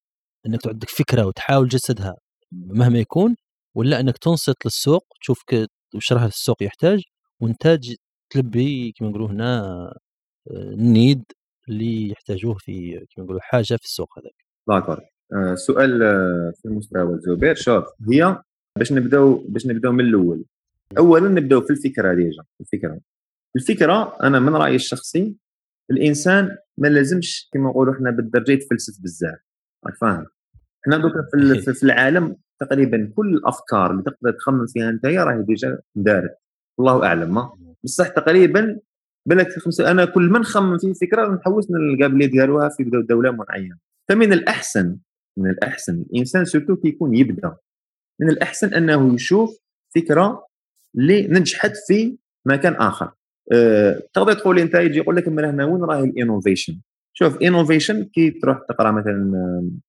إنك عندك فكرة وتحاول تجسدها مهما يكون ولا إنك تنصت للسوق تشوف وش راه السوق يحتاج وإنتاج تلبي كما نقولوا هنا النيد اللي يحتاجوه في كما نقولوا حاجة في السوق هذاك. D'accord. السؤال آه، في المستوى زبير. شوف هي باش نبداو باش نبداو من الأول. اولا نبداو في الفكرة déjà الفكرة. الفكرة أنا من رأيي الشخصي الإنسان ما لازمش كما نقولوا إحنا بالدرجة يتفلسف بزاف راك فاهم؟ إحنا دوكا في, في العالم تقريبا كل الأفكار اللي تقدر تخمم فيها أنت راهي déjà دارت الله أعلم ما؟ بصح تقريبا بالك خمسة أنا كل ما نخمم في فكرة نحوس نلقى بلي داروها في دولة معينة. فمن الأحسن من الأحسن الإنسان surtout كي يكون يبدأ. من الأحسن أنه يشوف فكرة اللي نجحت في مكان آخر. أه تقدر تقول أنت يجي يقول لك من هنا وين راهي ال innovation شوف innovation كي تروح تقرأ مثلا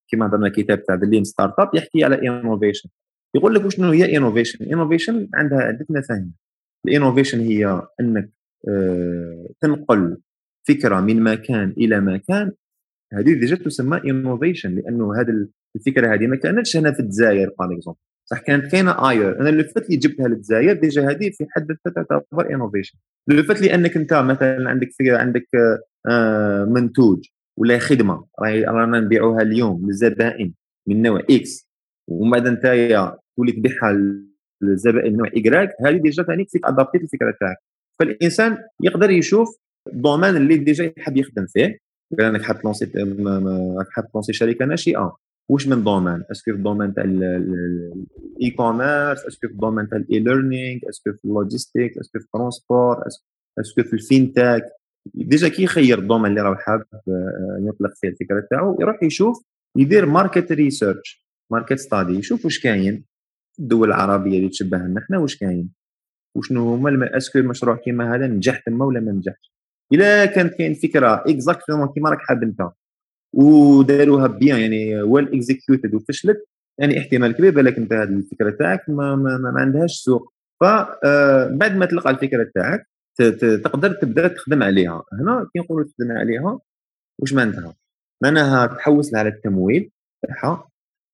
كيما هضرنا كتاب تاع the startup يحكي على innovation يقول لك وشنو هي innovation innovation عندها عدة مفاهيم. ال innovation هي أنك أه تنقل فكرة من مكان إلى مكان. هذه déjà تسمى innovation لأنه هذه الفكرة هذه ما كانتش هنا في الجزائر par exemple صح كانت كاينة ailleurs. أنا اللي فات اللي جبتها للجزائر déjà هذه في حد ذاتها تعتبر innovation اللي فات لانك أنت مثلا عندك فكرة عندك آه منتوج ولا خدمة رانا نبيعوها اليوم للزبائن من نوع X ومن بعد أنت تولي تبيعها للزبائن نوع Y راك هذه déjà ثاني فيك adaptite الفكرة تاعك. فالإنسان يقدر يشوف ال domaine اللي déjà يحب يخدم فيه. قال انك حاب تلانسي حاب تلانسي شركة ناشئة. واش من دومين اسكو في الدومين تاع الاي كوميرس اسكو في الدومين تاع الاي ليرنينغ اسكو في اللوجيستيك اسكو في الترونسبور اسكو في الفينتاك ديجا كي يخير ال domaine اللي راه حاب آه، يطلق فيه الفكرة تاعو يروح يشوف يدير market research market study يشوف واش كاين الدول العربية اللي تشبه لنا حنا واش كاين. وشنو هما؟ est-ce que المشروع كيما هذا نجح تما ولا ما نجحش؟ إلا كانت كاين فكرة exactement كيما راك حاب أنت. وداروها bien يعني well executed وفشلت. يعني احتمال كبير بالك انت هذه الفكرة تاعك ما, ما, ما عندهاش سوق. فبعد آه، ما تلقى الفكرة تاعك تقدر تبدأ تخدم عليها. هنا كي نقولوا تخدم عليها واش معناتها؟ معناها تحوس على التمويل. تاعها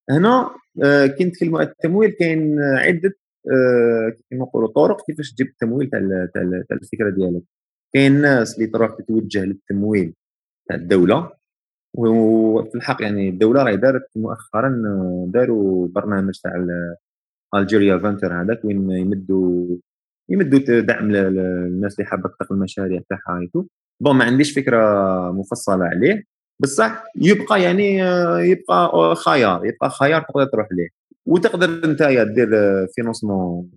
هنا آه، كي نتكلموا على التمويل كاين عدة آه، كيما نقولوا طرق كيفاش تجيب التمويل تاع الفكرة ديالك. كاين ناس اللي تروح تتوجه للتمويل تاع الدولة. وفي الحق يعني الدولة راهي دارت مؤخرا داروا برنامج تاع Algeria Venture هذاك وين يمدوا يمدوا دعم للناس اللي حابة تطلق المشاريع تاعها bon ما عنديش فكرة مفصلة عليه. بصح يبقى يعني يبقى خيار يبقى خيار تقدر تروح ليه. وتقدر أنت دير financement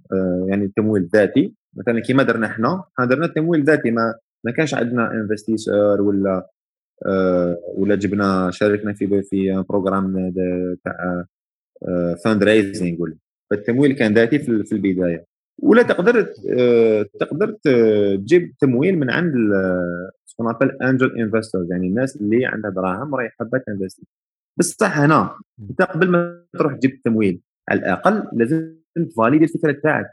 يعني تمويل ذاتي. مثلا كيما درنا حنا حنا درنا تمويل ذاتي ما ما كانش عندنا investisseur ولا آه ولا جبنا شاركنا في في programme تاع fundraising ولا. فالتمويل كان ذاتي في البداية. ولا تقدر آه، تقدر تجيب تمويل من عند ce qu'on appelle angel investors يعني الناس اللي عندها دراهم راهي حابة تنفستي بصح هنا أنت قبل ما تروح تجيب التمويل على الأقل لازم تفاليدي الفكرة تاعك.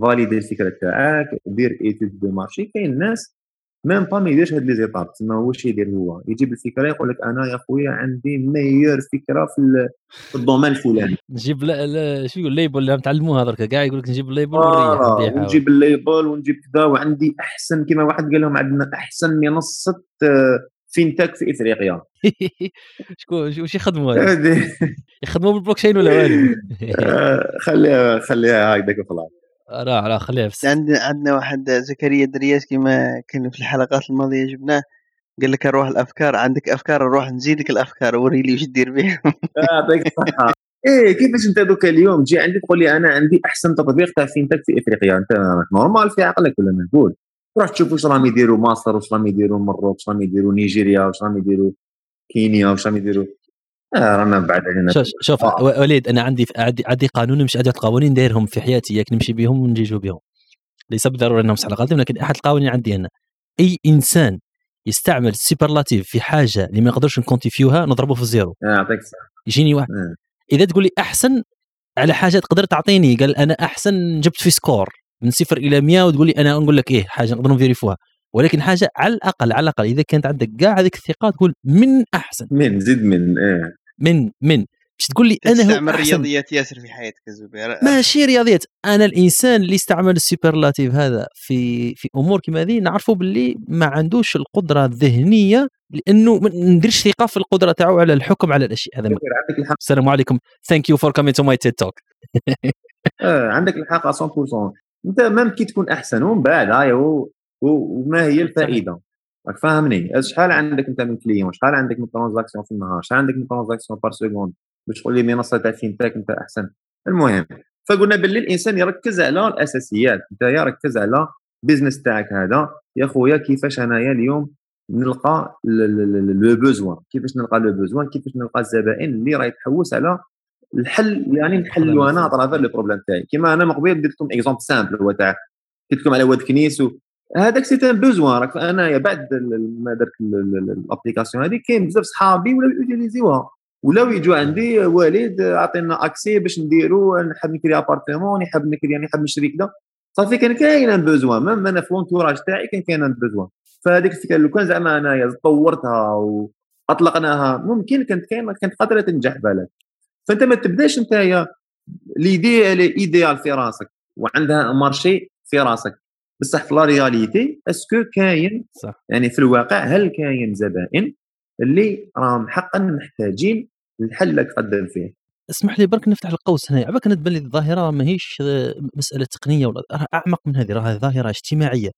فاليدي الفكرة تاعك دير étude de marché كاين ناس même pas ما يديرش هاد les étapes تسمى واش يدير هو يجيب الفكرة يقول لك أنا يا خويا عندي meilleure فكره في, في ال domaine الفلاني نجيب لا شو يقول ال label اللي تعلموها درك كاع يقول لك نجيب ال label ونريح ونجيب ال label ونجيب كذا وعندي أحسن كما واحد قال لهم عندنا أحسن منصة fintech في إفريقيا. شكون واش يخدموا يخدموا بالبلوكشين ولا والو؟ خليها خليها هكذاك وخلاص لا لا خليها بس عندنا عندنا واحد زكريا درياس كما كان في الحلقات الماضية جبناه قال لك أروح الأفكار عندك أفكار نروح نزيدك الأفكار وري لي وش دير بهم يعطيك الصحة. إيه كيفاش أنت دوكا اليوم؟ تجي عندي تقول لي أنا عندي أحسن تطبيق تاع fintech في إفريقيا. أنت normal في عقلك ولا مهبول تروح تشوف واش راهم يديروا مصر واش راهم يديروا مروك واش راهم يديروا نيجيريا واش راهم يديروا كينيا واش راهم يديروا رانا بعد علينا. شوف شوف آه. وليد أنا عندي عندي قانون مش عندي قوانين دايرهم في حياتي ياك نمشي بهم ونجيجو بهم ليس بالضرورة إنهم صح لكن أحد القوانين عندي أنا. أي إنسان يستعمل ال superlatif في حاجة اللي ما نقدرش نكونتيفيوها نضربه في ال zéro. آه، يعطيك يجيني واحد. آه. إذا تقول لي أحسن على حاجة تقدر تعطيني قال أنا أحسن جبت في score من صفر إلى 100 وتقول لي أنا نقول لك إيه حاجة نقدر نفيريفوها. ولكن حاجة على الأقل على الأقل إذا كانت عندك كاع هذيك الثقة تقول من أحسن. من زيد من إيه. من من. مش تقول لي أنا تستعمل رياضيات ياسر في حياتك الزبير ماشي رياضيات. أنا الإنسان اللي استعمل ال superlatif هذا في في أمور كما هذه نعرفوا باللي ما عندوش القدرة الذهنية لأنه ما نديرش ثقة في القدرة تاعو على الحكم على الأشياء هذا. السلام عليكم. Thank you for coming to my TED Talk عندك الحق 100% أنت même كي تكون أحسن ومن بعد هاي وما هي الفائدة. راك فاهمني؟ شحال عندك أنت من client شحال عندك من transaction في النهار؟ شحال عندك من transaction par seconde باش تقول لي منصة تاع fintech أنت أحسن. المهم فقلنا باللي الإنسان يركز على الأساسيات. أنت ركز على business تاعك هذا. يا خويا كيفاش أنايا اليوم نلقى le besoin كيفاش نلقى le besoin كيفاش نلقى الزبائن اللي راهي تحوس على الحل؟ يعني نحلوا أنا à travers le problème تاعي. كيما أنا من قبيل درت لكم exemple simple هو تاع قلت لكم على واد كنيس هذاك c'est un besoin راك انايا بعد ما درت ال application هذه كاين بزاف صحابي ولاو يوتيليزيوها. ولاو يجوا عندي والد عطينا accès باش نديروا نحب نكري appartement نحب نكري نحب نشري كذا صافي كان كاين un besoin même أنا في l'entourage تاعي كان كاين un besoin. فهذيك الفكرة لو كان زعما أنايا طورتها وأطلقناها ممكن كانت كاين كانت قادره تنجح بالك. فأنت ما تبداش انت l'idée idéale في راسك وعندها marché في راسك. بصح في la réalité est-ce que كاين صح. يعني في الواقع هل كاين زبائن اللي راهم حقا محتاجين الحل اللي تقدم فيه؟ اسمح لي برك نفتح القوس هنا عباك تبان لي الظاهرة ماهيش مسألة تقنية ولا أعمق من هذه راها ظاهرة اجتماعية.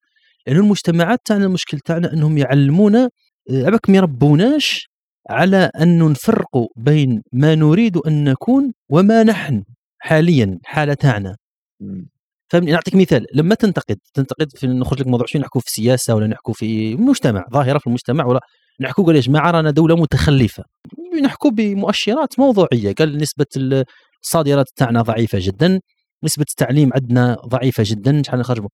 لأن يعني المجتمعات تاعنا المشكل تاعنا أنهم يعلمونا عباك ما يربوناش على أن نفرقوا بين ما نريد أن نكون وما نحن حاليا حالة تاعنا. فهمني؟ نعطيك مثال. لما تنتقد تنتقد في نخرج لك موضوع شو نحكوا في السياسة ولا نحكوا في مجتمع ظاهرة في المجتمع ولا نحكوا؟ قال يا جماعة رانا دولة متخلفة. نحكوا بمؤشرات موضوعية. قال نسبة الصادرات تاعنا ضعيفة جدا. نسبة التعليم عندنا ضعيفة جدا. شحال نخرجوا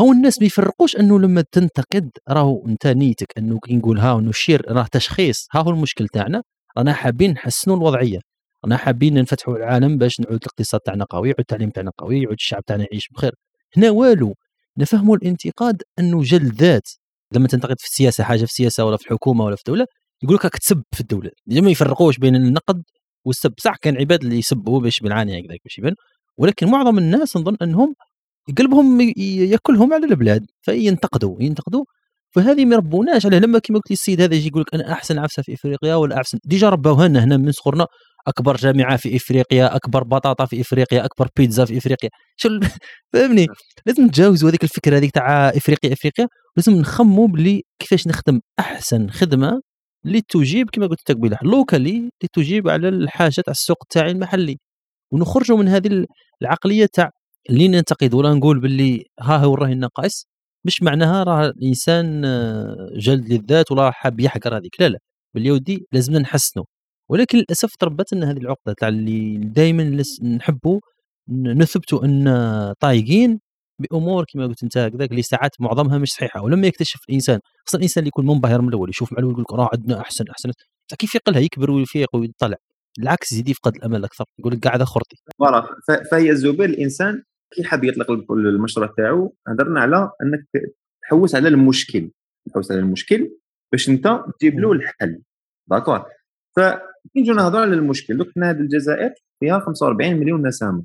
هو الناس ما يفرقوش إنه لما تنتقد راهو أنت نيتك إنه كي نقول ها ونشير راه تشخيص. ها هو المشكل تاعنا. رانا حابين نحسنوا الوضعية. رانا حابين نفتحوا العالم باش نعود الاقتصاد تاعنا قوي يعود التعليم تاعنا قوي يعود الشعب تاعنا يعيش بخير. هنا والو نفهموا الانتقاد أنه جلد ذات لما تنتقد في السياسة حاجة في السياسة ولا في الحكومة ولا في الدولة يقول لك راك تسب في الدولة. ما يفرقوش بين النقد والسب. صح كان عباد اللي يسبوا باش بالعاني هكذاك باش يبان ولكن معظم الناس نظن أنهم قلبهم يأكلهم على البلاد فينتقدوا ينتقدوا. فهذه ما يربوناش عليه. لما كما قلت السيد هذا يجي يقول لك أنا أحسن عفسة في إفريقيا ولا أحسن déjà ربوها لنا هنا من صغرنا أكبر جامعة في إفريقيا أكبر بطاطا في إفريقيا أكبر بيتزا في إفريقيا. شو فهمني؟ لازم نتجاوزوا هذيك الفكرة هذيك تاع إفريقيا إفريقيا لازم نخموا بلي كيفاش نخدم أحسن خدمة اللي تجيب كما قلت لك قبيله لوكالي اللي تجيب على الحاجة تاع السوق تاعي المحلي. ونخرجوا من هذه العقلية تاع اللي ننتقد ولا نقول باللي ها هو راهي النقائص مش معناها راه الإنسان آه، جلد للذات ولا حاب يحقر هذيك. لا لا. باللي ودي لازمنا نحسنوا. ولكن للأسف تربت لنا هذه العقدة تاع اللي دائما نحبوا نثبتوا أن طايقين بأمور كما قلت أنت هكذاك اللي ساعات معظمها مش صحيحة ولما يكتشف الإنسان خصوصا الإنسان اللي يكون منبهر من الأول يشوف معلومه يقول لك راه عندنا أحسن أحسن. كيف يقلها؟ يكبر ويفيق ويطلع. بالعكس يزيد يفقد الأمل أكثر يقول لك قاعد خرطي. فهي الزبير الإنسان كي حاب يطلق المشروع تاعو هضرنا على أنك تحوس على المشكل. تحوس على المشكل باش أنت تجيب له الحل. داكور. فكي نهضروا على المشكل. دوك حنا هذه الجزائر فيها 45 مليون نسمه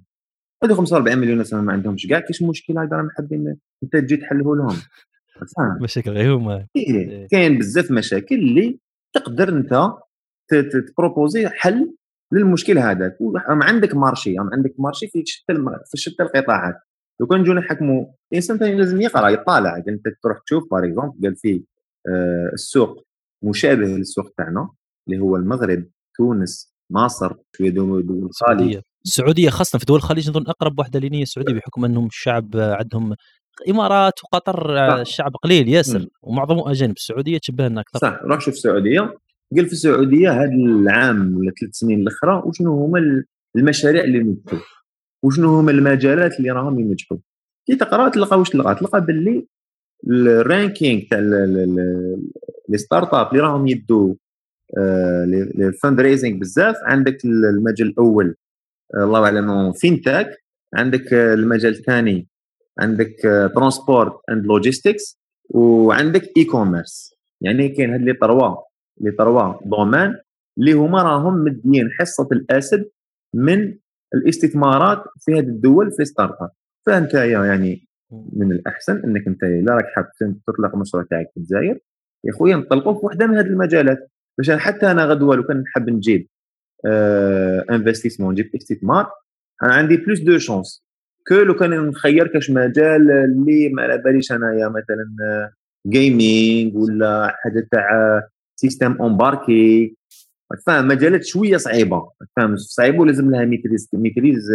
هذو 45 مليون نسمه ما عندهمش كاع. كاش مشكل هذا راهم حابين انت تجي تحله لهم. مشاكل غير هما. إيه. كاين بزاف مشاكل اللي تقدر انت تبروبوزي حل للمشكل هذاك. عندك marché. عندك marché في شتى في شتى القطاعات. لو كان نجيو نحكموا الإنسان ثاني لازم يقرأ يطالع. أنت تروح تشوف par exemple قال فيه آه السوق مشابه للسوق تاعنا. اللي هو المغرب تونس مصر شوية دول الخليج السعوديه خاصه في دول الخليج نظن اقرب واحدة لنا السعوديه بحكم انهم الشعب عندهم امارات وقطر الشعب قليل ياسر ومعظمه اجانب السعوديه تشبهنا أكثر صح روح شوف السعوديه قال في السعوديه هذا العام ولا ثلاث سنين الاخرى وشنو هما المشاريع اللي نجحوا وشنو هما المجالات اللي راهم ينجحوا كي تقرا تلقى واش تلقى تلقى باللي ال ranking تاع les startups اللي راهم يدوا ال fundraising بزاف. عندك المجال الأول آه، الله أعلم fintech عندك المجال الثاني عندك transport and logistics. وعندك e-commerce يعني كاين هاد les trois les trois domaines اللي هما راهم مديين حصة الأسد من الاستثمارات في هذه الدول في startup فأنت يعني من الأحسن إنك أنت إلا راك حاب تطلق المشروع تاعك في الجزائر. يا خويا نطلقوا في وحده من هذه المجالات. باش حتى أنا غدوة لو كان نحب نجيب investissement نجيب استثمار أنا عندي plus de chance que لو كان نخير كاش مجال اللي ما على باليش أنايا مثلا gaming ولا حاجة تاع systèmes embarqués فاهم مجالات شوية صعيبة فاهم صعيبه ولازم لها maîtrise maîtrise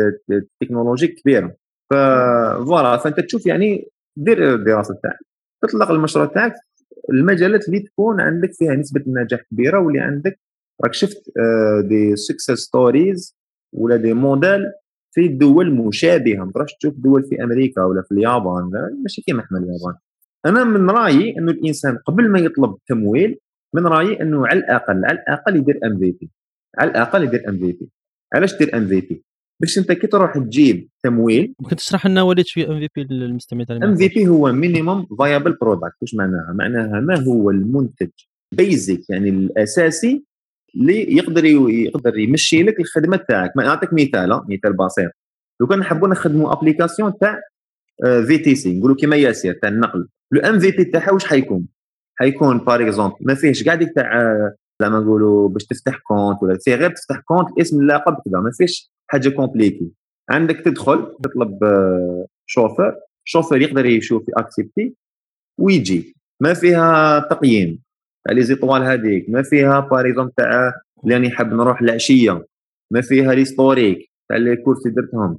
technologie كبيرة. voilà فأنت تشوف يعني دير الدراسه تاعك تطلق المشروع تاعك المجالات اللي تكون عندك فيها نسبة النجاح كبيرة واللي عندك راك شفت des success stories ولا des modèles في دول مشابهة. ما تروحش تشوف دول في أمريكا ولا في اليابان ماشي كيما إحنا اليابان. أنا من رأيي إنه الإنسان قبل ما يطلب تمويل من رأيي إنه على الأقل على الأقل يدير MVP. على الأقل يدير MVP. علاش دير MVP؟ باش أنت كي تروح تجيب تمويل ممكن تشرح لنا وليد شوية MVP للمستمعين MVP بي هو minimum viable product واش معناها؟ معناها ما هو المنتج basic يعني الأساسي اللي يقدر يقدر يمشي لك الخدمة تاعك. نعطيك مثال مثال بسيط. لو كان نحبوا نخدموا application تاع VTC نقولوا كيما ياسير تاع النقل. le MVP تاعها واش حيكون؟ حيكون par exemple ما فيهش كاع ديك تاع زعما نقولوا باش تفتح compte ولا فيه غير تفتح compte الاسم اللاقب كذا. ما فيش حاجة compliquée عندك تدخل تطلب chauffeur chauffeur يقدر يشوف accepter ويجي. ما فيها تقييم. تاع les étoiles هذيك. ما فيها parrainage تاع لأني حاب نروح العشية. ما فيها l'historique تاع les courses اللي درتهم.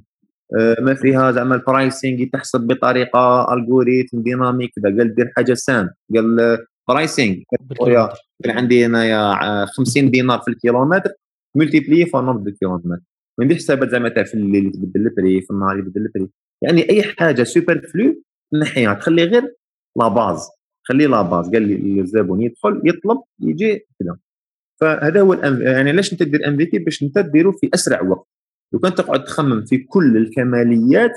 آه، ما فيها زعما ال pricing يتحسب بطريقة algorithme dynamique كذا. قال دير حاجة simple. قال pricing قال عندي انايا 50 دينار في الكيلومتر multiplié في nombre de kilomètres ما حسابات زعما تاع في الليل تبدل ال prix في النهار يبدل ال prix يعني أي حاجة superflue نحيها تخلي غير la base خليه la base قال لي الزبون يدخل يطلب يجي كذا. فهذا هو ال M... يعني علاش أنت دير MVP باش أنت ديرو في أسرع وقت. لو كان تقعد تخمم في كل الكماليات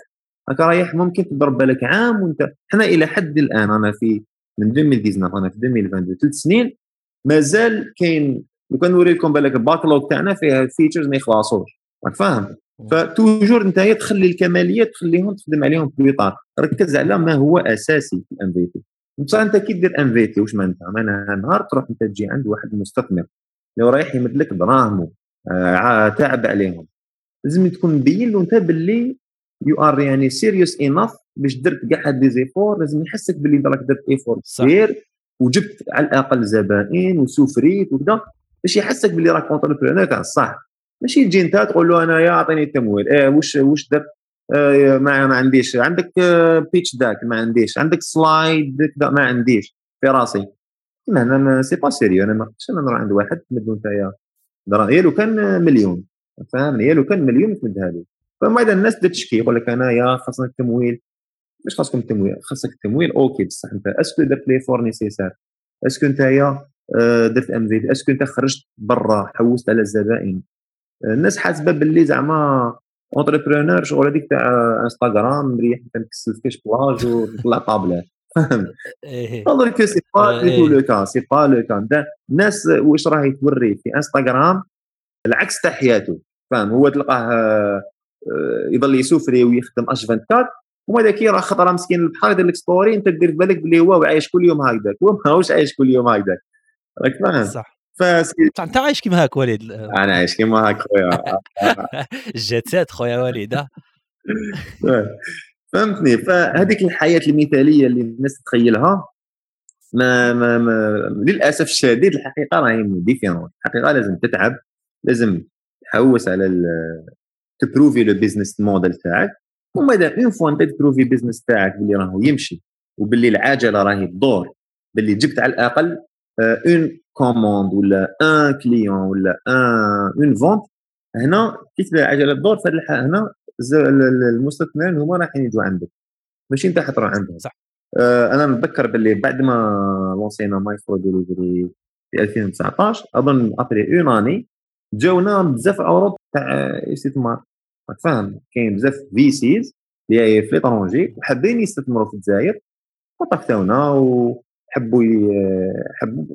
راك رايح ممكن تضرب بالك عام وأنت إحنا إلى حد الآن أنا في من 2019 أنا في 2022 ثلاث سنين مازال كاين لو كان نوريكم بالك ال backlog تاعنا فيها features ما يخلصوش. راك فاهم؟ ف toujours انت تخلي الكماليات تخليهم تخدم عليهم في الاطار ركز على ما هو أساسي في ال MVP بصح انت كي دير MVP واش معناتها؟ معناها نهار تروح انت تجي عند واحد المستثمر اللي رايح يمد لك دراهمه آه تعب عليهم. لازم تكون مبين له انت باللي you are يعني serious enough باش درت كاع هاد les efforts لازم يحسك باللي راك درت effort كبير وجبت على الأقل زبائن وسوفريت وكذا باش يحسك باللي راك entrepreneur تاع الصح ماشي تجي انت تقول له أنا يا أعطيني التمويل. إيه واش واش درت آه ما, ما عنديش. عندك آه pitch deck ما عنديش. عندك slides ما عنديش في راسي. أنا c'est pas sérieux أنا ما نقدرش أنا نروح عند واحد تمد له يا لو كان مليون. فاهمني؟ لو كان مليون تمدها لي فمن بعد الناس بدات تشكي يقول لك انايا خاصنا التمويل مش خاصكم التمويل خاصك التمويل أوكي بصح أنت. est-ce que درت l'effort nécessaire؟ est-ce que أنت درت MVP؟ est-ce que أنت خرجت برا حوست على الزبائن؟ الناس حاسبة باللي زعما entrepreneur شغل هذيك تاع انستغرام مريح تنكسل في كاش بلاج وطلع طابلة. فهمت؟ نظري que c'est pas du tout le cas c'est pas le cas الناس واش راهي توري في انستغرام العكس تاع حياته. فاهم هو تلقاه آه، يظل يسوفري ويخدم H24 وما ذاك راه خطره مسكين البحر يدير لك story انت دير في بالك بلي هو عايش كل يوم هكذاك. هو ماهوش عايش كل يوم هكذاك. راك فاهم؟ صح. انت عايش كيما هاك وليد. أنا عايش كيما هاك خويا. الجاتات خويا وليد فهمتني. فهذيك الحياة المثالية اللي الناس تتخيلها ما, ما, ما للأسف الشديد الحقيقة راهي différente الحقيقة لازم تتعب لازم تحوس على ت prouver le business model تاعك. وما اذا une fois انت تprouver business تاعك باللي راهو يمشي وباللي العجله راهي تدور باللي جبت على الأقل une commande ولا un client ولا une une vente هنا كي تبدا العجله تدور في هنا المستثمرين هما رايحين يجوا عندك. ماشي؟ أنت حتروح عندهم. صح. آه أنا نتذكر باللي بعد ما lancينا my food delivery في 2019 أظن après une année جاونا بزاف عروض تاع استثمار. راك فاهم؟ كاين بزاف في سيز اللي في l'étranger وحابين يستثمروا في الجزائر. contactاونا وحبوا حبوا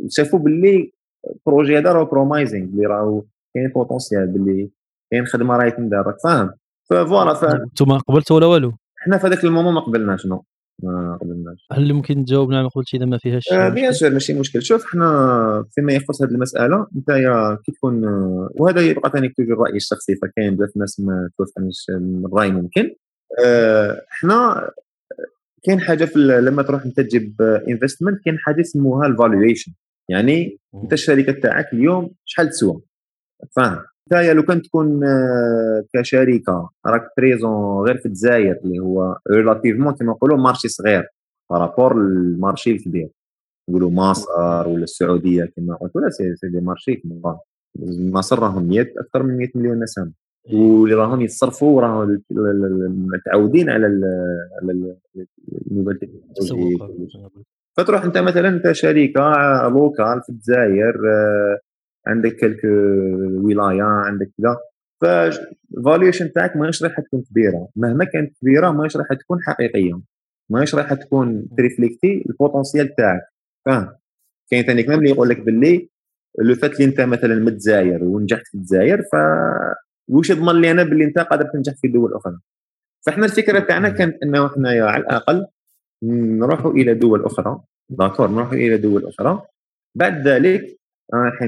شافوا باللي ال projet هذا راه promising اللي راهو كاين potentiel باللي كاين خدمة راهي تندار راك فاهم؟ voilà أنتم قبلتوا ولا والو؟ حنا في هذاك ال moment ما قبلناش non. ما قبلناش. هل ممكن تجاوبنا ما قلتي إذا ما فيهاش آه بيان sûr ماشي مشكل. شوف حنا فيما يخص هذه المسألة أنت كي تكون وهذا يبقى ثاني toujours رايي الشخصي فكاين بزاف ناس ما توافقنيش الراي ممكن. آه حنا كاين حاجة في لما تروح انت تجيب investment كاين حاجة يسموها ال valuation يعني انت الشركة تاعك اليوم شحال تسوى؟ فاهم؟ انت لو كان تكون آه، كشركة راك présente غير في الجزائر اللي هو relativement كما نقولوا marché صغير par rapport لل marché الكبير. نقولوا مصر ولا السعودية كما قلت ولا c'est des marchés كما مصر راهم 100 أكثر من 100 مليون نسمه واللي راهم يتصرفوا راهم متعودين على على فتروح أنت مثلا أنت شركه locale في الجزائر آه، عندك كلك ولاية عندك كذا فال valuation تاعك ماهيش راح تكون كبيرة. مهما كانت كبيرة ماهيش راح تكون حقيقية. ماهيش راح تكون ت refléter ال potentiel تاعك. فاهم؟ كاين ثاني كلام اللي يقول لك باللي le fait اللي أنت مثلا من الجزائر ونجحت في الجزائر ف واش يضمن لي أنا باللي انت قادر تنجح في دول أخرى. فإحنا الفكرة تاعنا كانت إنه حنايا على الأقل نروحوا إلى دول أخرى. d'accord نروحوا إلى دول أخرى. بعد ذلك راح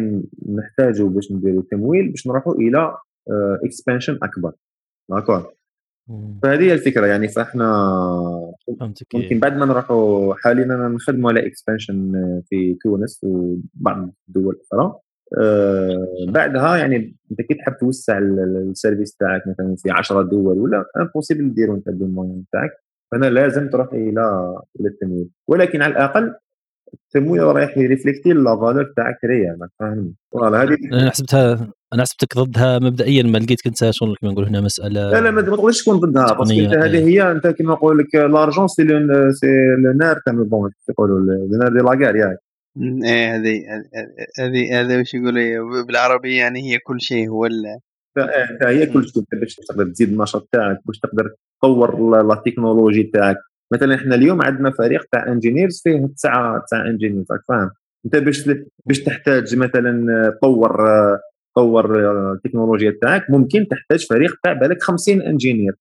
نحتاجوا باش نديروا تمويل باش نروحوا إلى expansion آه، أكبر. d'accord. فهذه هي الفكرة يعني فإحنا ممكن بعد ما نروحوا حاليا نخدموا على expansion في تونس وبعض الدول الاخرى آه بعدها يعني انت كي تحب توسع ال service تاعك مثلا في 10 دول ولا impossible ديروا انت بال moyens تاعك. فأنا لازم تروح إلى إلى التمويل. ولكن على الأقل التمويل رايح يريفليكتي la valeur تاعك réelle فاهم voilà هذه أنا حسبتها أنا حسبتك ضدها مبدئيا ما لقيت كنت شغل كما نقول هنا مسألة لا لا ما تقولش تكون ضدها parce que هذه إيه. هي أنت كما نقول لك l'argent c'est c'est le nerf تاع بون يقولوا le nerf de la guerre ياك إيه هذه هذه هذا واش يقول بالعربية يعني هي كل شيء هو انت هي كل شيء باش تقدر تزيد النشاط تاعك باش تقدر تطور la technologie تاعك. مثلا إحنا اليوم عندنا فريق تاع engineers فيه تسعة تسعة engineers راك فاهم؟ أنت باش باش تحتاج مثلا تطور تطور التكنولوجيا تاعك ممكن تحتاج فريق تاع بالك 50 ingénieur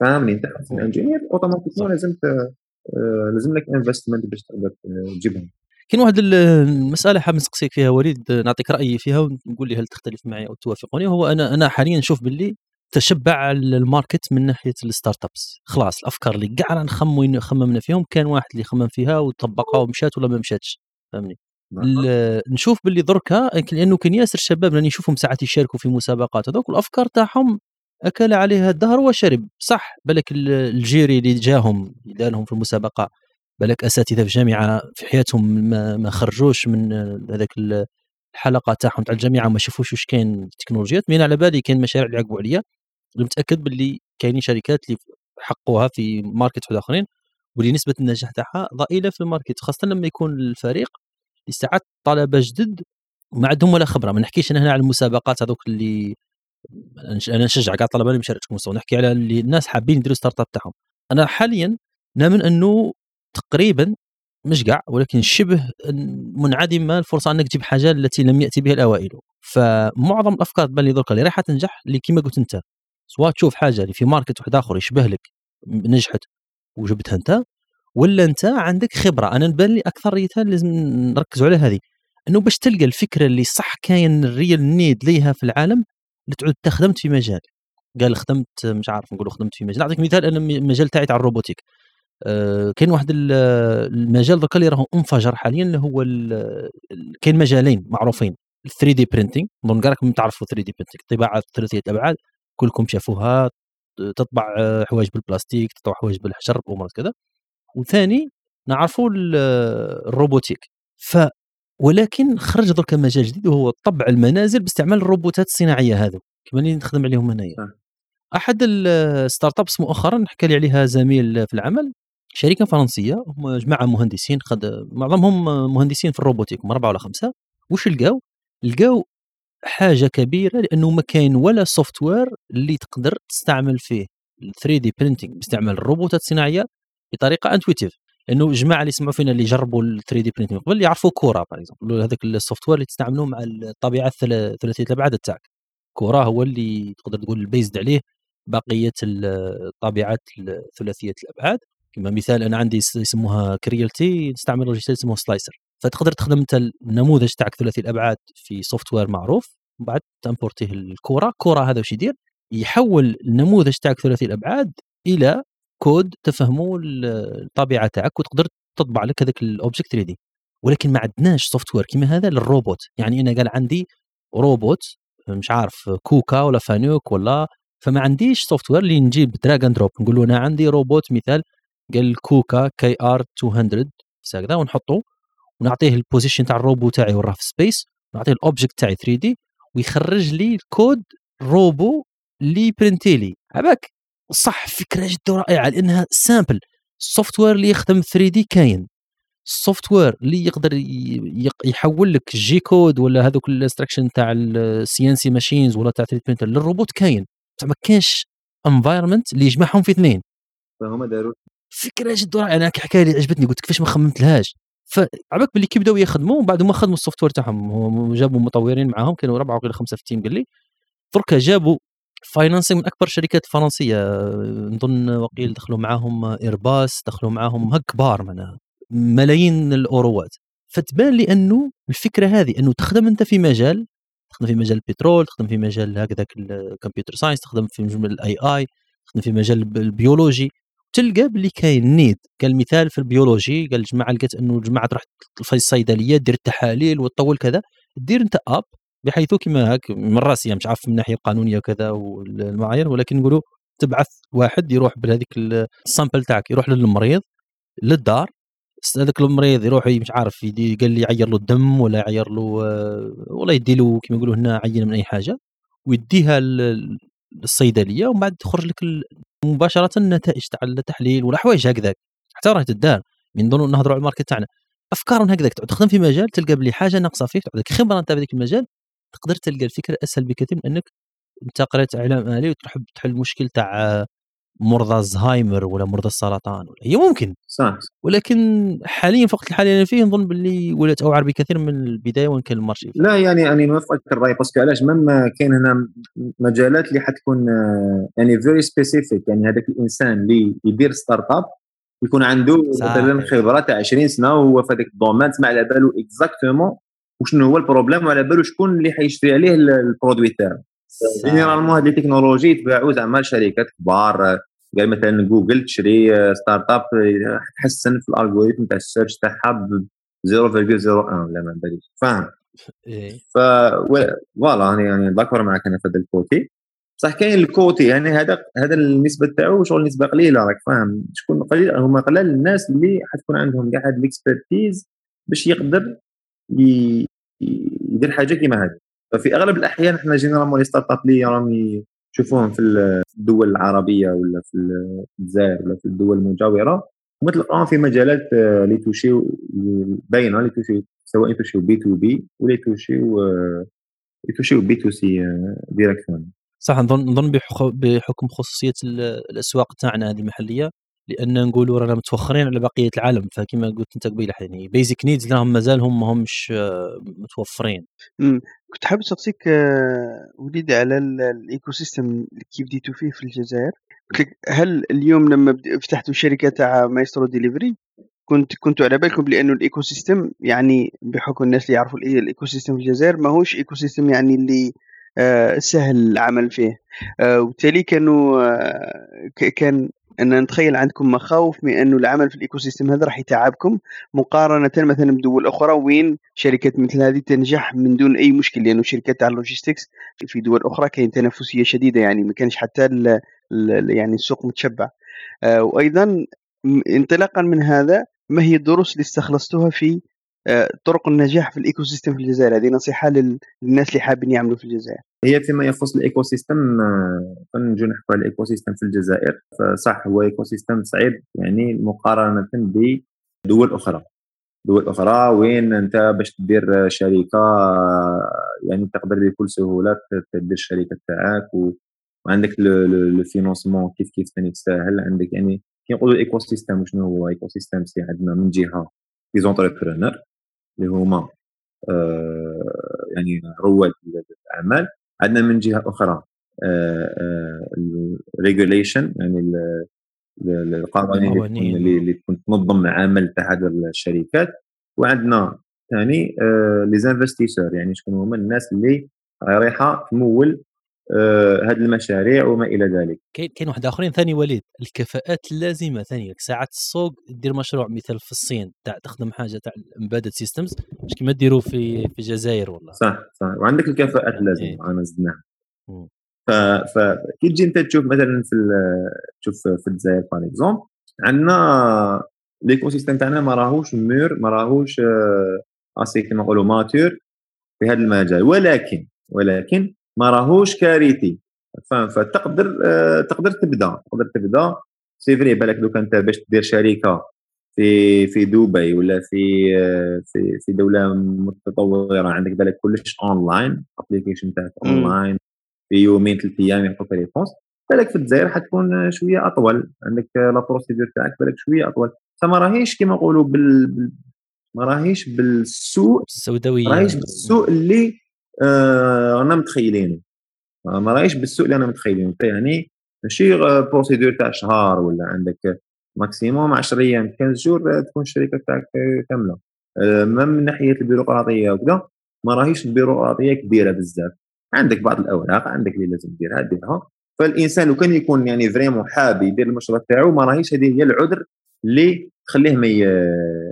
فاهمني؟ أنت 50 ingénieur automatiquement لازم لازم لك investment باش تقدر تجيبهم. كاين واحد المسألة حاب نسقسيك فيها وليد نعطيك رأيي فيها ونقول لي هل تختلف معي أو توافقني. هو أنا أنا حاليا نشوف باللي تشبع ال market من ناحية ال startups خلاص الأفكار اللي كاع نخمم خممنا فيهم كان واحد اللي خمم فيها وطبقها ومشات ولا ما مشاتش فهمني نشوف باللي دركا لأنه كاين ياسر الشباب راني نشوفهم ساعات يشاركوا في مسابقات هذوك والأفكار تاعهم أكل عليها الدهر وشرب صح؟ بالك الجيري اللي جاهم دارهم في المسابقة. بالك أساتذة في جامعة في حياتهم ما, خرجوش من هذاك الحلقة تاعهم تاع الجامعة ما شافوش واش كاين التكنولوجيات من على بالي كاين مشاريع اللي عقبوا عليا. متأكد باللي كاينين شركات اللي حقوها في ماركت واحد آخرين واللي نسبة النجاح تاعها ضئيلة في ال market خاصة لما يكون الفريق اللي طلبة جدد ما عندهم ولا خبرة. ما نحكيش أنا هنا على المسابقات هذوك اللي أنا نشجع كاع الطلبة اللي يشاركوا نحكي على اللي الناس حابين يديروا startup تاعهم. أنا حاليا نامن أنه تقريبا مش كاع ولكن شبه منعدمه الفرصة أنك تجيب حاجة التي لم يأتي بها الأوائل. فمعظم الأفكار تبان لي درك اللي رايحة تنجح اللي كما قلت أنت سواء تشوف حاجة اللي في market واحد آخر يشبه لك نجحت وجبتها أنت ولا أنت عندك خبرة. أنا نبان لي أكثر لازم نركزوا على هذه. إنه باش تلقى الفكرة اللي صح كاين ال real need ليها في العالم تعود تخدمت في مجال. قال خدمت مش عارف نقول خدمت في مجال. نعطيك مثال أنا المجال تاعي تاع ال robotique. كاين واحد المجال ذاك اللي راه انفجر حاليا اللي هو كاين مجالين معروفين. 3D printing نظن كاع راكم تعرفوا 3D printing الطباعه ثلاثية الابعاد كلكم شافوها تطبع حوايج بالبلاستيك تطبع حوايج بالحجر وأمور كذا. وثاني نعرفوا ال robotique. ف ولكن خرج درك مجال جديد وهو طبع المنازل باستعمال الروبوتات الصناعية هذو. كما اللي نخدم عليهم هنايا. أحد ال startups مؤخرا حكى لي عليها زميل في العمل. شركة فرنسية هم جماعة مهندسين خد معظمهم مهندسين في ال robotique هم أربعة ولا خمسة. وش لقاو؟ لقاو حاجة كبيرة لأنه ما كاين ولا software اللي تقدر تستعمل فيه. 3D printing باستعمال الروبوتات الصناعيه بطريقة intuitive لأنه الجماعه اللي يسمعوا فينا اللي جربوا ال 3D printing قبل يعرفوا Cura par exemple هذاك ال software اللي تستعملوه مع الطابعة ثلاثيه الأبعاد تاعك. Cura هو اللي تقدر تقول ال based عليه بقية الطابعات ثلاثية الأبعاد. كما مثال أنا عندي يسموها Creality نستعمل logiciel يسموه slicer. فتقدر تخدم أنت النموذج تاعك ثلاثي الأبعاد في software معروف ومن بعد تamporتيه ل Cura، Cura هذا واش يدير؟ يحول النموذج تاعك ثلاثي الأبعاد إلى كود تفهموا الطابعة تاعك وتقدر تطبع لك هذاك ال object 3D ولكن ما عندناش software كيما هذا للروبوت. يعني أنا قال عندي روبوت مش عارف KUKA ولا FANUC ولا فما عنديش software اللي نجيب drag and drop نقول له أنا عندي روبوت مثال قال KUKA KR 200 هكذا ونحطه ونعطيه ال position تاع الروبو تاعي وراه في space نعطيه ال object تاعي 3D ويخرج لي ال code robot اللي برنتي لي. عباك؟ صح فكرة جدا رائعة لأنها simple ال software اللي يخدم 3D كاين. ال software اللي يقدر يحول لك G-code ولا هذوك ال instruction تاع ال CNC machines ولا تاع 3 printer للروبوت كاين. ما كاينش environment اللي يجمعهم في اثنين. فهم داروا فكرة رائعه أنا حكاية اللي عجبتني قلت كيفاش ما خممت لهاش فعباك باللي كي بداو يخدموا بعد ما خدموا ال software تاعهم. جابوا مطورين معاهم كانوا اربعه ولا خمسة في ال team قال لي. درك جابوا financing من أكبر الشركات الفرنسيه نظن وقيل دخلوا معاهم Airbus دخلوا معاهم هك كبار معناها ملايين الأوروات. فتبان لي أنه الفكرة هذه أنه تخدم أنت في مجال تخدم في مجال البترول تخدم في مجال هكذاك ال computer science تخدم في مجال ال AI تخدم في مجال البيولوجي. تلقى باللي كاين need قال مثال في البيولوجي قال الجماعه لقيت إنه الجماعه تروح في الصيدلية دير التحاليل وتطول كذا. دير أنت app بحيث كما هاك من راسي مش عارف من الناحيه القانونيه وكذا والمعايير ولكن نقولوا تبعث واحد يروح بهذيك ال sample تاعك يروح للمريض للدار. هذاك المريض يروح مش عارف يدي قال لي يعير له الدم ولا يعير له ولا يدي له كما يقولوا هنا عينة من أي حاجة. ويديها للصيدليه ومن بعد تخرج لك مباشرة النتائج تاع التحليل ولا حوايج هكذاك حتى راه تدار. من ضمن نهضروا على ال market تاعنا. أفكار هكذاك تعود تخدم في مجال تلقى بلي حاجة ناقصة فيك تعود خبرة أنت بهذيك المجال تقدر تلقى الفكرة أسهل بكثير من إنك أنت قريت إعلام آلي وتروح تحل المشكل تاع مرضى الزهايمر ولا مرضى السرطان ولا هي ممكن. صح ولكن حاليا في الوقت الحالي أنا فيه نظن باللي ولات اوعر بكثير من البداية وإن كان ال marché لا يعني أنا نوافقك الراي parce que علاش؟ مما كاين هنا مجالات اللي حتكون آه، يعني very specific يعني هذاك الإنسان اللي يدير startup يكون عنده مثلا خبره تاع 20 سنة وهو في هذاك ال domaine تسمع على باله exactement وشنو هو ال problème وعلى باله شكون اللي حيشري عليه ال produit تاعو. généralement هذه ال technologies يتباعوا زعما شركات كبار. قال مثلا جوجل تشري startup تحسن في ال algorithm تاع ال search تاعها ب 0.01 ولا ما باليش. فاهم؟ إيه. ف voilà يعني d'accord معك أنا في هذا ال côté. بصح كاين ال côté يعني هذا هذا النسبة تاعو شغل نسبة قليلة راك فاهم. شكون قليل؟ هما قلال الناس اللي حتكون عندهم كاع هاد ال expertise باش يقدر يدير حاجة كيما هذه. ففي أغلب الأحيان إحنا généralement les startups اللي راهم تشوفوهم في الدول العربية ولا في الجزائر ولا في الدول المجاورة. هما تلقاهم في مجالات اللي توشيو باينة اللي توشيو سواء يتوشيو B2B ولا يتوشيو يتوشيو B2C directement صح نظن نظن بحكم خصوصية الأسواق تاعنا هذه المحلية لأن نقولوا رانا متوخرين على بقية العالم فكما قلت أنت قبيلة يعني basic needs راهم مازالهم ما همش آه، متوفرين. امم كنت حابب نسقسيك آه، وليدي على ال ecosystem اللي كي بديتوا فيه في الجزائر. هل اليوم لما فتحتوا شركة تاع Maestro Delivery كنت كنتوا على بالكم بانه ال ecosystem يعني بحكم الناس اللي يعرفوا ال ecosystem في الجزائر ماهوش ecosystem يعني اللي آه، سهل العمل فيه. وبالتالي كانوا كان أن نتخيل عندكم مخاوف من انه العمل في ال ecosystem هذا راح يتعبكم مقارنة مثلا بدول أخرى وين شركات مثل هذه تنجح من دون أي مشكل لأنه شركات تاع ال logistics في دول أخرى كاين تنافسية شديدة يعني ما كانش حتى ال ال يعني السوق متشبع. آه، وأيضا انطلاقا من هذا ما هي الدروس اللي استخلصتوها في طرق النجاح في ال ecosystem في الجزائر. هذه نصيحة للناس اللي حابين يعملوا في الجزائر. هي فيما يخص ال ecosystem نجي نحكوا على ال ecosystem في الجزائر. فصح هو ecosystem صعيب يعني مقارنة بدول أخرى. دول أخرى وين أنت باش تدير شركة يعني تقدر بكل سهولة تدير الشركة تاعك وعندك le financement كيف كيف ثاني تسهل. عندك يعني كي نقولوا ecosystem شنو هو؟ ecosystem c'est عندنا من جهة les entrepreneurs اللي هما آه يعني رواد الأعمال. عندنا من جهة أخرى ال regulation آه، آه، يعني القوانين اللي, اللي تكون تنظم العمل تاع هذه الشركات. وعندنا ثاني les investisseurs يعني شكون هما الناس اللي رايحة تمول هذه المشاريع وما إلى ذلك. كاين كاين واحد آخرين ثاني وليد. الكفاءات اللازمه ثاني ساعات السوق دير مشروع مثال في الصين تاع تخدم حاجة تاع embedded systems مش كيما ديروا في في الجزائر والله. صح صح. وعندك الكفاءات اللازمه إيه. أنا زدناها. فكي تجي أنت تشوف مثلا في تشوف في الجزائر par exemple عندنا l'écosystème تاعنا ما راهوش mûr ما راهوش assez كما نقولوا mature في هذا المجال. ولكن ولكن ما راهوش كارثي. فاهم؟ فتقدر آه، تقدر تبدا تقدر تبدا. c'est vrai بالك دوك انت باش دير شركة في في دبي ولا في آه، في في دولة متطورة عندك بالك كلش online application تاعك اونلاين في يومين ثلاث أيام يعطوك réponse بالك في الجزائر حتكون شوية أطول. عندك la procédure تاعك بالك شوية أطول. فما راهيش كيما نقولوا بال ما راهيش بالسوء السوداويه راهيش بالسوء اللي آه أنا متخيلينه ما راهيش بالسوء اللي أنا متخيلينه يعني ماشي procédure تاع شهر ولا عندك maximum 10 أيام 15 شهور تكون الشركة تاعك كاملة. آه، ما من ناحية البيروقراطية وكذا ما راهيش البيروقراطيه كبيرة بزاف. عندك بعض الأوراق عندك اللي لازم ديرها ديرها. فالإنسان لو كان يكون يعني vraiment حاب يدير المشروع تاعو ما راهيش هذه هي العذر اللي تخليه ما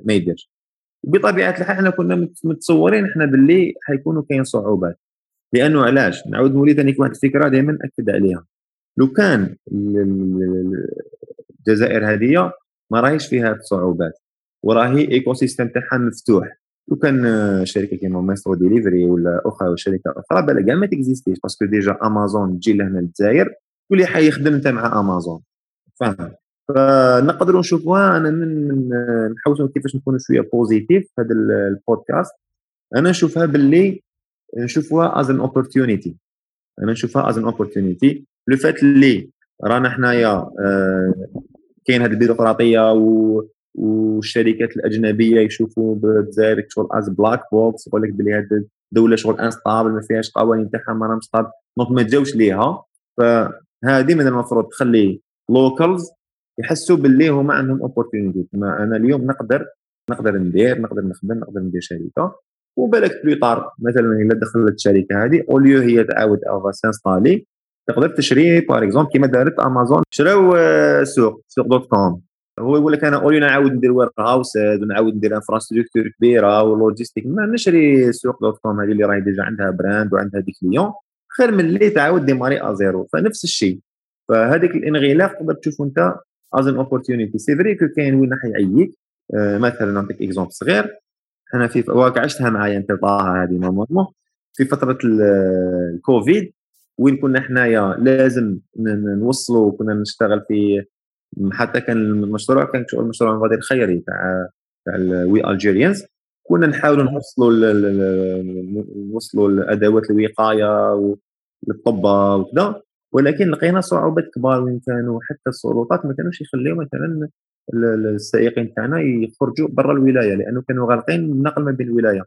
ما يديرش. بطبيعة الحال إحنا كنا متصورين إحنا باللي حيكونوا كاين صعوبات. لأنه علاش؟ نعاود نولي ثاني واحد الفكرة دائما أكد عليها. لو كان الجزائر هذه ما راهيش فيها صعوبات وراهي ecosystem تاعها مفتوح. لو كان شركة كيما Maestro Delivery ولا أخرى شركة أخرى بلا كاع ما تكزيستيش parce que déjà Amazon تجي لهنا للجزائر تولي حيخدم انت مع أمازون. فاهم؟ فنقدروا نشوفوها أنا من, من نحاولوا كيفاش نكونوا شوية positif في هذا البودكاست. أنا نشوفها باللي نشوفوها as an opportunity أنا نشوفها as an opportunity le fait اللي رانا حنايا آه كاين هذه البيروقراطية و والشركات الأجنبية يشوفوا بالجزائر شغل as black box يقول لك بلي هذه الدولة شغل instable ما فيهاش قوانين تاعها ما stable donc ما تجاوش ليها. فهذه من المفروض تخلي locals يحسوا باللي هما عندهم opportunity أنا اليوم نقدر نقدر ندير نقدر نخدم نقدر ندير شركة. وبالك plus tard مثلا إلا دخلت الشركة هذه au lieu هي تعاود à s'installer تقدر تشري par exemple كيما دارت امازون شراو آه، سوق Souq.com هو يقول لك أنا au lieu نعاود ندير warehouse ونعاود ندير infrastructure كبيرة و logistique ما نشري سوق دوت كوم هذه اللي راهي déjà عندها brand وعندها des clients خير من اللي تعاود démarrer à zéro فنفس الشيء. فهذيك الانغلاق تقدر تشوف أنت as an opportunity c'est vrai que كاين وين راح يعييك. آه، مثلا نعطيك exemple صغير. أنا في واقع عشتها معايا أنت طه هذه normalement في فترة الكوفيد وين كنا حنايا لازم نوصلوا كنا نشتغل في حتى كان المشروع كان المشروع المبادر الخيري تاع تاع ال We Algerians كنا نحاولوا نوصلوا نوصلوا الادوات الوقاية للطب وكذا. ولكن لقينا صعوبات كبار وين كانوا حتى السلطات ما كانوش يخليو مثلا السائقين تاعنا يخرجوا برا الولاية لأنه كانوا غالقين النقل ما بين الولاية.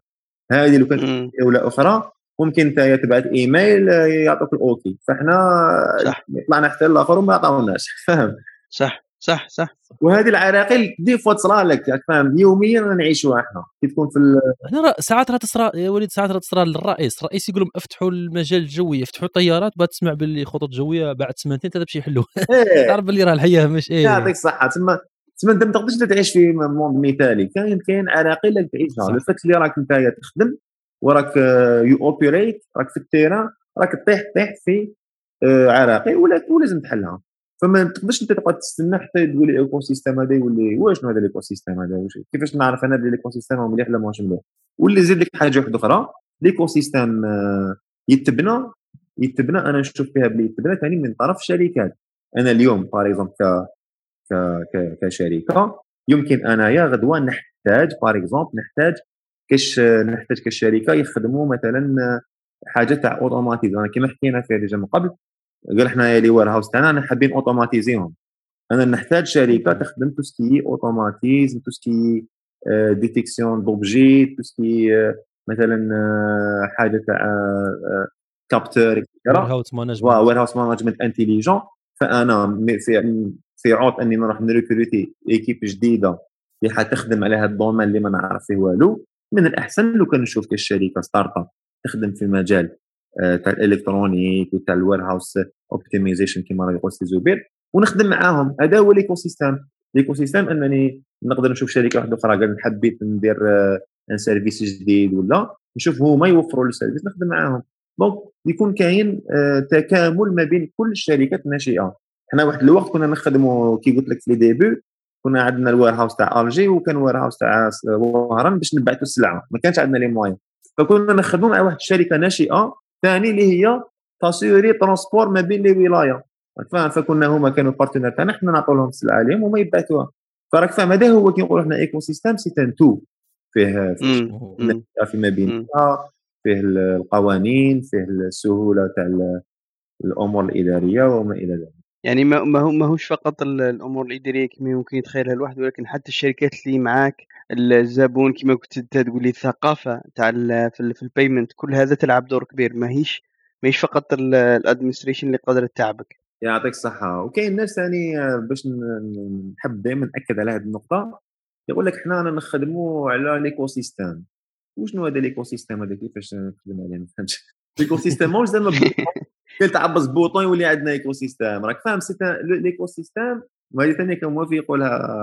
هذه لو كانت دولة أخرى ممكن انت تبعث إيميل يعطوك ال OK. فإحنا صح. طلعنا حتى الآخر وما عطاوناش. فاهم؟ صح. صح صح. وهذه العراقيل des fois تصرى لك فاهم؟ يوميا نعيشوها إحنا كي تكون في هنا ساعات راه تصرى يا وليد ساعات راه تصرى للرئيس. الرئيس يقول لهم افتحوا المجال الجوي افتحوا الطيارات بعد تسمع باللي خطوط جوية بعد سمانتين تمشي يحلوها إيه. تعرف باللي راه الحياة مش إيه. يعطيك الصحة. تسمى تسمى أنت ما تقدرش تعيش في monde مثالي. كاين كاين عراقيل لك تعيشها. le fait اللي راك أنت تخدم وراك you operate راك في ال terrain راك تطيح تطيح في آه، عراقيل ولازم تحلها. فما تقدرش انت تقعد تستنى حتى تقول ال écosystème هذا يولي واش هذا ال écosystème هذا كيفاش نعرف أنا بلي ال écosystème مليح ولا ماهوش مليح؟ واللي زيد لك حاجة واحدة أخرى ال écosystème آه، يتبنى يتبنى أنا نشوف فيها بلي يتبنى ثاني من طرف شركات. أنا اليوم par exemple ك ك كشركة يمكن أنايا غدوة نحتاج par exemple نحتاج كاش نحتاج كشركة يخدموا مثلا حاجة تاع automatisation كما حكينا فيها déjà من قبل قال إحنا les warehouses تاعنا حابين automatiser هم أنا نحتاج شركة تخدم tout ce qui automatisme tout ce qui détection d'objets tout ce qui مثلا آه، حاجة تاع capteurs warehouse management warehouse management intelligent فأنا في في عوض إني نروح ن recruter équipe جديدة اللي حتخدم على هذا ال domaine اللي ما نعرف فيه والو. من الأحسن لو كان نشوف كشركه startup تخدم في مجال تاع ال électronique وتاع ال warehouse optimization كما راه يقول سي زبير ونخدم معاهم. هذا هو l'écosystème l'écosystème أنني نقدر نشوف شركة واحدة أخرى قال حبيت ندير un آه، service جديد ولا نشوف هما يوفروا ال service نخدم معاهم. donc يكون كاين آه، تكامل ما بين كل الشركات الناشئة. حنا واحد الوقت كنا نخدموا كي قلت لك في les débuts كنا عندنا ال warehouse تاع الجي وكان warehouse تاع وهران باش نبعثوا السلعة. ما كانش عندنا les moyens فكنا نخدموا مع واحد الشركة ناشئة ثاني اللي هي ت assurer transport ما بين les ولاية. فاهم؟ فكنا هما كانوا partenaires تاعنا حنا نعطوا لهم السلعة عليهم وما يبعثوها. فراك فاهم؟ هذا هو كي نقولوا حنا écosystème c'est un tout. فيه في ما بين فيه القوانين فيه السهولة تاع الأمور الإدارية وما إلى ذلك. يعني ما ما هو ماهوش فقط الأمور الاداريه كما يمكن يتخيلها الواحد ولكن حتى الشركات اللي معاك الزبون كما كنت أنت تقول لي الثقافة تاع في, ال payment كل هذا تلعب دور كبير. ماهيش ماهيش فقط ال administration اللي قادره تعبك يعطيك الصحة. وكاين ناس ثاني آه، باش نحب دائما نأكد على هذه النقطة. يقول لك حنا نخدموا على l'écosystème وشنو هذا l'écosystème هذا؟ كيفاش نخدم عليه؟ ما فهمتش. l'écosystème ماهوش زعما كي تعفس bouton يولي عندنا écosystème راك فاهم l'écosystème وهذه ثاني كان موافق يقولها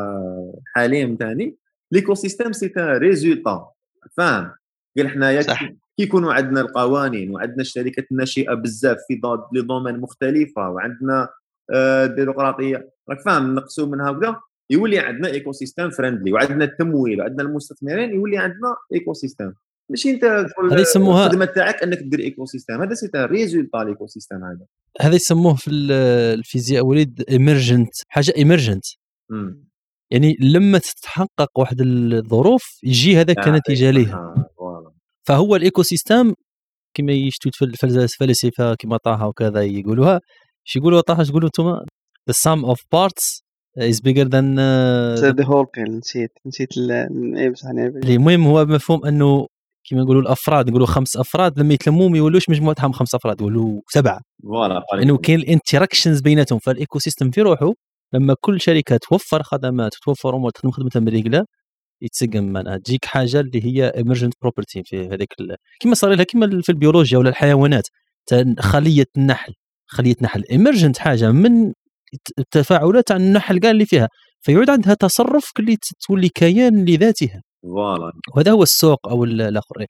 حليم ثاني. l'écosystème c'est un résultat فاهم قال حنايا كي يكونوا عندنا القوانين وعندنا الشركات الناشئة بزاف في les domaines مختلفة وعندنا آه، ديمقراطيه راك فاهم؟ نقصوا منها وكذا. يولي عندنا écosystème friendly وعندنا التمويل وعندنا المستثمرين يولي عندنا écosystème ماشي انت هذه يسموها الخدمة تاعك انك دير écosystème هذا c'est résultat l'écosystème هذا. هذا يسموه في الفيزياء وليد emergent حاجة emergent يعني لما تتحقق واحد الظروف يجي هذا كنتيجة ليها. فهو ال ecosystem كما يشتو الفلاسفه كما طه وكذا يقولوها إيش يقولوا طه؟ إيش يقولوا أنتم the sum of parts is bigger than uh, the whole نسيت نسيت اي بصح المهم هو مفهوم أنه كما نقولوا الأفراد نقولوا خمس أفراد لما يتلموا ما يولوش مجموعتهم خمس أفراد يولوا سبعة. voilà لأنه كاين ال interactions بيناتهم فال ecosystem في روحه لما كل شركة توفر خدمات وتوفر أمور تخدم خدمتها مريقله يتسقم. معناها تجيك حاجة اللي هي emergent property في هذيك كما صار لها كما في البيولوجيا ولا الحيوانات خلية النحل. خلية نحل emergent حاجة من التفاعلات تاع النحل كاع اللي فيها فيعود عندها تصرف اللي تولي كيان لذاتها. voilà وهذا هو السوق أو الآخر.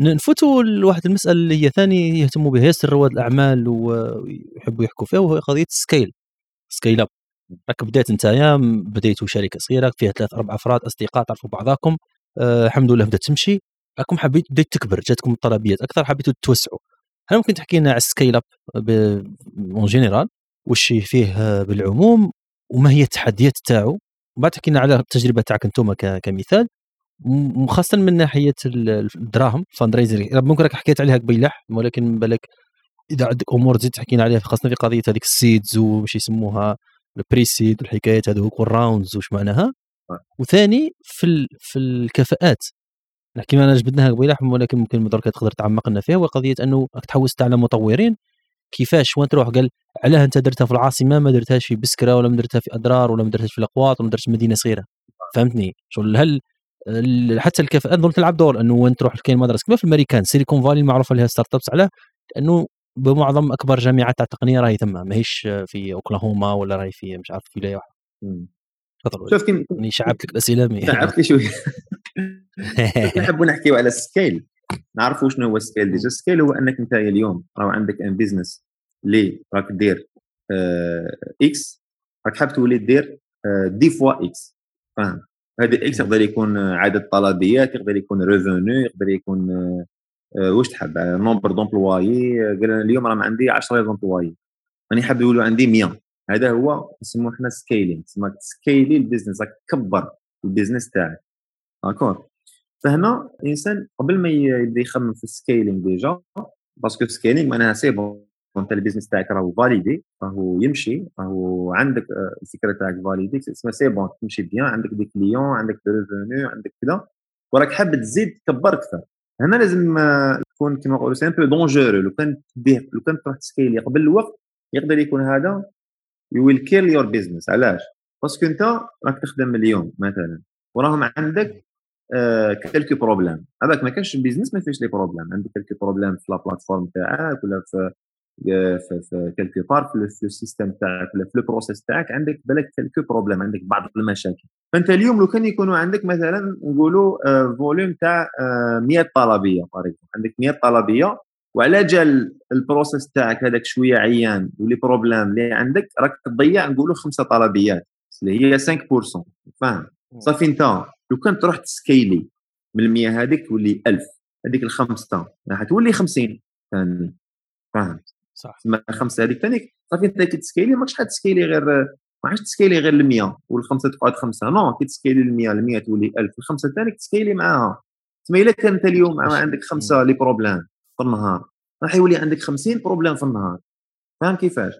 نفوتوا لواحد المسألة اللي هي ثاني يهتموا بها ياسر رواد الأعمال ويحبوا يحكوا فيها وهي قضية scale. scale up. راك بديت أنت بديتوا شركة صغيرة فيها ثلاث أربع أفراد أصدقاء تعرفوا بعضاكم. أه الحمد لله بدأت تمشي. راكم حبيت بديت تكبر جاتكم الطلبيات أكثر حبيتوا تتوسعوا هل ممكن تحكي لنا على ال scale up؟ en général واش فيه بالعموم؟ وما هي التحديات تاعو؟ وبعد تحكي لنا على التجربة تاعك أنتم كمثال. وخاصة من ناحية الدراهم fund ممكن راك حكيت عليها قبيلح ولكن بالك إذا عندك أمور تزيد تحكي عليها خاصة في قضية هذيك ال seeds وش يسموها ال pre-seed والحكايات هذوك وال rounds وش معناها. وثاني في في الكفاءات. نحكي أنا جبدناها قبيلة ولكن ممكن درك تقدر تعمق لنا فيها وقضيه أنه راك تحوست على مطورين. كيفاش؟ وين تروح؟ قال علاه أنت درتها في العاصمة ما درتهاش في بسكرة ولا ما درتها في أدرار ولا ما درتهاش في الأغواط ولا ما في مدينة صغيرة. فهمتني؟ شغل هل حتى الكفاءات ظل تلعب دور إنه وين تروح كاين مدرسة. كما في الامريكان سيليكون فالي المعروفه لها startups علاه لأنه بمعظم أكبر جامعات التقنية راهي ثم ماهيش في أوكلاهوما ولا راهي في مش عارف في ولاية واحدة. شوف يعني شعبت لك الأسئلة شعبت لي شوية نحب نحكيو على ال scale. نعرفوا شنو هو ال scale. déjà ال scale هو إنك أنت اليوم راه عندك un business اللي راك دير x آه، راك حاب تولي دير dix fois x فاهم؟ هذا x يقدر يكون عدد طلبيات يقدر يكون revenus يقدر يكون آه، واش تحب؟ nombre d'employés قال أنا اليوم رانا عندي 10 d'employés راني حاب يولوا عندي 100 هذا هو نسموه إحنا scaling تسمى سكيلي ال business راك كبر ال business تاعك. d'accord فهنا الإنسان قبل ما يبدأ يخمم في ال scaling déjà parce que scaling معناها c'est bon انت ال business تاعك راهو validé راهو يمشي راهو عندك آه، الفكرة تاعك validée تسمى c'est bon تمشي bien عندك des clients عندك des revenus عندك كذا وراك حاب تزيد تكبر أكثر. هنا لازم آه، تكون كيما نقولوا c'est un peu dangereux لو كان تديه لو كان تروح تسكيلي قبل الوقت يقدر يكون هذا you will kill your business علاش؟ parce que انت راك تخدم اليوم مثلا. وراهم عندك quelques problèmes هذاك ما كانش ال business ما فيهش les problèmes عندك quelques problèmes في la plateforme تاعك ولا في في, quelque part في ال système تاعك ولا في ال process تاعك عندك بالك quelques problèmes عندك بعض المشاكل. فأنت اليوم لو كان يكونوا عندك مثلا نقولوا volume تاع 100 طلبية عندك 100 طلبية وعلى جال ال process تاعك هذاك شوية عيان و les problèmes اللي عندك راك تضيع نقولوا خمسة طلبيات اللي هي 5% فاهم؟ صافي أنت. لو كان تروح تسكيلي من المية هذيك تولي 1000 هذيك الخمسة راح تولي 50 فاهمني فاهم؟ صح. خمسه هذيك ثاني صافي أنت كي تسكيلي ماكش حتسكيلي غير ما حاش تسكيلي غير ال 100 والخمسة تقعد خمسة. non كي تسكيلي ال 100 ال 100 تولي 1000 الخمسه ثاني تسكيلي معاها. تسمى إلا كان أنت اليوم عندك خمسة les problèmes في النهار راح يولي عندك 50 problèmes في النهار. فاهم كيفاش؟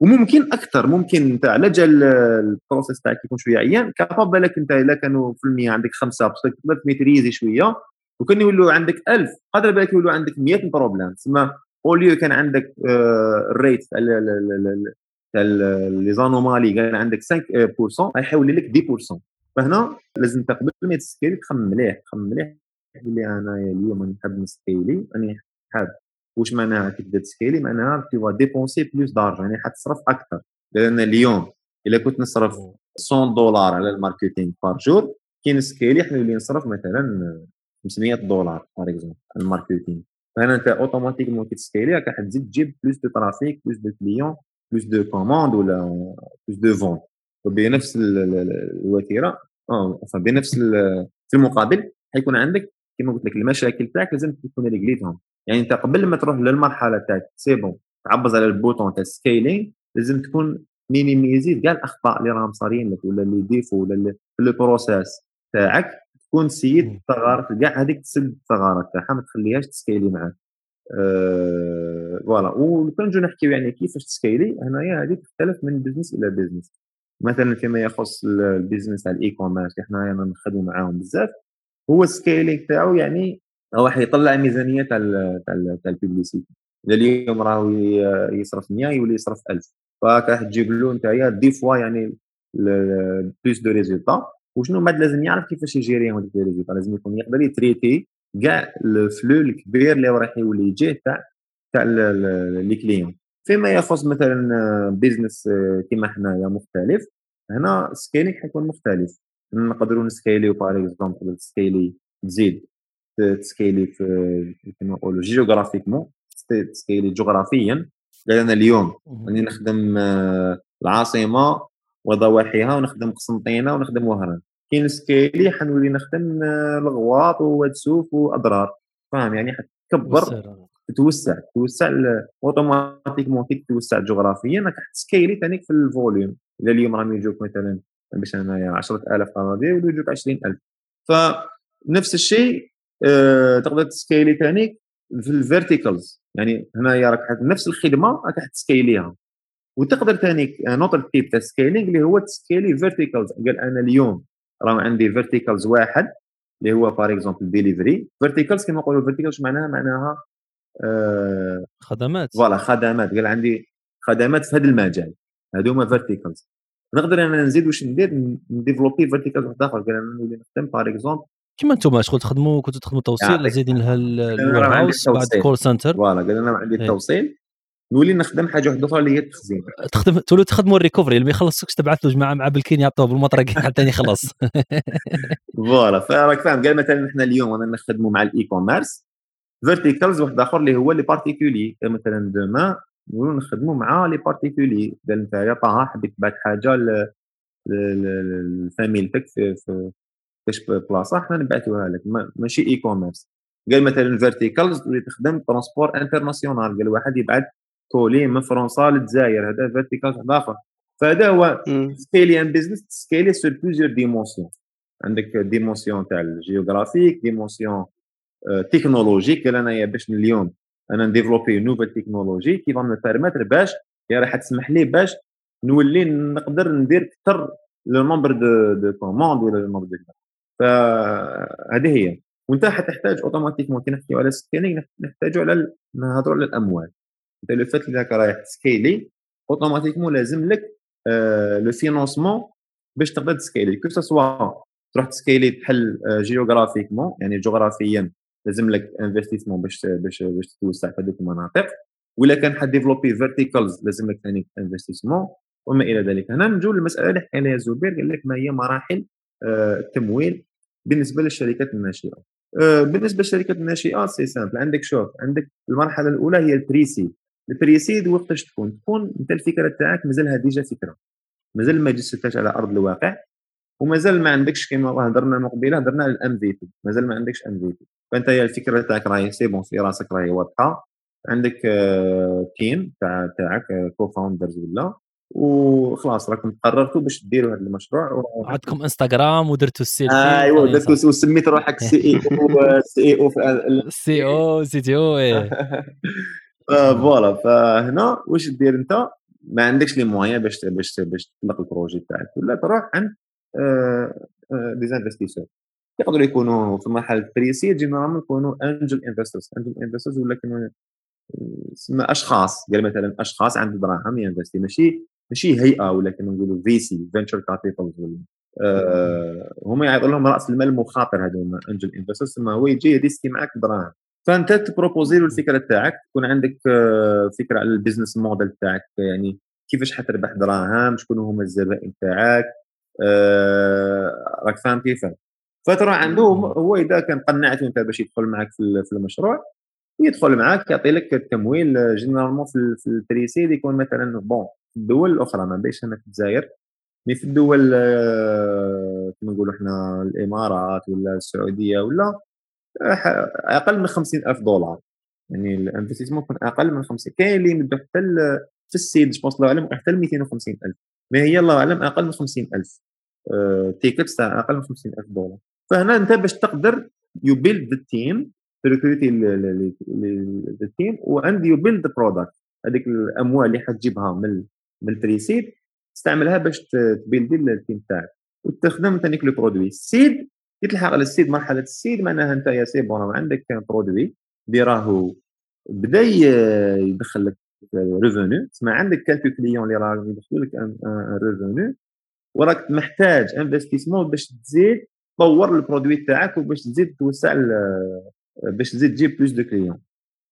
وممكن أكثر ممكن انت على جال ال process تاعك يكون شوية عيان capable بالك أنت إلا كانوا في المية عندك خمسة باش تقدر تميتريزي شوية. وكان يولوا عندك 1000 قادر بالك يولوا عندك 100 problèmes. تسمى au lieu كان عندك ال rate تاع les anomalies كان عندك 5% غيحول لك 10% فهنا لازم انت قبل ما تسكيلي تخمم مليح تخمم مليح. إللي أنا اليوم نحب نسكيلي راني حاب. واش معناها كي تبدا تسكيلي معناها tu vas dépenser plus d'argent يعني حتصرف أكثر. لأن اليوم إلا كنت نصرف 100 دولار على ال marketing par jour كي نسكيلي حنولي نصرف مثلا 500 دولار par exemple ال marketing. فهنا أنت automatiquement راك تزيد تجيب plus de trafic plus de clients plus de commandes ولا plus de ventes بنفس الوتيرة آه بنفس في المقابل حيكون عندك كما قلت لك المشاكل تاعك لازم تكون ريجليتهم يعني أنت قبل ما تروح للمرحلة تاع c'est bon تعبز على ال bouton تاع scaling لازم تكون minimisé كاع الاخطاء اللي راهم صاريين لك ولا les défauts ولا في ال process تاعك. تكون ساد الثغرات كاع هذيك تسد الثغرات تاعها ما تخليهاش تسكيلي معاك أه voilà. وكان نجو نحكيو يعني كيفاش تسكيلي هنايا هذه تختلف من business إلى business مثلا فيما يخص ال business تاع ال e-commerce اللي حنايا نخدموا معاهم بزاف. هو ال scaling تاعو يعني هو حيطلع ميزانية تاع تاع تاع ال publicité اليوم راهو يصرف 100 يولي يصرف 1000 فهاك راح تجيب له انت dix fois يعني plus de résultats وشنو بعد لازم يعرف كيفاش يجيري هذوك les résultats لازم يكون يقدر يتريتي كاع ال flux الكبير اللي راح يولي يجيه تاع تاع les clients. فيما يخص مثلا business كيما حنايا مختلف هنا scaling حيكون مختلف. نقدروا نسكيليو par exemple تسكيلي تزيد تسكيلي في كما نقولوا géographiquement تسكيلي جغرافيا قال أنا اليوم راني نخدم آه، العاصمة وضواحيها ونخدم قسنطينة ونخدم وهران. كي نسكيلي حنولي نخدم آه، الأغواط وواد سوف وأدرار. فاهم؟ يعني حتكبر تتوسع توسع automatiquement كي تتوسع جغرافيا. راك تسكيلي ثاني في ال volume. اذا اليوم راهم يجوك مثلا باش انايا 10000 طوموبيل يولوا يجوك 20000 فنفس الشيء أه تقدر تسكيلي ثاني في ال verticals يعني هنايا راك نفس الخدمة راك تسكيليها وتقدر ثاني un autre type تاع scaling اللي هو تسكيلي verticals قال أنا اليوم راه عندي verticals واحد اللي هو par exemple delivery verticals كما نقولوا verticals معناها معناها آه خدمات. voilà خدمات. قال عندي خدمات في هذا المجال. هذوما verticals نقدر أنا نزيد واش ندير؟ نديفلوبي vertical واحد آخر. قال أنا نولي نخدم par exemple كيما أنتم شغل تخدموا كنتوا تخدموا توصيل زايدين لها ال warehouse بعد call center voilà قال أنا عندي التوصيل نولي نخدم حاجة واحدة أخرى اللي هي التخزين تخدم تولوا تخدموا ال recovery اللي ما يخلصكش تبعث له جماعة مع بالكين يعطوه بالمطرق حتى يخلص voilà فراك فاهم. قال مثلا إحنا اليوم أنا نخدموا مع ال e-commerce verticals واحد آخر اللي هو les particuliers مثلا دوما نقولوا نخدموا مع les particuliers قال أنت يا طه حبيت تبعث حاجة لفاميلتك في في كاش بلاصة إحنا نبعثوها لك. ماشي e-commerce قال مثلا verticals اللي تخدم transport international قال واحد يبعث colis من فرنسا للجزائر هذا vertical واحد آخر. فهذا هو scaler un business scaler sur plusieurs dimensions عندك dimension تاع ال géographique dimension technologique قال أنايا باش اليوم أنا نديفلوبي nouvelles technologies qui vont permettre باش هي راح تسمح لي باش نولي نقدر ندير أكثر le nombre de de commandes ولا le nombre de فهذه هي. وإنت حتحتاج automatiquement كي نحكيو على scaling نحتاجوا على نهضروا على الأموال. انت le fait انك رايح تسكيلي automatiquement لازم لك le financement باش تقدر تسكيلي que ce soit تروح تسكيلي تحل géographiquement يعني جغرافيا لازم لك investissement باش باش باش تتوسع في هذوك المناطق. ولا كان حد ديفلوبي verticals لازم لك ثاني investissement وما إلى ذلك. هنا نجو للمسألة اللي حكى عليها زبير قال لك ما هي مراحل التمويل بالنسبة للشركات الناشئة. بالنسبة للشركات الناشئة c'est simple عندك شوف عندك المرحلة الأولى هي ال pre-seed ال pre-seed وقتاش تكون؟ تكون انت الفكرة تاعك مازالها déjà فكرة. مازال ما جسدتهاش على أرض الواقع ومازال ما عندكش كما هضرنا من قبيله هضرنا على ال MVP مازال ما عندكش MVP فأنت هي الفكرة تاعك راهي c'est bon في راسك راهي واضحة. عندك team تاع تاعك co-founders ولا. وخلاص راكم قررتوا باش ديروا هذا المشروع. عندكم انستغرام ودرتوا السيلفي أيوا درتوا وسميت روحك سي اي أو سي أو سي أو سي تي أو فوالا فهنا واش دير انت؟ ما عندكش les moyens باش باش باش تطلق ال projet تاعك. ولا تروح عند des investisseurs يقدروا يكونوا في مرحلة pre-seed généralement يكونوا angel investors angel investors ولا كانوا تسمى أشخاص. قال مثلا أشخاص عندهم دراهم ينفستي. ماشي ماشي هيئة ولا كما نقولوا VC venture capitals هما يعطوا لهم رأس المال المخاطر هذوما angel investors ثم هو يجي يديسكي معك دراهم فأنت تبروبوزي له الفكرة تاعك تكون عندك آه، فكرة على ال business model تاعك يعني كيفاش حتربح دراهم شكون هما الزبائن تاعك آه، راك فاهم كيف فترى عنده هو إذا كان قنعته أنت باش يدخل معك في المشروع يدخل معك يعطي لك التمويل généralement في ال pre-seed يكون مثلا bon في الدول الأخرى ما بيش أنا في الجزائر mais في الدول آه، كما نقولوا إحنا الإمارات ولا السعودية ولا أقل من 50000 دولار. يعني ال investissement يكون أقل من 50 كاين اللي يمدوا حتى في ال seed جو الله أعلم حتى ل 250000 ما هي الله أعلم أقل من 50000 tickets تاع أقل من 50000 دولار. فهنا أنت باش تقدر you build ال team تريكروتي ال team and you build product هذيك الأموال اللي حتجيبها من من ال pre-seed تستعملها باش تبيلدي ال team تاعك. وتخدم ثانيك le produit. ال seed كي تلحق على ال seed مرحلة ال seed معناها أنت يا c'est bon عندك produit اللي راهو بدأ يدخل لك revenus تسمى عندك quelques clients اللي راهم يدخلوا لك revenus وراك محتاج investissement باش تزيد تطور ال produit تاعك وباش تزيد توسع باش تزيد تجيب plus de clients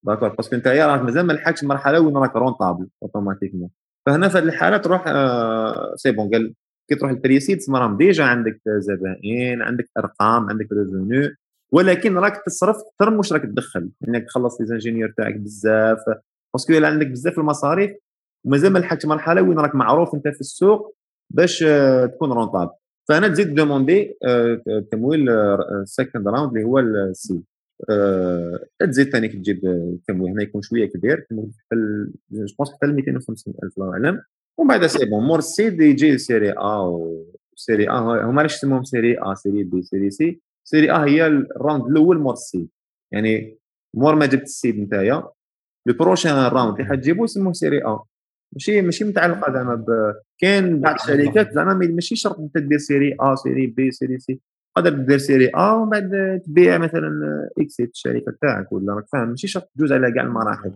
d'accord parce que أنت راك مازال ما لحقتش المرحله وين راك rentable automatiquement فهنا في هذه الحاله تروح c'est bon قال كي تروح تسمى راهم déjà عندك زبائن عندك أرقام عندك revenus ولكن راك تصرف أكثر من واش راك تدخل. إنك تخلص les ingénieurs تاعك بزاف parce que إلا عندك بزاف المصاريف ومازال ما لحقتش مرحلة وين راك معروف أنت في السوق باش آه، تكون rentable. فأنا تزيد demander آه، تمويل second آه، round اللي هو ال seed تزيد ثاني تجيب التمويل هنا يكون شوية كبير je pense حتى ل 250 ألف الله أعلم. ومن بعد c'est bon مور ال seed يجي série A و série A هما علاش يسموهم série A série B série C série A هي ال round الأول مور ال seed يعني مور ما جبت ال seed نتايا le prochain round اللي حتجيبو يسموه série A ماشي ماشي متعلقه زعما ب كاين بعض الشركات زعما ماشي شرط انت دير série A série B série C تقدر دير série A ومن بعد تبيع مثلا exit الشركة تاعك ولا راك فاهم ماشي شرط تجوز على كاع المراحل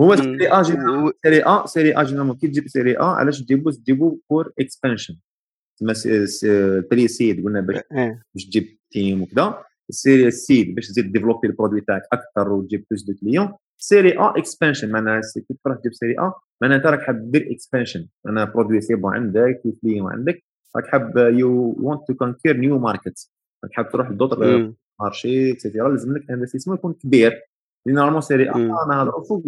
هو série A série A série A généralement كي تجيب série A. علاش تجيبو؟ تجيبو pour expansion تسمى pre-seed قلنا باش إيه. باش تجيب team وكذا ال série seed باش تزيد développer ال produit تاعك أكثر وتجيب plus de clients série A expansion معناها كي تروح تجيب série A؟ معناها أنت راك حاب دير expansion أنا produit c'est bon عندك clients عندك. راك حاب you want to conquer new market راك حاب تروح ل d'autres marchés et cetera لازم لك investissement يكون كبير. لأن normalement série A نهضروا فوق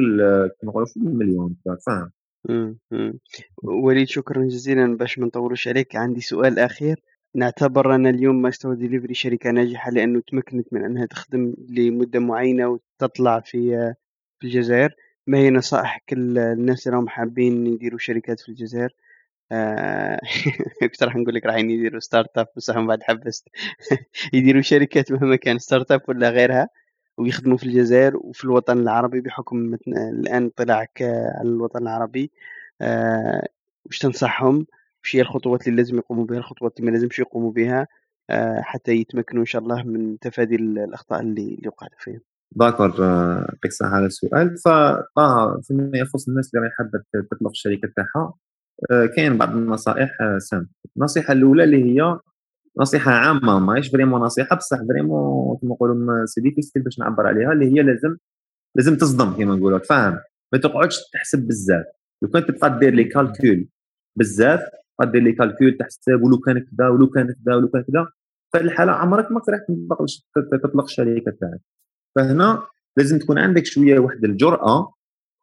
نقولوا فوق المليون فاهم؟ وليد شكرا جزيلا باش ما نطولوش عليك. عندي سؤال أخير. نعتبر أن اليوم Master Delivery شركة ناجحة لأنه تمكنت من أنها تخدم لمدة معينة وتطلع في في الجزائر. ما هي نصائحك للناس اللي هم حابين يديروا شركات في الجزائر؟ آه كنت راح نقول لك راح يديروا startup بس هم بعد حبست. يديروا شركات مهما كان startup ولا غيرها؟ ويخدموا في الجزائر وفي الوطن العربي بحكم الآن طلعك على الوطن العربي آه وش تنصحهم؟ وش هي الخطوات اللي لازم يقوموا بها الخطوات اللي ما لازمش يقوموا بها آه حتى يتمكنوا إن شاء الله من تفادي الأخطاء اللي اللي وقعت فيها. d'accord يعطيك الصحة على السؤال. فطه فيما يخص الناس اللي راهي حابة تطلق الشركة تاعها آه، كاين بعض النصائح سامة. النصيحة الأولى اللي هي نصيحة عامة ماهيش vraiment نصيحة بصح vraiment كيما نقولوا c'est difficile باش نعبر عليها اللي هي لازم لازم تصدم كيما نقولوا فاهم؟ ما تقعدش تحسب بزاف. لو كنت تبقى دير les calculs بزاف دير les calculs تحسب ولو كان كذا ولو كان كذا ولو كان كذا في الحاله عمرك ما راح تطلق الشركة تاعك فهنا لازم تكون عندك شوية واحد الجرأة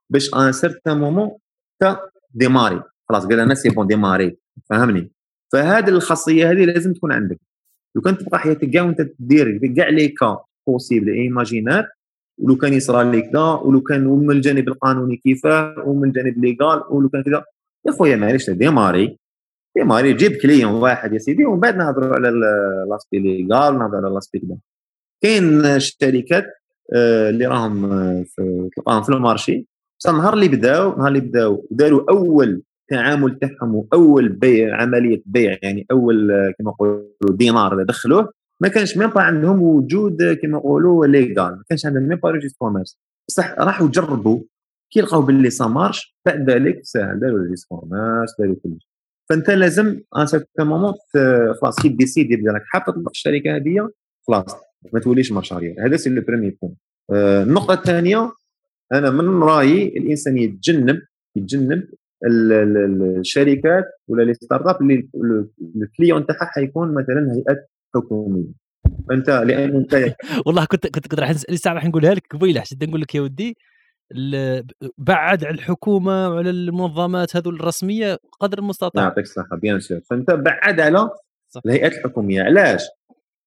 باش un certain moment ت démarrer خلاص قال أنا c'est bon démarrer فهمني؟ فهذه الخاصية هذه لازم تكون عندك. لو كان تبقى حياتك كاع وانت تدير كاع les cas possibles imaginables ولو كان يصرى لك كذا ولو كان من الجانب القانوني كيفاه ومن الجانب légal ولو كان كذا. يا خويا معليش démarrer démarrer جيب client واحد يا سيدي ومن بعد نهضروا على l'aspect légal نهضروا على l'aspect كذا كاين الشركات آه، اللي راهم تلقاهم في ال marché. بصح النهار اللي بداو النهار اللي بداو داروا أول تعامل تاعهم واول بيع عملية بيع يعني أول آه، كما نقولوا دينار دخلوه ما كانش même عندهم وجود كما نقولوا légal ما كانش عندهم même pas registre commerce بصح راحوا جربوا كي لقاو باللي ça marche بعد ذلك سهل داروا registre commerce داروا كلش فأنت لازم un certain moment خلاص كي décider راك حاب تطلق الشركة هذه خلاص ما توليش مشاريع هذا c'est le premier point النقطه الثانية أنا من رأيي الإنسان يتجنب يتجنب الشركات ولا les startups اللي ال client تاعها حيكون مثلا هيئات حكومية. فأنت لأن أنت والله كنت كنت كنت راح نسأل راح نقولها لك قبيلة حسيت نقول لك يا ودي بعد على الحكومة وعلى المنظمات هذو الرسمية قدر المستطاع. يعطيك الصحة bien sûr فأنت بعد على. الهيئات الحكومية. علاش؟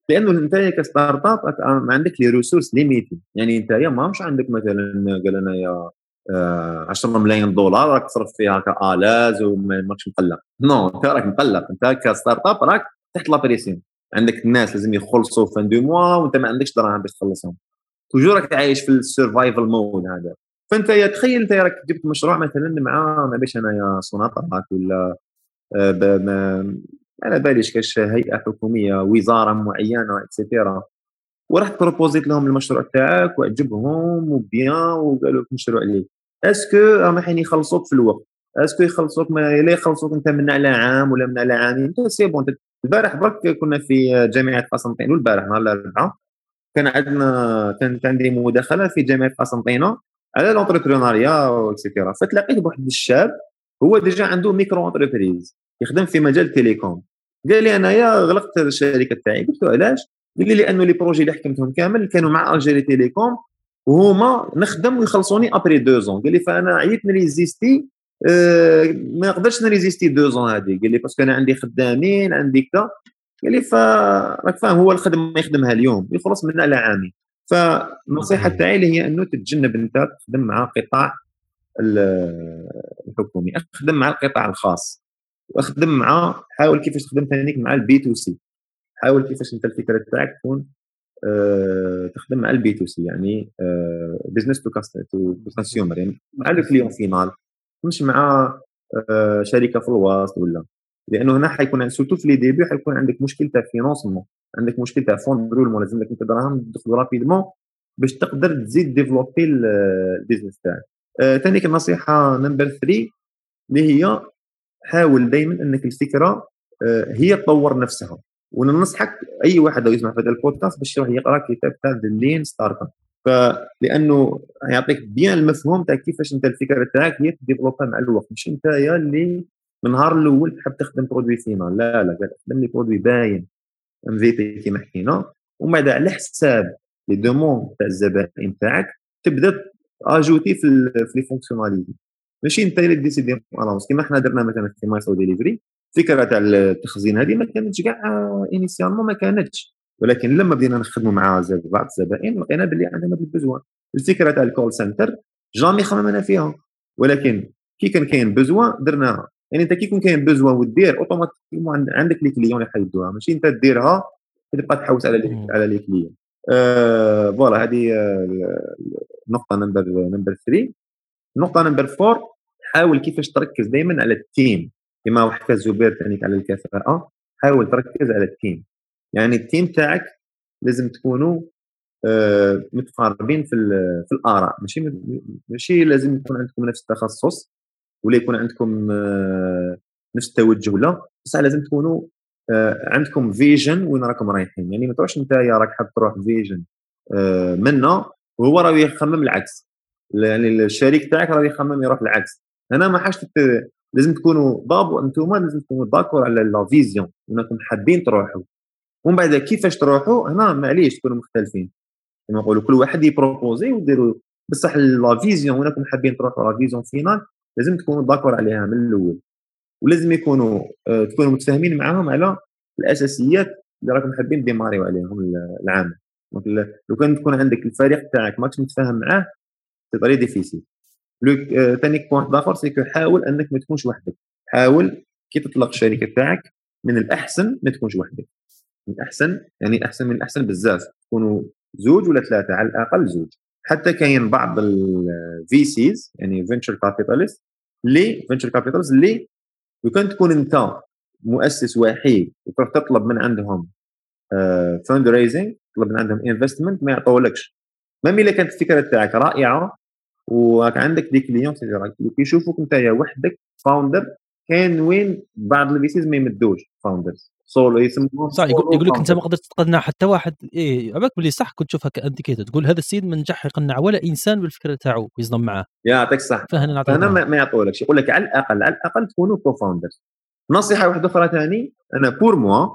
لأنه أنت ك startup ما عندك les ressources limitées يعني أنت ما مش عندك مثلا قال أنا يا 10 ملايين دولار راك تصرف فيها à l'aise وماكش مقلق. non انت راك مقلق. انت ك startup راك تحت la pression. عندك الناس لازم يخلصوا fin du mois وانت ما عندكش دراهم باش تخلصهم. toujours راك عايش في ال survival mode هذا. فأنت يا تخيل أنت راك جبت مشروع مثلا مع ما بيش انايا Sonatrach ولا آه، على باليش كاش هيئة حكومية وزارة معينة et cetera ورحت proposé يت لهم المشروع تاعك وعجبهم و bien وقالوا لك مشروع ليك. est-ce que راهم حين يخلصوك في الوقت؟ est-ce que يخلصوك ما لا يخلصوك أنت من على عام ولا من على عامين أنت c'est bon البارح برك كنا في جامعة قسنطينه البارح نهار الأربعاء كان عندنا كانت عندي مداخلة في جامعة قسنطينه على l'entrepreneuriat et cetera فتلاقيت بواحد الشاب هو déjà عنده micro-entreprise يخدم في مجال ال télécom قال لي أنايا غلقت الشركة تاعي قلت له علاش؟ قال لي لأنه les projets اللي حكمتهم كامل كانوا مع Algérie Télécom وهما نخدم ويخلصوني après deux ans. قال لي فأنا عييت ن résister أه ما نقدرش ن résister deux ans هذه قال لي parce que أنا عندي خدامين عندي كذا. قال لي فراك فاهم هو الخدمة يخدمها اليوم. يخلص منها على عامين فالنصيحه تاعي هي أنه تتجنب أنت تخدم مع قطاع الحكومي. أخدم مع القطاع الخاص. وأخدم مع حاول كيفاش تخدم ثانيك مع ال B to C. حاول كيفاش انت الفكرة تاعك تكون أه تخدم مع ال B to C يعني business to consumer يعني مع ال client final مش مع أه شركة في الوسط ولا. لأنه هنا حيكون surtout في les débuts حيكون عندك مشكل تاع financement عندك مشكل تاع فون رول لازم لك انت دراهم تدخلوا rapidement باش تقدر تزيد développer ال business تاعك. ثاني آه نصيحة number 3 اللي هي حاول دائما إنك الفكرة آه هي تطور نفسها. وننصحك أي واحد يسمع في هذا البودكاست باش يروح يقرأ كتاب تاع The Lean Startup فلانه يعطيك bien المفهوم تاع كيفاش أنت الفكرة تاعك هي ت développer مع الوقت. مش أنت يا اللي من النهار الأول تحب تخدم produit final لا لا قال خدم لي produit bien. MVP كيما حكينا. ومن بعد على حساب les demandes تاع الزبائن تاعك تبدأ ajouter في les fonctionnalités. ماشي أنت اللي décider كيما حنا درنا مثلا في مايسو ديليفري الفكرة تاع التخزين هذه ما كانتش كاع initialement ما كانتش. ولكن لما بدينا نخدموا مع بعض الزبائن لقينا باللي عندنا ال besoin. الفكرة تاع ال call center jamais خممنا فيها. ولكن كي كان كاين besoin درناها يعني أنت كي يكون كاين besoin ودير automatiquement عندك les clients اللي حيدوها ماشي أنت ديرها تبقى تحوس على les على les clients آه voilà هذه النقطه number number 3 النقطه number 4 حاول كيفاش تركز دائما على ال team كما حكى الزبير ثاني على الكفاءة. حاول تركز على ال team. يعني ال team تاعك لازم تكونوا آه متقاربين في في الآراء. ماشي ماشي لازم يكون عندكم نفس التخصص ولا يكون عندكم آه، نفس التوجه لا بصح لازم تكونوا آه، عندكم vision وين راكم رايحين. يعني ما تروحش انت يا راك حاب تروح vision آه، منا وهو راه يخمم العكس. يعني الشريك تاعك راه يخمم يروح العكس. هنا ما حاجة لازم تكونوا d'ab أنتم لازم تكونوا d'accord على la vision إنكم حابين تروحوا. ومن بعد كيفاش تروحوا؟ هنا معليش تكونوا مختلفين. كما نقولوا كل واحد يـ proposer وديروا بصح la vision وإنكم حابين تروحوا la vision finale لازم تكونوا d'accord عليها من الأول. ولازم يكونوا آه، تكونوا متفاهمين معاهم على الأساسيات اللي راكم حابين démarrer يو عليهم العام. لو كان تكون عندك الفريق تاعك ماكش متفاهم معاه c'est très difficile. ثاني point اخر c'est حاول إنك ما تكونش وحدك. حاول كي تطلق الشركة تاعك من الأحسن ما تكونش وحدك. من الاحسن يعني أحسن من الاحسن بزاف. تكونوا زوج ولا ثلاثة على الأقل زوج. حتى كاين بعض ال VCs يعني venture capitalist اللي venture capitalist اللي لو كان تكون أنت مؤسس وحيد وتروح تطلب من عندهم fund uh, raising تطلب من عندهم investment ما يعطولكش. ما إلا كانت الفكرة تاعك رائعة وعندك des clients يشوفوك انت وحدك founder كاين وين بعض ال VCs ما يمدوش founders solo يسموه صح يقول, يقول لك أنت ما قدرت تقنع حتى واحد. إيه عباك بلي صح كنت تشوفها كـ indicateur تقول هذا السيد ما نجح يقنع ولا إنسان بالفكرة تاعو ويصدم معاه. يعطيك صح فهنا ما, ما يعطولكش يقول لك على الأقل على الأقل تكونوا co-founders نصيحة واحدة أخرى ثاني أنا pour moi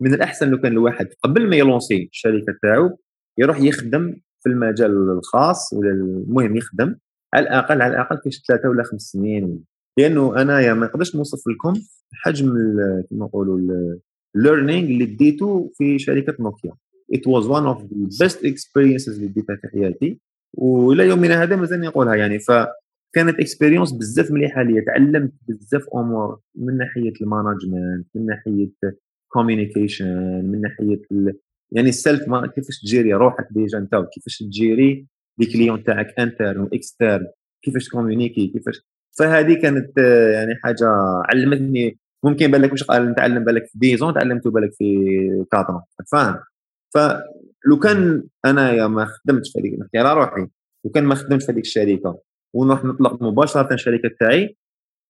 من الأحسن لو كان الواحد قبل ما يـ lancer الشركة تاعو يروح يخدم في المجال الخاص ولا المهم يخدم على الأقل على الأقل كاش ثلاثة ولا خمس سنين. لأنه انايا ما نقدرش نوصف لكم حجم كما نقولوا learning اللي ديته في شركة نوكيا. it was one of the best experiences اللي ديتها في حياتي. وإلى يومنا هذا مازال نقولها يعني. فكانت expérience بزاف مليحة ليا. تعلمت بزاف أمور من ناحية ال management من ناحية communication من ناحية. يعني ال self ما كيفاش تـ gérer روحك déjà أنت كيفاش تجيري لي كليون تاعك internes و externes كيفاش تـ communiquer كيفاش؟ فهذه كانت يعني حاجة علمتني. ممكن بالك مش نتعلم بالك في dix ans تعلمته بالك في quatre ans فاهم فلو كان أنا ما خدمتش في هذيك نحكي على روحي. لو كان ما خدمتش في هذيك الشركة ونروح نطلق مباشرة الشركة تاعي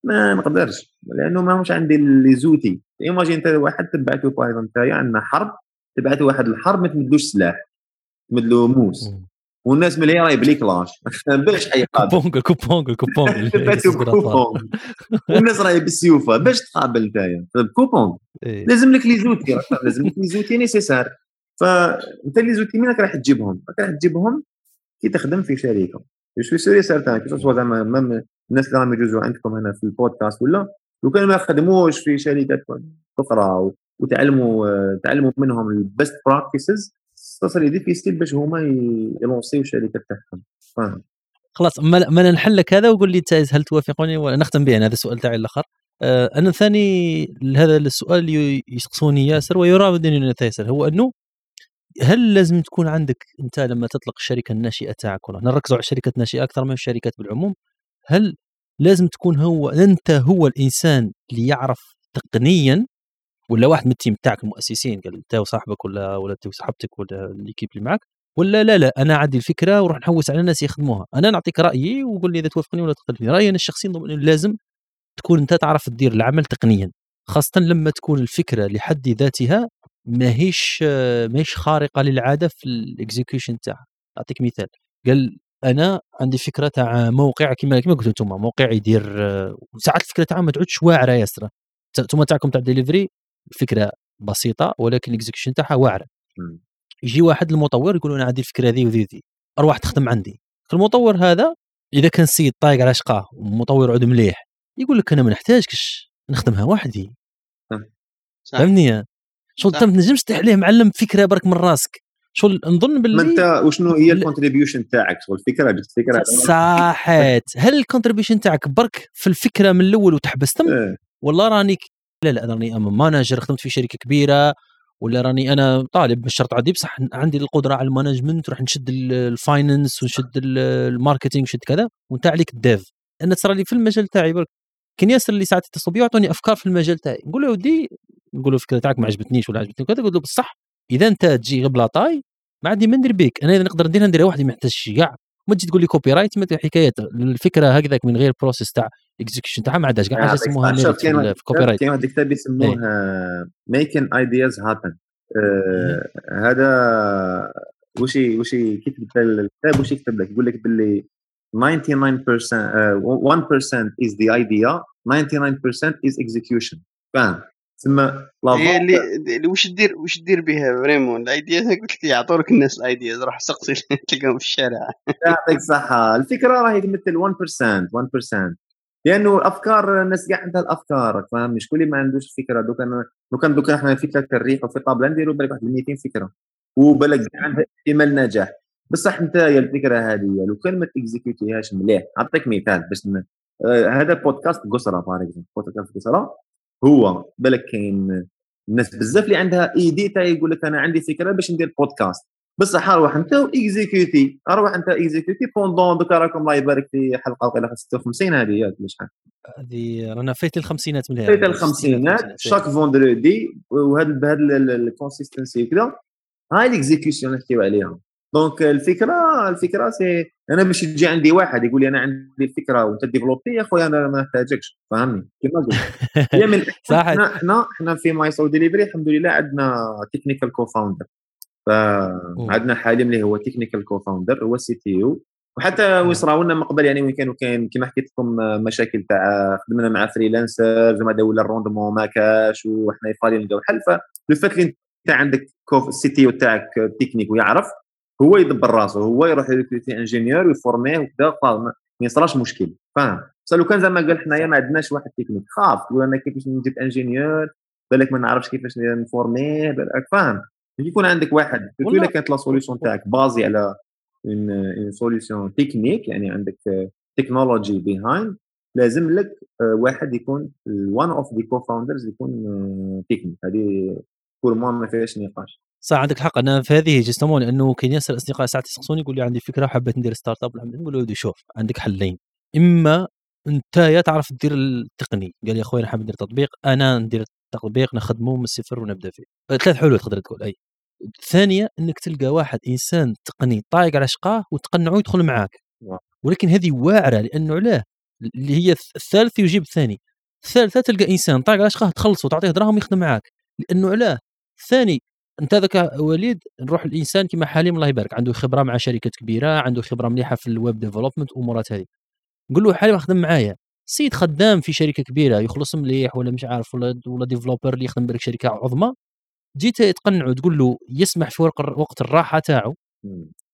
ما نقدرش. لأنه ما عندي les outils. Imagine أنت واحد تبعته بايضا تاعي عندنا حرب تبعته واحد الحرب ما تمدلوش سلاح تمدلو موس. والناس من هي راهي بلي كلاش. باش حيقابل كوبونغ كوبونغ كوبونغ. والناس راهي بالسيوفة. باش تقابل نتايا. كوبونغ. إيه. لازم لك les outils لازم لك les outils nécessaires. فانت les outils مين راك راح تجيبهم؟ راح تجيبهم كي تخدم في شركه je serai certain que soit زعما الناس اللي راهم يجوزوا عندكم هنا في البودكاست ولا لو كانوا ما خدموش في شركات أخرى وتعلموا تعلموا منهم ال best practices ça difficile باش هما يـ lancer يو الشركة تاعهم. فاهم؟ خلاص ما نحل لك هذا وقول لي هل توافقني ونختم به هذا السؤال تاعي الآخر. آه أنا ثاني هذا السؤال يسقسوني ياسر ويراودني ياسر. هو أنه هل لازم تكون عندك أنت لما تطلق الشركة الناشئة تاعك والله نركزوا على الشركات الناشئة أكثر من الشركات بالعموم. هل لازم تكون هو أنت هو الإنسان اللي يعرف تقنيا ولا واحد من ال team تاعك المؤسسين؟ قال أنت وصاحبك ولا ولا انت وصاحبتك ولا l'équipe اللي معك ولا لا لا أنا عندي الفكرة وروح نحوس على الناس يخدموها. أنا نعطيك رأيي وقول لي إذا توافقني ولا تختلفني رأيي أنا الشخصي لازم تكون أنت تعرف تدير العمل تقنيا خاصة لما تكون الفكرة لحد ذاتها ماهيش ماهيش خارقة للعادة في ال execution تاعها. أعطيك مثال. قال أنا عندي فكرة تاع موقع كما كما قلتوا أنتم موقع يدير ساعات الفكرة تاعها ما تعودش واعرة ياسر أنتم تاعكم تاع ديليفري الفكرة بسيطة ولكن ال execution تاعها واعره يجي واحد المطور يقول أنا عندي الفكرة ذي وذي ذي أروح تخدم عندي. المطور هذا إذا كان سيد طايق على شقاه ومطور عود مليح يقول لك أنا ما نحتاجكش نخدمها وحدي. فهمني شو أنت ما تنجمش تحليه معلم فكرة برك من راسك. شو نظن باللي ما أنت وشنو هي ال contribution تاعك؟ شغل الفكرة جبت فكره صحيت هل ال contribution تاعك برك في الفكرة من الأول وتحبستم آه. والله راني لا لا راني manager خدمت في شركة كبيرة ولا راني أنا طالب مش شرط عادي بصح عندي القدرة على ال management نروح نشد ال finance ونشد ال marketing ونشد كذا وانت عليك ال dev أنا صار لي في المجال تاعي برك كان ياسر اللي ساعات يتصلوا بي يعطوني أفكار في المجال تاعي. نقول له ودي نقول له الفكرة تاعك ما عجبتنيش ولا عجبتني كذا يقول له بصح إذا أنت تجي غير طاي ما عندي ما ندير بيك أنا إذا نقدر نديرها نديرها وحدي ما يحتاجش كاع ما تجي تقول لي copyright ما حكايات الفكرة هكذاك من غير process تاع execution تاعها ما عندهاش كاع حاجة يسموها في copyright كاين واحد الكتاب يسموه Making Ideas Happen هذا وش وش كتب الكتاب؟ وش يكتب لك؟ يقول لك باللي 99% uh, 1% is the idea 99% is execution. فاهم؟ ثم هي اللي وش تدير وش تدير بها vraiment ال idea قلت لك يعطوا لك الناس ال idea روح سقسي تلقاهم في الشارع. يعطيك الصحه الفكرة راهي تمثل 1% 1% لأنه الأفكار الناس كاع عندها الافكار فاهم؟ مش كل ما عندوش فكرة. دوك أنا لو كان دوك إحنا فكرة نريحو في طابلة. نديروا بالك واحد 200 فكرة. وبالك عندها احتمال نجاح بصح أنت يا الفكرة هذه لو كان ما تكزيكوتيهاش مليح نعطيك مثال باش آه هذا بودكاست قصرة بار بودكاست قصرة. هو بالك كاين الناس بزاف اللي عندها idée تا يقول لك أنا عندي فكرة باش ندير بودكاست بصح أروح أنت واكزيكوتي أروح أنت اكزيكوتي pendant دوكا راكم الله يبارك في حلقة وقيلة 56 هذه ياك شحال هذه رانا فايت الخمسينات من فايت الخمسينات شاك vendredi وهذا بهذا ال consistency وكذا هاي ال execution نحكيو عليها. donc الفكرة الفكرة c'est أنا باش يجي عندي واحد يقول لي أنا عندي الفكرة وأنت ديفلوبي يا خويا أنا ما نحتاجكش فهمني؟ كيما قلت. هي من صح. إحنا إحنا إحنا في ماي سو ديليفري الحمد لله عندنا technical co-founder فعندنا حاليا اللي هو technical co-founder هو ال CTO وحتى وين صراو لنا من قبل يعني وين كانوا كان كما حكيت لكم مشاكل تاع خدمنا مع freelancers وما ولا ال rendement ما كاش وحنا il fallait نلقاو حل فلو فات اللي أنت عندك ال CTO تاعك تكنيك ويعرف هو يدبر راسه هو يروح يريكروتي ingénieur ويفورميه وكذا ما يصراش مشكل فاهم؟ بس لو كان زعما قال حنايا ما عندناش واحد تكنيك خاف تقول أنا كيفاش نجيب ingénieur؟ بالك ما نعرفش كيفاش نفورميه؟ بالك فاهم؟ يكون عندك واحد إلا كانت la solution تاعك basée على une solution technique يعني عندك technology behind لازم لك واحد يكون one of the co-founders يكون تكنيك هذه pour moi ما فيهاش نقاش. صح عندك حق. أنا في هذه justement لأنه كاين ياسر أصدقاء ساعات يسقسوني يقول لي عندي فكرة حبيت ندير startup نقول له شوف عندك حلين. إما انت يا تعرف تدير التقني. قال لي أخوي أنا حاب ندير تطبيق. أنا ندير التطبيق نخدمه من الصفر ونبدأ فيه. ثلاث حلول تقدر تقول أي. الثانية أنك تلقى واحد إنسان تقني طايق على شقاه وتقنعه يدخل معاك. ولكن هذه واعرة لأنه علاه اللي هي الثالث يجيب الثاني. الثالثه تلقى إنسان طايق على شقاه تخلصه وتعطيه دراهم يخدم معاك. لأنه علاه الثاني أنت ذاك وليد نروح الإنسان كما حليم الله يبارك. عنده خبرة مع شركات كبيرة عنده خبرة مليحة في ال web development امورات هذه. نقول له حليم خدم معايا. سيد خدام في شركة كبيرة يخلص مليح ولا مش عارف ولا ولا developer اللي يخدم برك شركة عظمى. جيت تقنعه تقول له يسمح في وقت الراحة تاعو.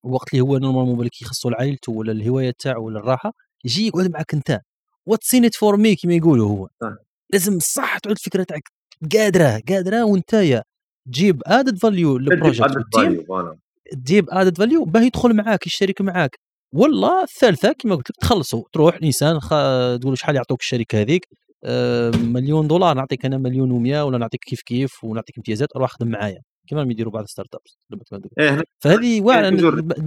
وقت اللي هو normalement بالك يخصو لعائلته ولا الهواية تاعو ولا الراحة يجي يقعد معك أنت. what's in for me كما يقولوا هو. لازم صح تعود الفكرة تاعك. قادرة قادرة وأنت تجيب added value لل project تجيب added value باه يدخل معاك يشترك معاك. والله الثالثه كما قلت لك تخلصوا. تروح الانسان خ... تقول شحال يعطوك الشركة هذيك؟ آه، مليون دولار نعطيك أنا مليون و100 ولا نعطيك كيف كيف ونعطيك امتيازات روح خدم معايا. كما يديروا بعض ال startups إيه فهذه واعرة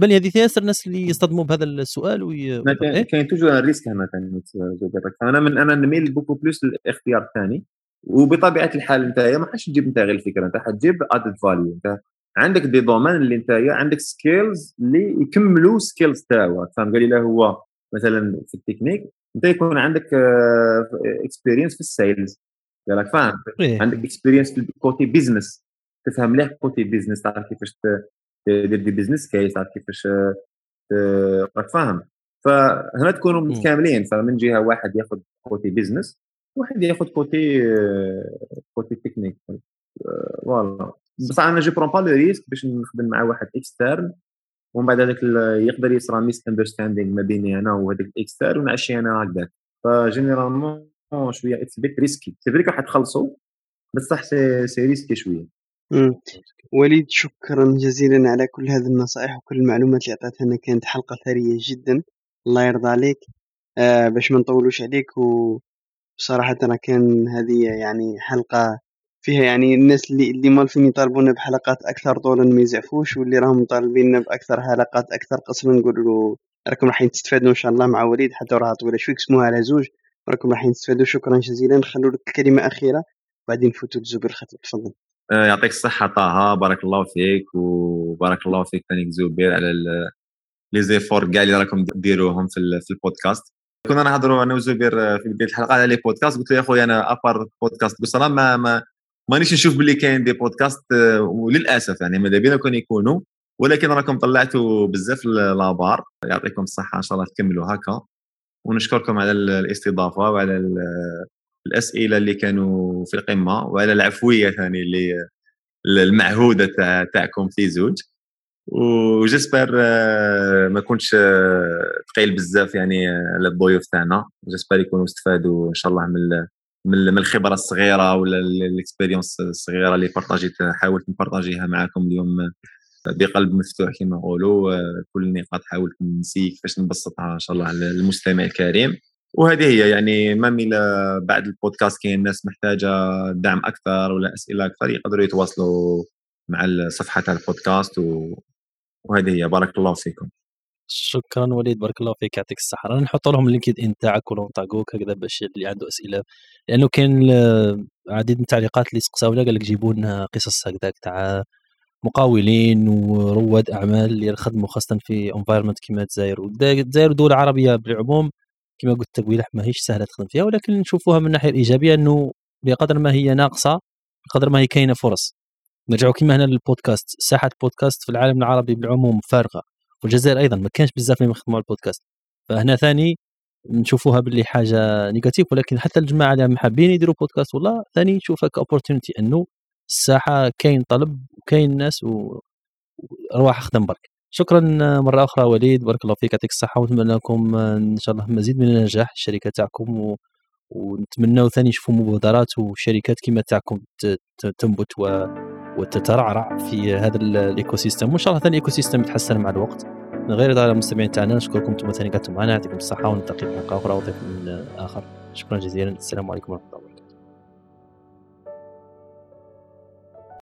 لي هذه ياسر الناس اللي يصطدموا بهذا السؤال وي... كاين toujours ال risque هنا أنا من أنا نميل beaucoup plus للاختيار الثاني. وبطبيعة الحال أنت ما حاش تجيب أنت غير الفكرة أنت حتجيب added value أنت عندك des domaines اللي أنت عندك skills اللي يكملوا skills تاعو. فهم قال لي هو مثلا في التكنيك أنت يكون عندك experience في ال sales قالك فاهم. عندك experience في ال côté business تفهم مليح côté business تعرف كيفاش تدير des business cases تعرف كيفاش راك فاهم؟ فهنا تكونوا متكاملين. فمن جهة واحد ياخذ côté business واحد ياخذ côté côté technique. voilà. بصح أنا je prends pas le risque باش نخدم مع واحد externe ومن بعد هذاك يقدر يصرى misunderstanding ما بيني أنا وهذاك ال externe ونعشي أنا هكذاك. ف généralement شوية it's bit risky c'est vrai راح تخلصوا بصح c'est risqué شوية. وليد شكرا جزيلا على كل هذه النصائح وكل المعلومات اللي عطيتها كانت حلقة ثرية جدا. الله يرضى عليك. آه باش ما نطولوش عليك وصراحه أنا كان هذه يعني حلقة فيها يعني الناس اللي اللي مالفين يطالبونا بحلقات أكثر طولا ما يزعفوش واللي راهم طالبيننا بأكثر حلقات أكثر قصرا نقول له راكم راح تستفادوا إن شاء الله مع وليد حتى راح طويلة شوي قسموها على زوج راكم راح تستفادوا شكرا جزيلا. نخلوا لك كلمه أخيرة بعدين نفوتوا لزبير الخطيب تفضل. آه، يعطيك الصحة طه بارك الله فيك وبارك الله فيك ثاني زبير على لي زيفور كاع اللي راكم ديروهم في البودكاست. كنا نهضروا أنا وزبير في بداية الحلقة على لي بودكاست. قلت له يا خويا أنا أبار بودكاست. بصراحه ما ما مانيش نشوف باللي كاين دي بودكاست آه، وللأسف يعني ماذا بينا كون يكونوا. ولكن راكم طلعتوا بزاف لابار يعطيكم الصحة إن شاء الله تكملوا هكا. ونشكركم على الاستضافة وعلى الأسئلة اللي كانوا في القمة وعلى العفوية ثاني اللي المعهودة تاع تاعكم في زوج. و j'espère آه، ما كنتش آه، ثقيل بزاف يعني على الضيوف تاعنا. j'espère يكونوا استفادوا إن شاء الله من من الخبرة الصغيرة ولا ال expérience الصغيرة اللي بارطاجيت حاولت نبارطاجيها معكم اليوم بقلب مفتوح كما نقولوا كل النقاط حاولت نسي كيفاش نبسطها إن شاء الله على المستمع الكريم. وهذه هي يعني ما من بعد البودكاست كاين ناس محتاجة دعم أكثر ولا أسئلة أكثر يقدروا يتواصلوا مع صفحه البودكاست وهذه هي. بارك الله فيكم. شكرا وليد بارك الله فيك يعطيك الصحة. رانا نحط لهم ال LinkedIn تاعك ولون تاعك هكذا باش اللي عنده أسئلة. لأنه كاين عديد من التعليقات اللي سقساونا قال لك جيبوا لنا قصص هكذاك تاع مقاولين ورواد أعمال اللي يخدموا خاصة في environment كيما الجزائر. الجزائر دوله عربية بالعموم كما قلت تقويلح ماهيش سهلة تخدم فيها ولكن نشوفوها من الناحيه الإيجابية إنه بقدر ما هي ناقصة بقدر ما هي كاينة فرص. نرجعوا كما هنا للبودكاست. ساحة بودكاست في العالم العربي بالعموم فارغة والجزائر أيضا ما كانش بزاف اللي يخدموا على البودكاست. فهنا ثاني نشوفوها باللي حاجة negative ولكن حتى الجماعة اللي حابين يديروا بودكاست والله ثاني نشوفها ك opportunity إنه الساحة كاين طلب وكاين ناس وارواح أخدم برك. شكرا مرة أخرى وليد بارك الله فيك يعطيك الصحة ونتمنى لكم إن شاء الله مزيد من النجاح الشركة تاعكم و... ونتمنى ثاني نشوفوا مبادرات وشركات كما تاعكم تنبت و... وتترعرع في هذا ال ecosystem وإن شاء الله ثاني ال ecosystem يتحسن مع الوقت. من غير على المستمعين تاعنا نشكركم أنتم ثاني قعدتوا معنا. يعطيكم الصحة ونلتقي في حلقه أخرى وضيف من آخر. شكرا جزيلا. السلام عليكم ورحمة الله.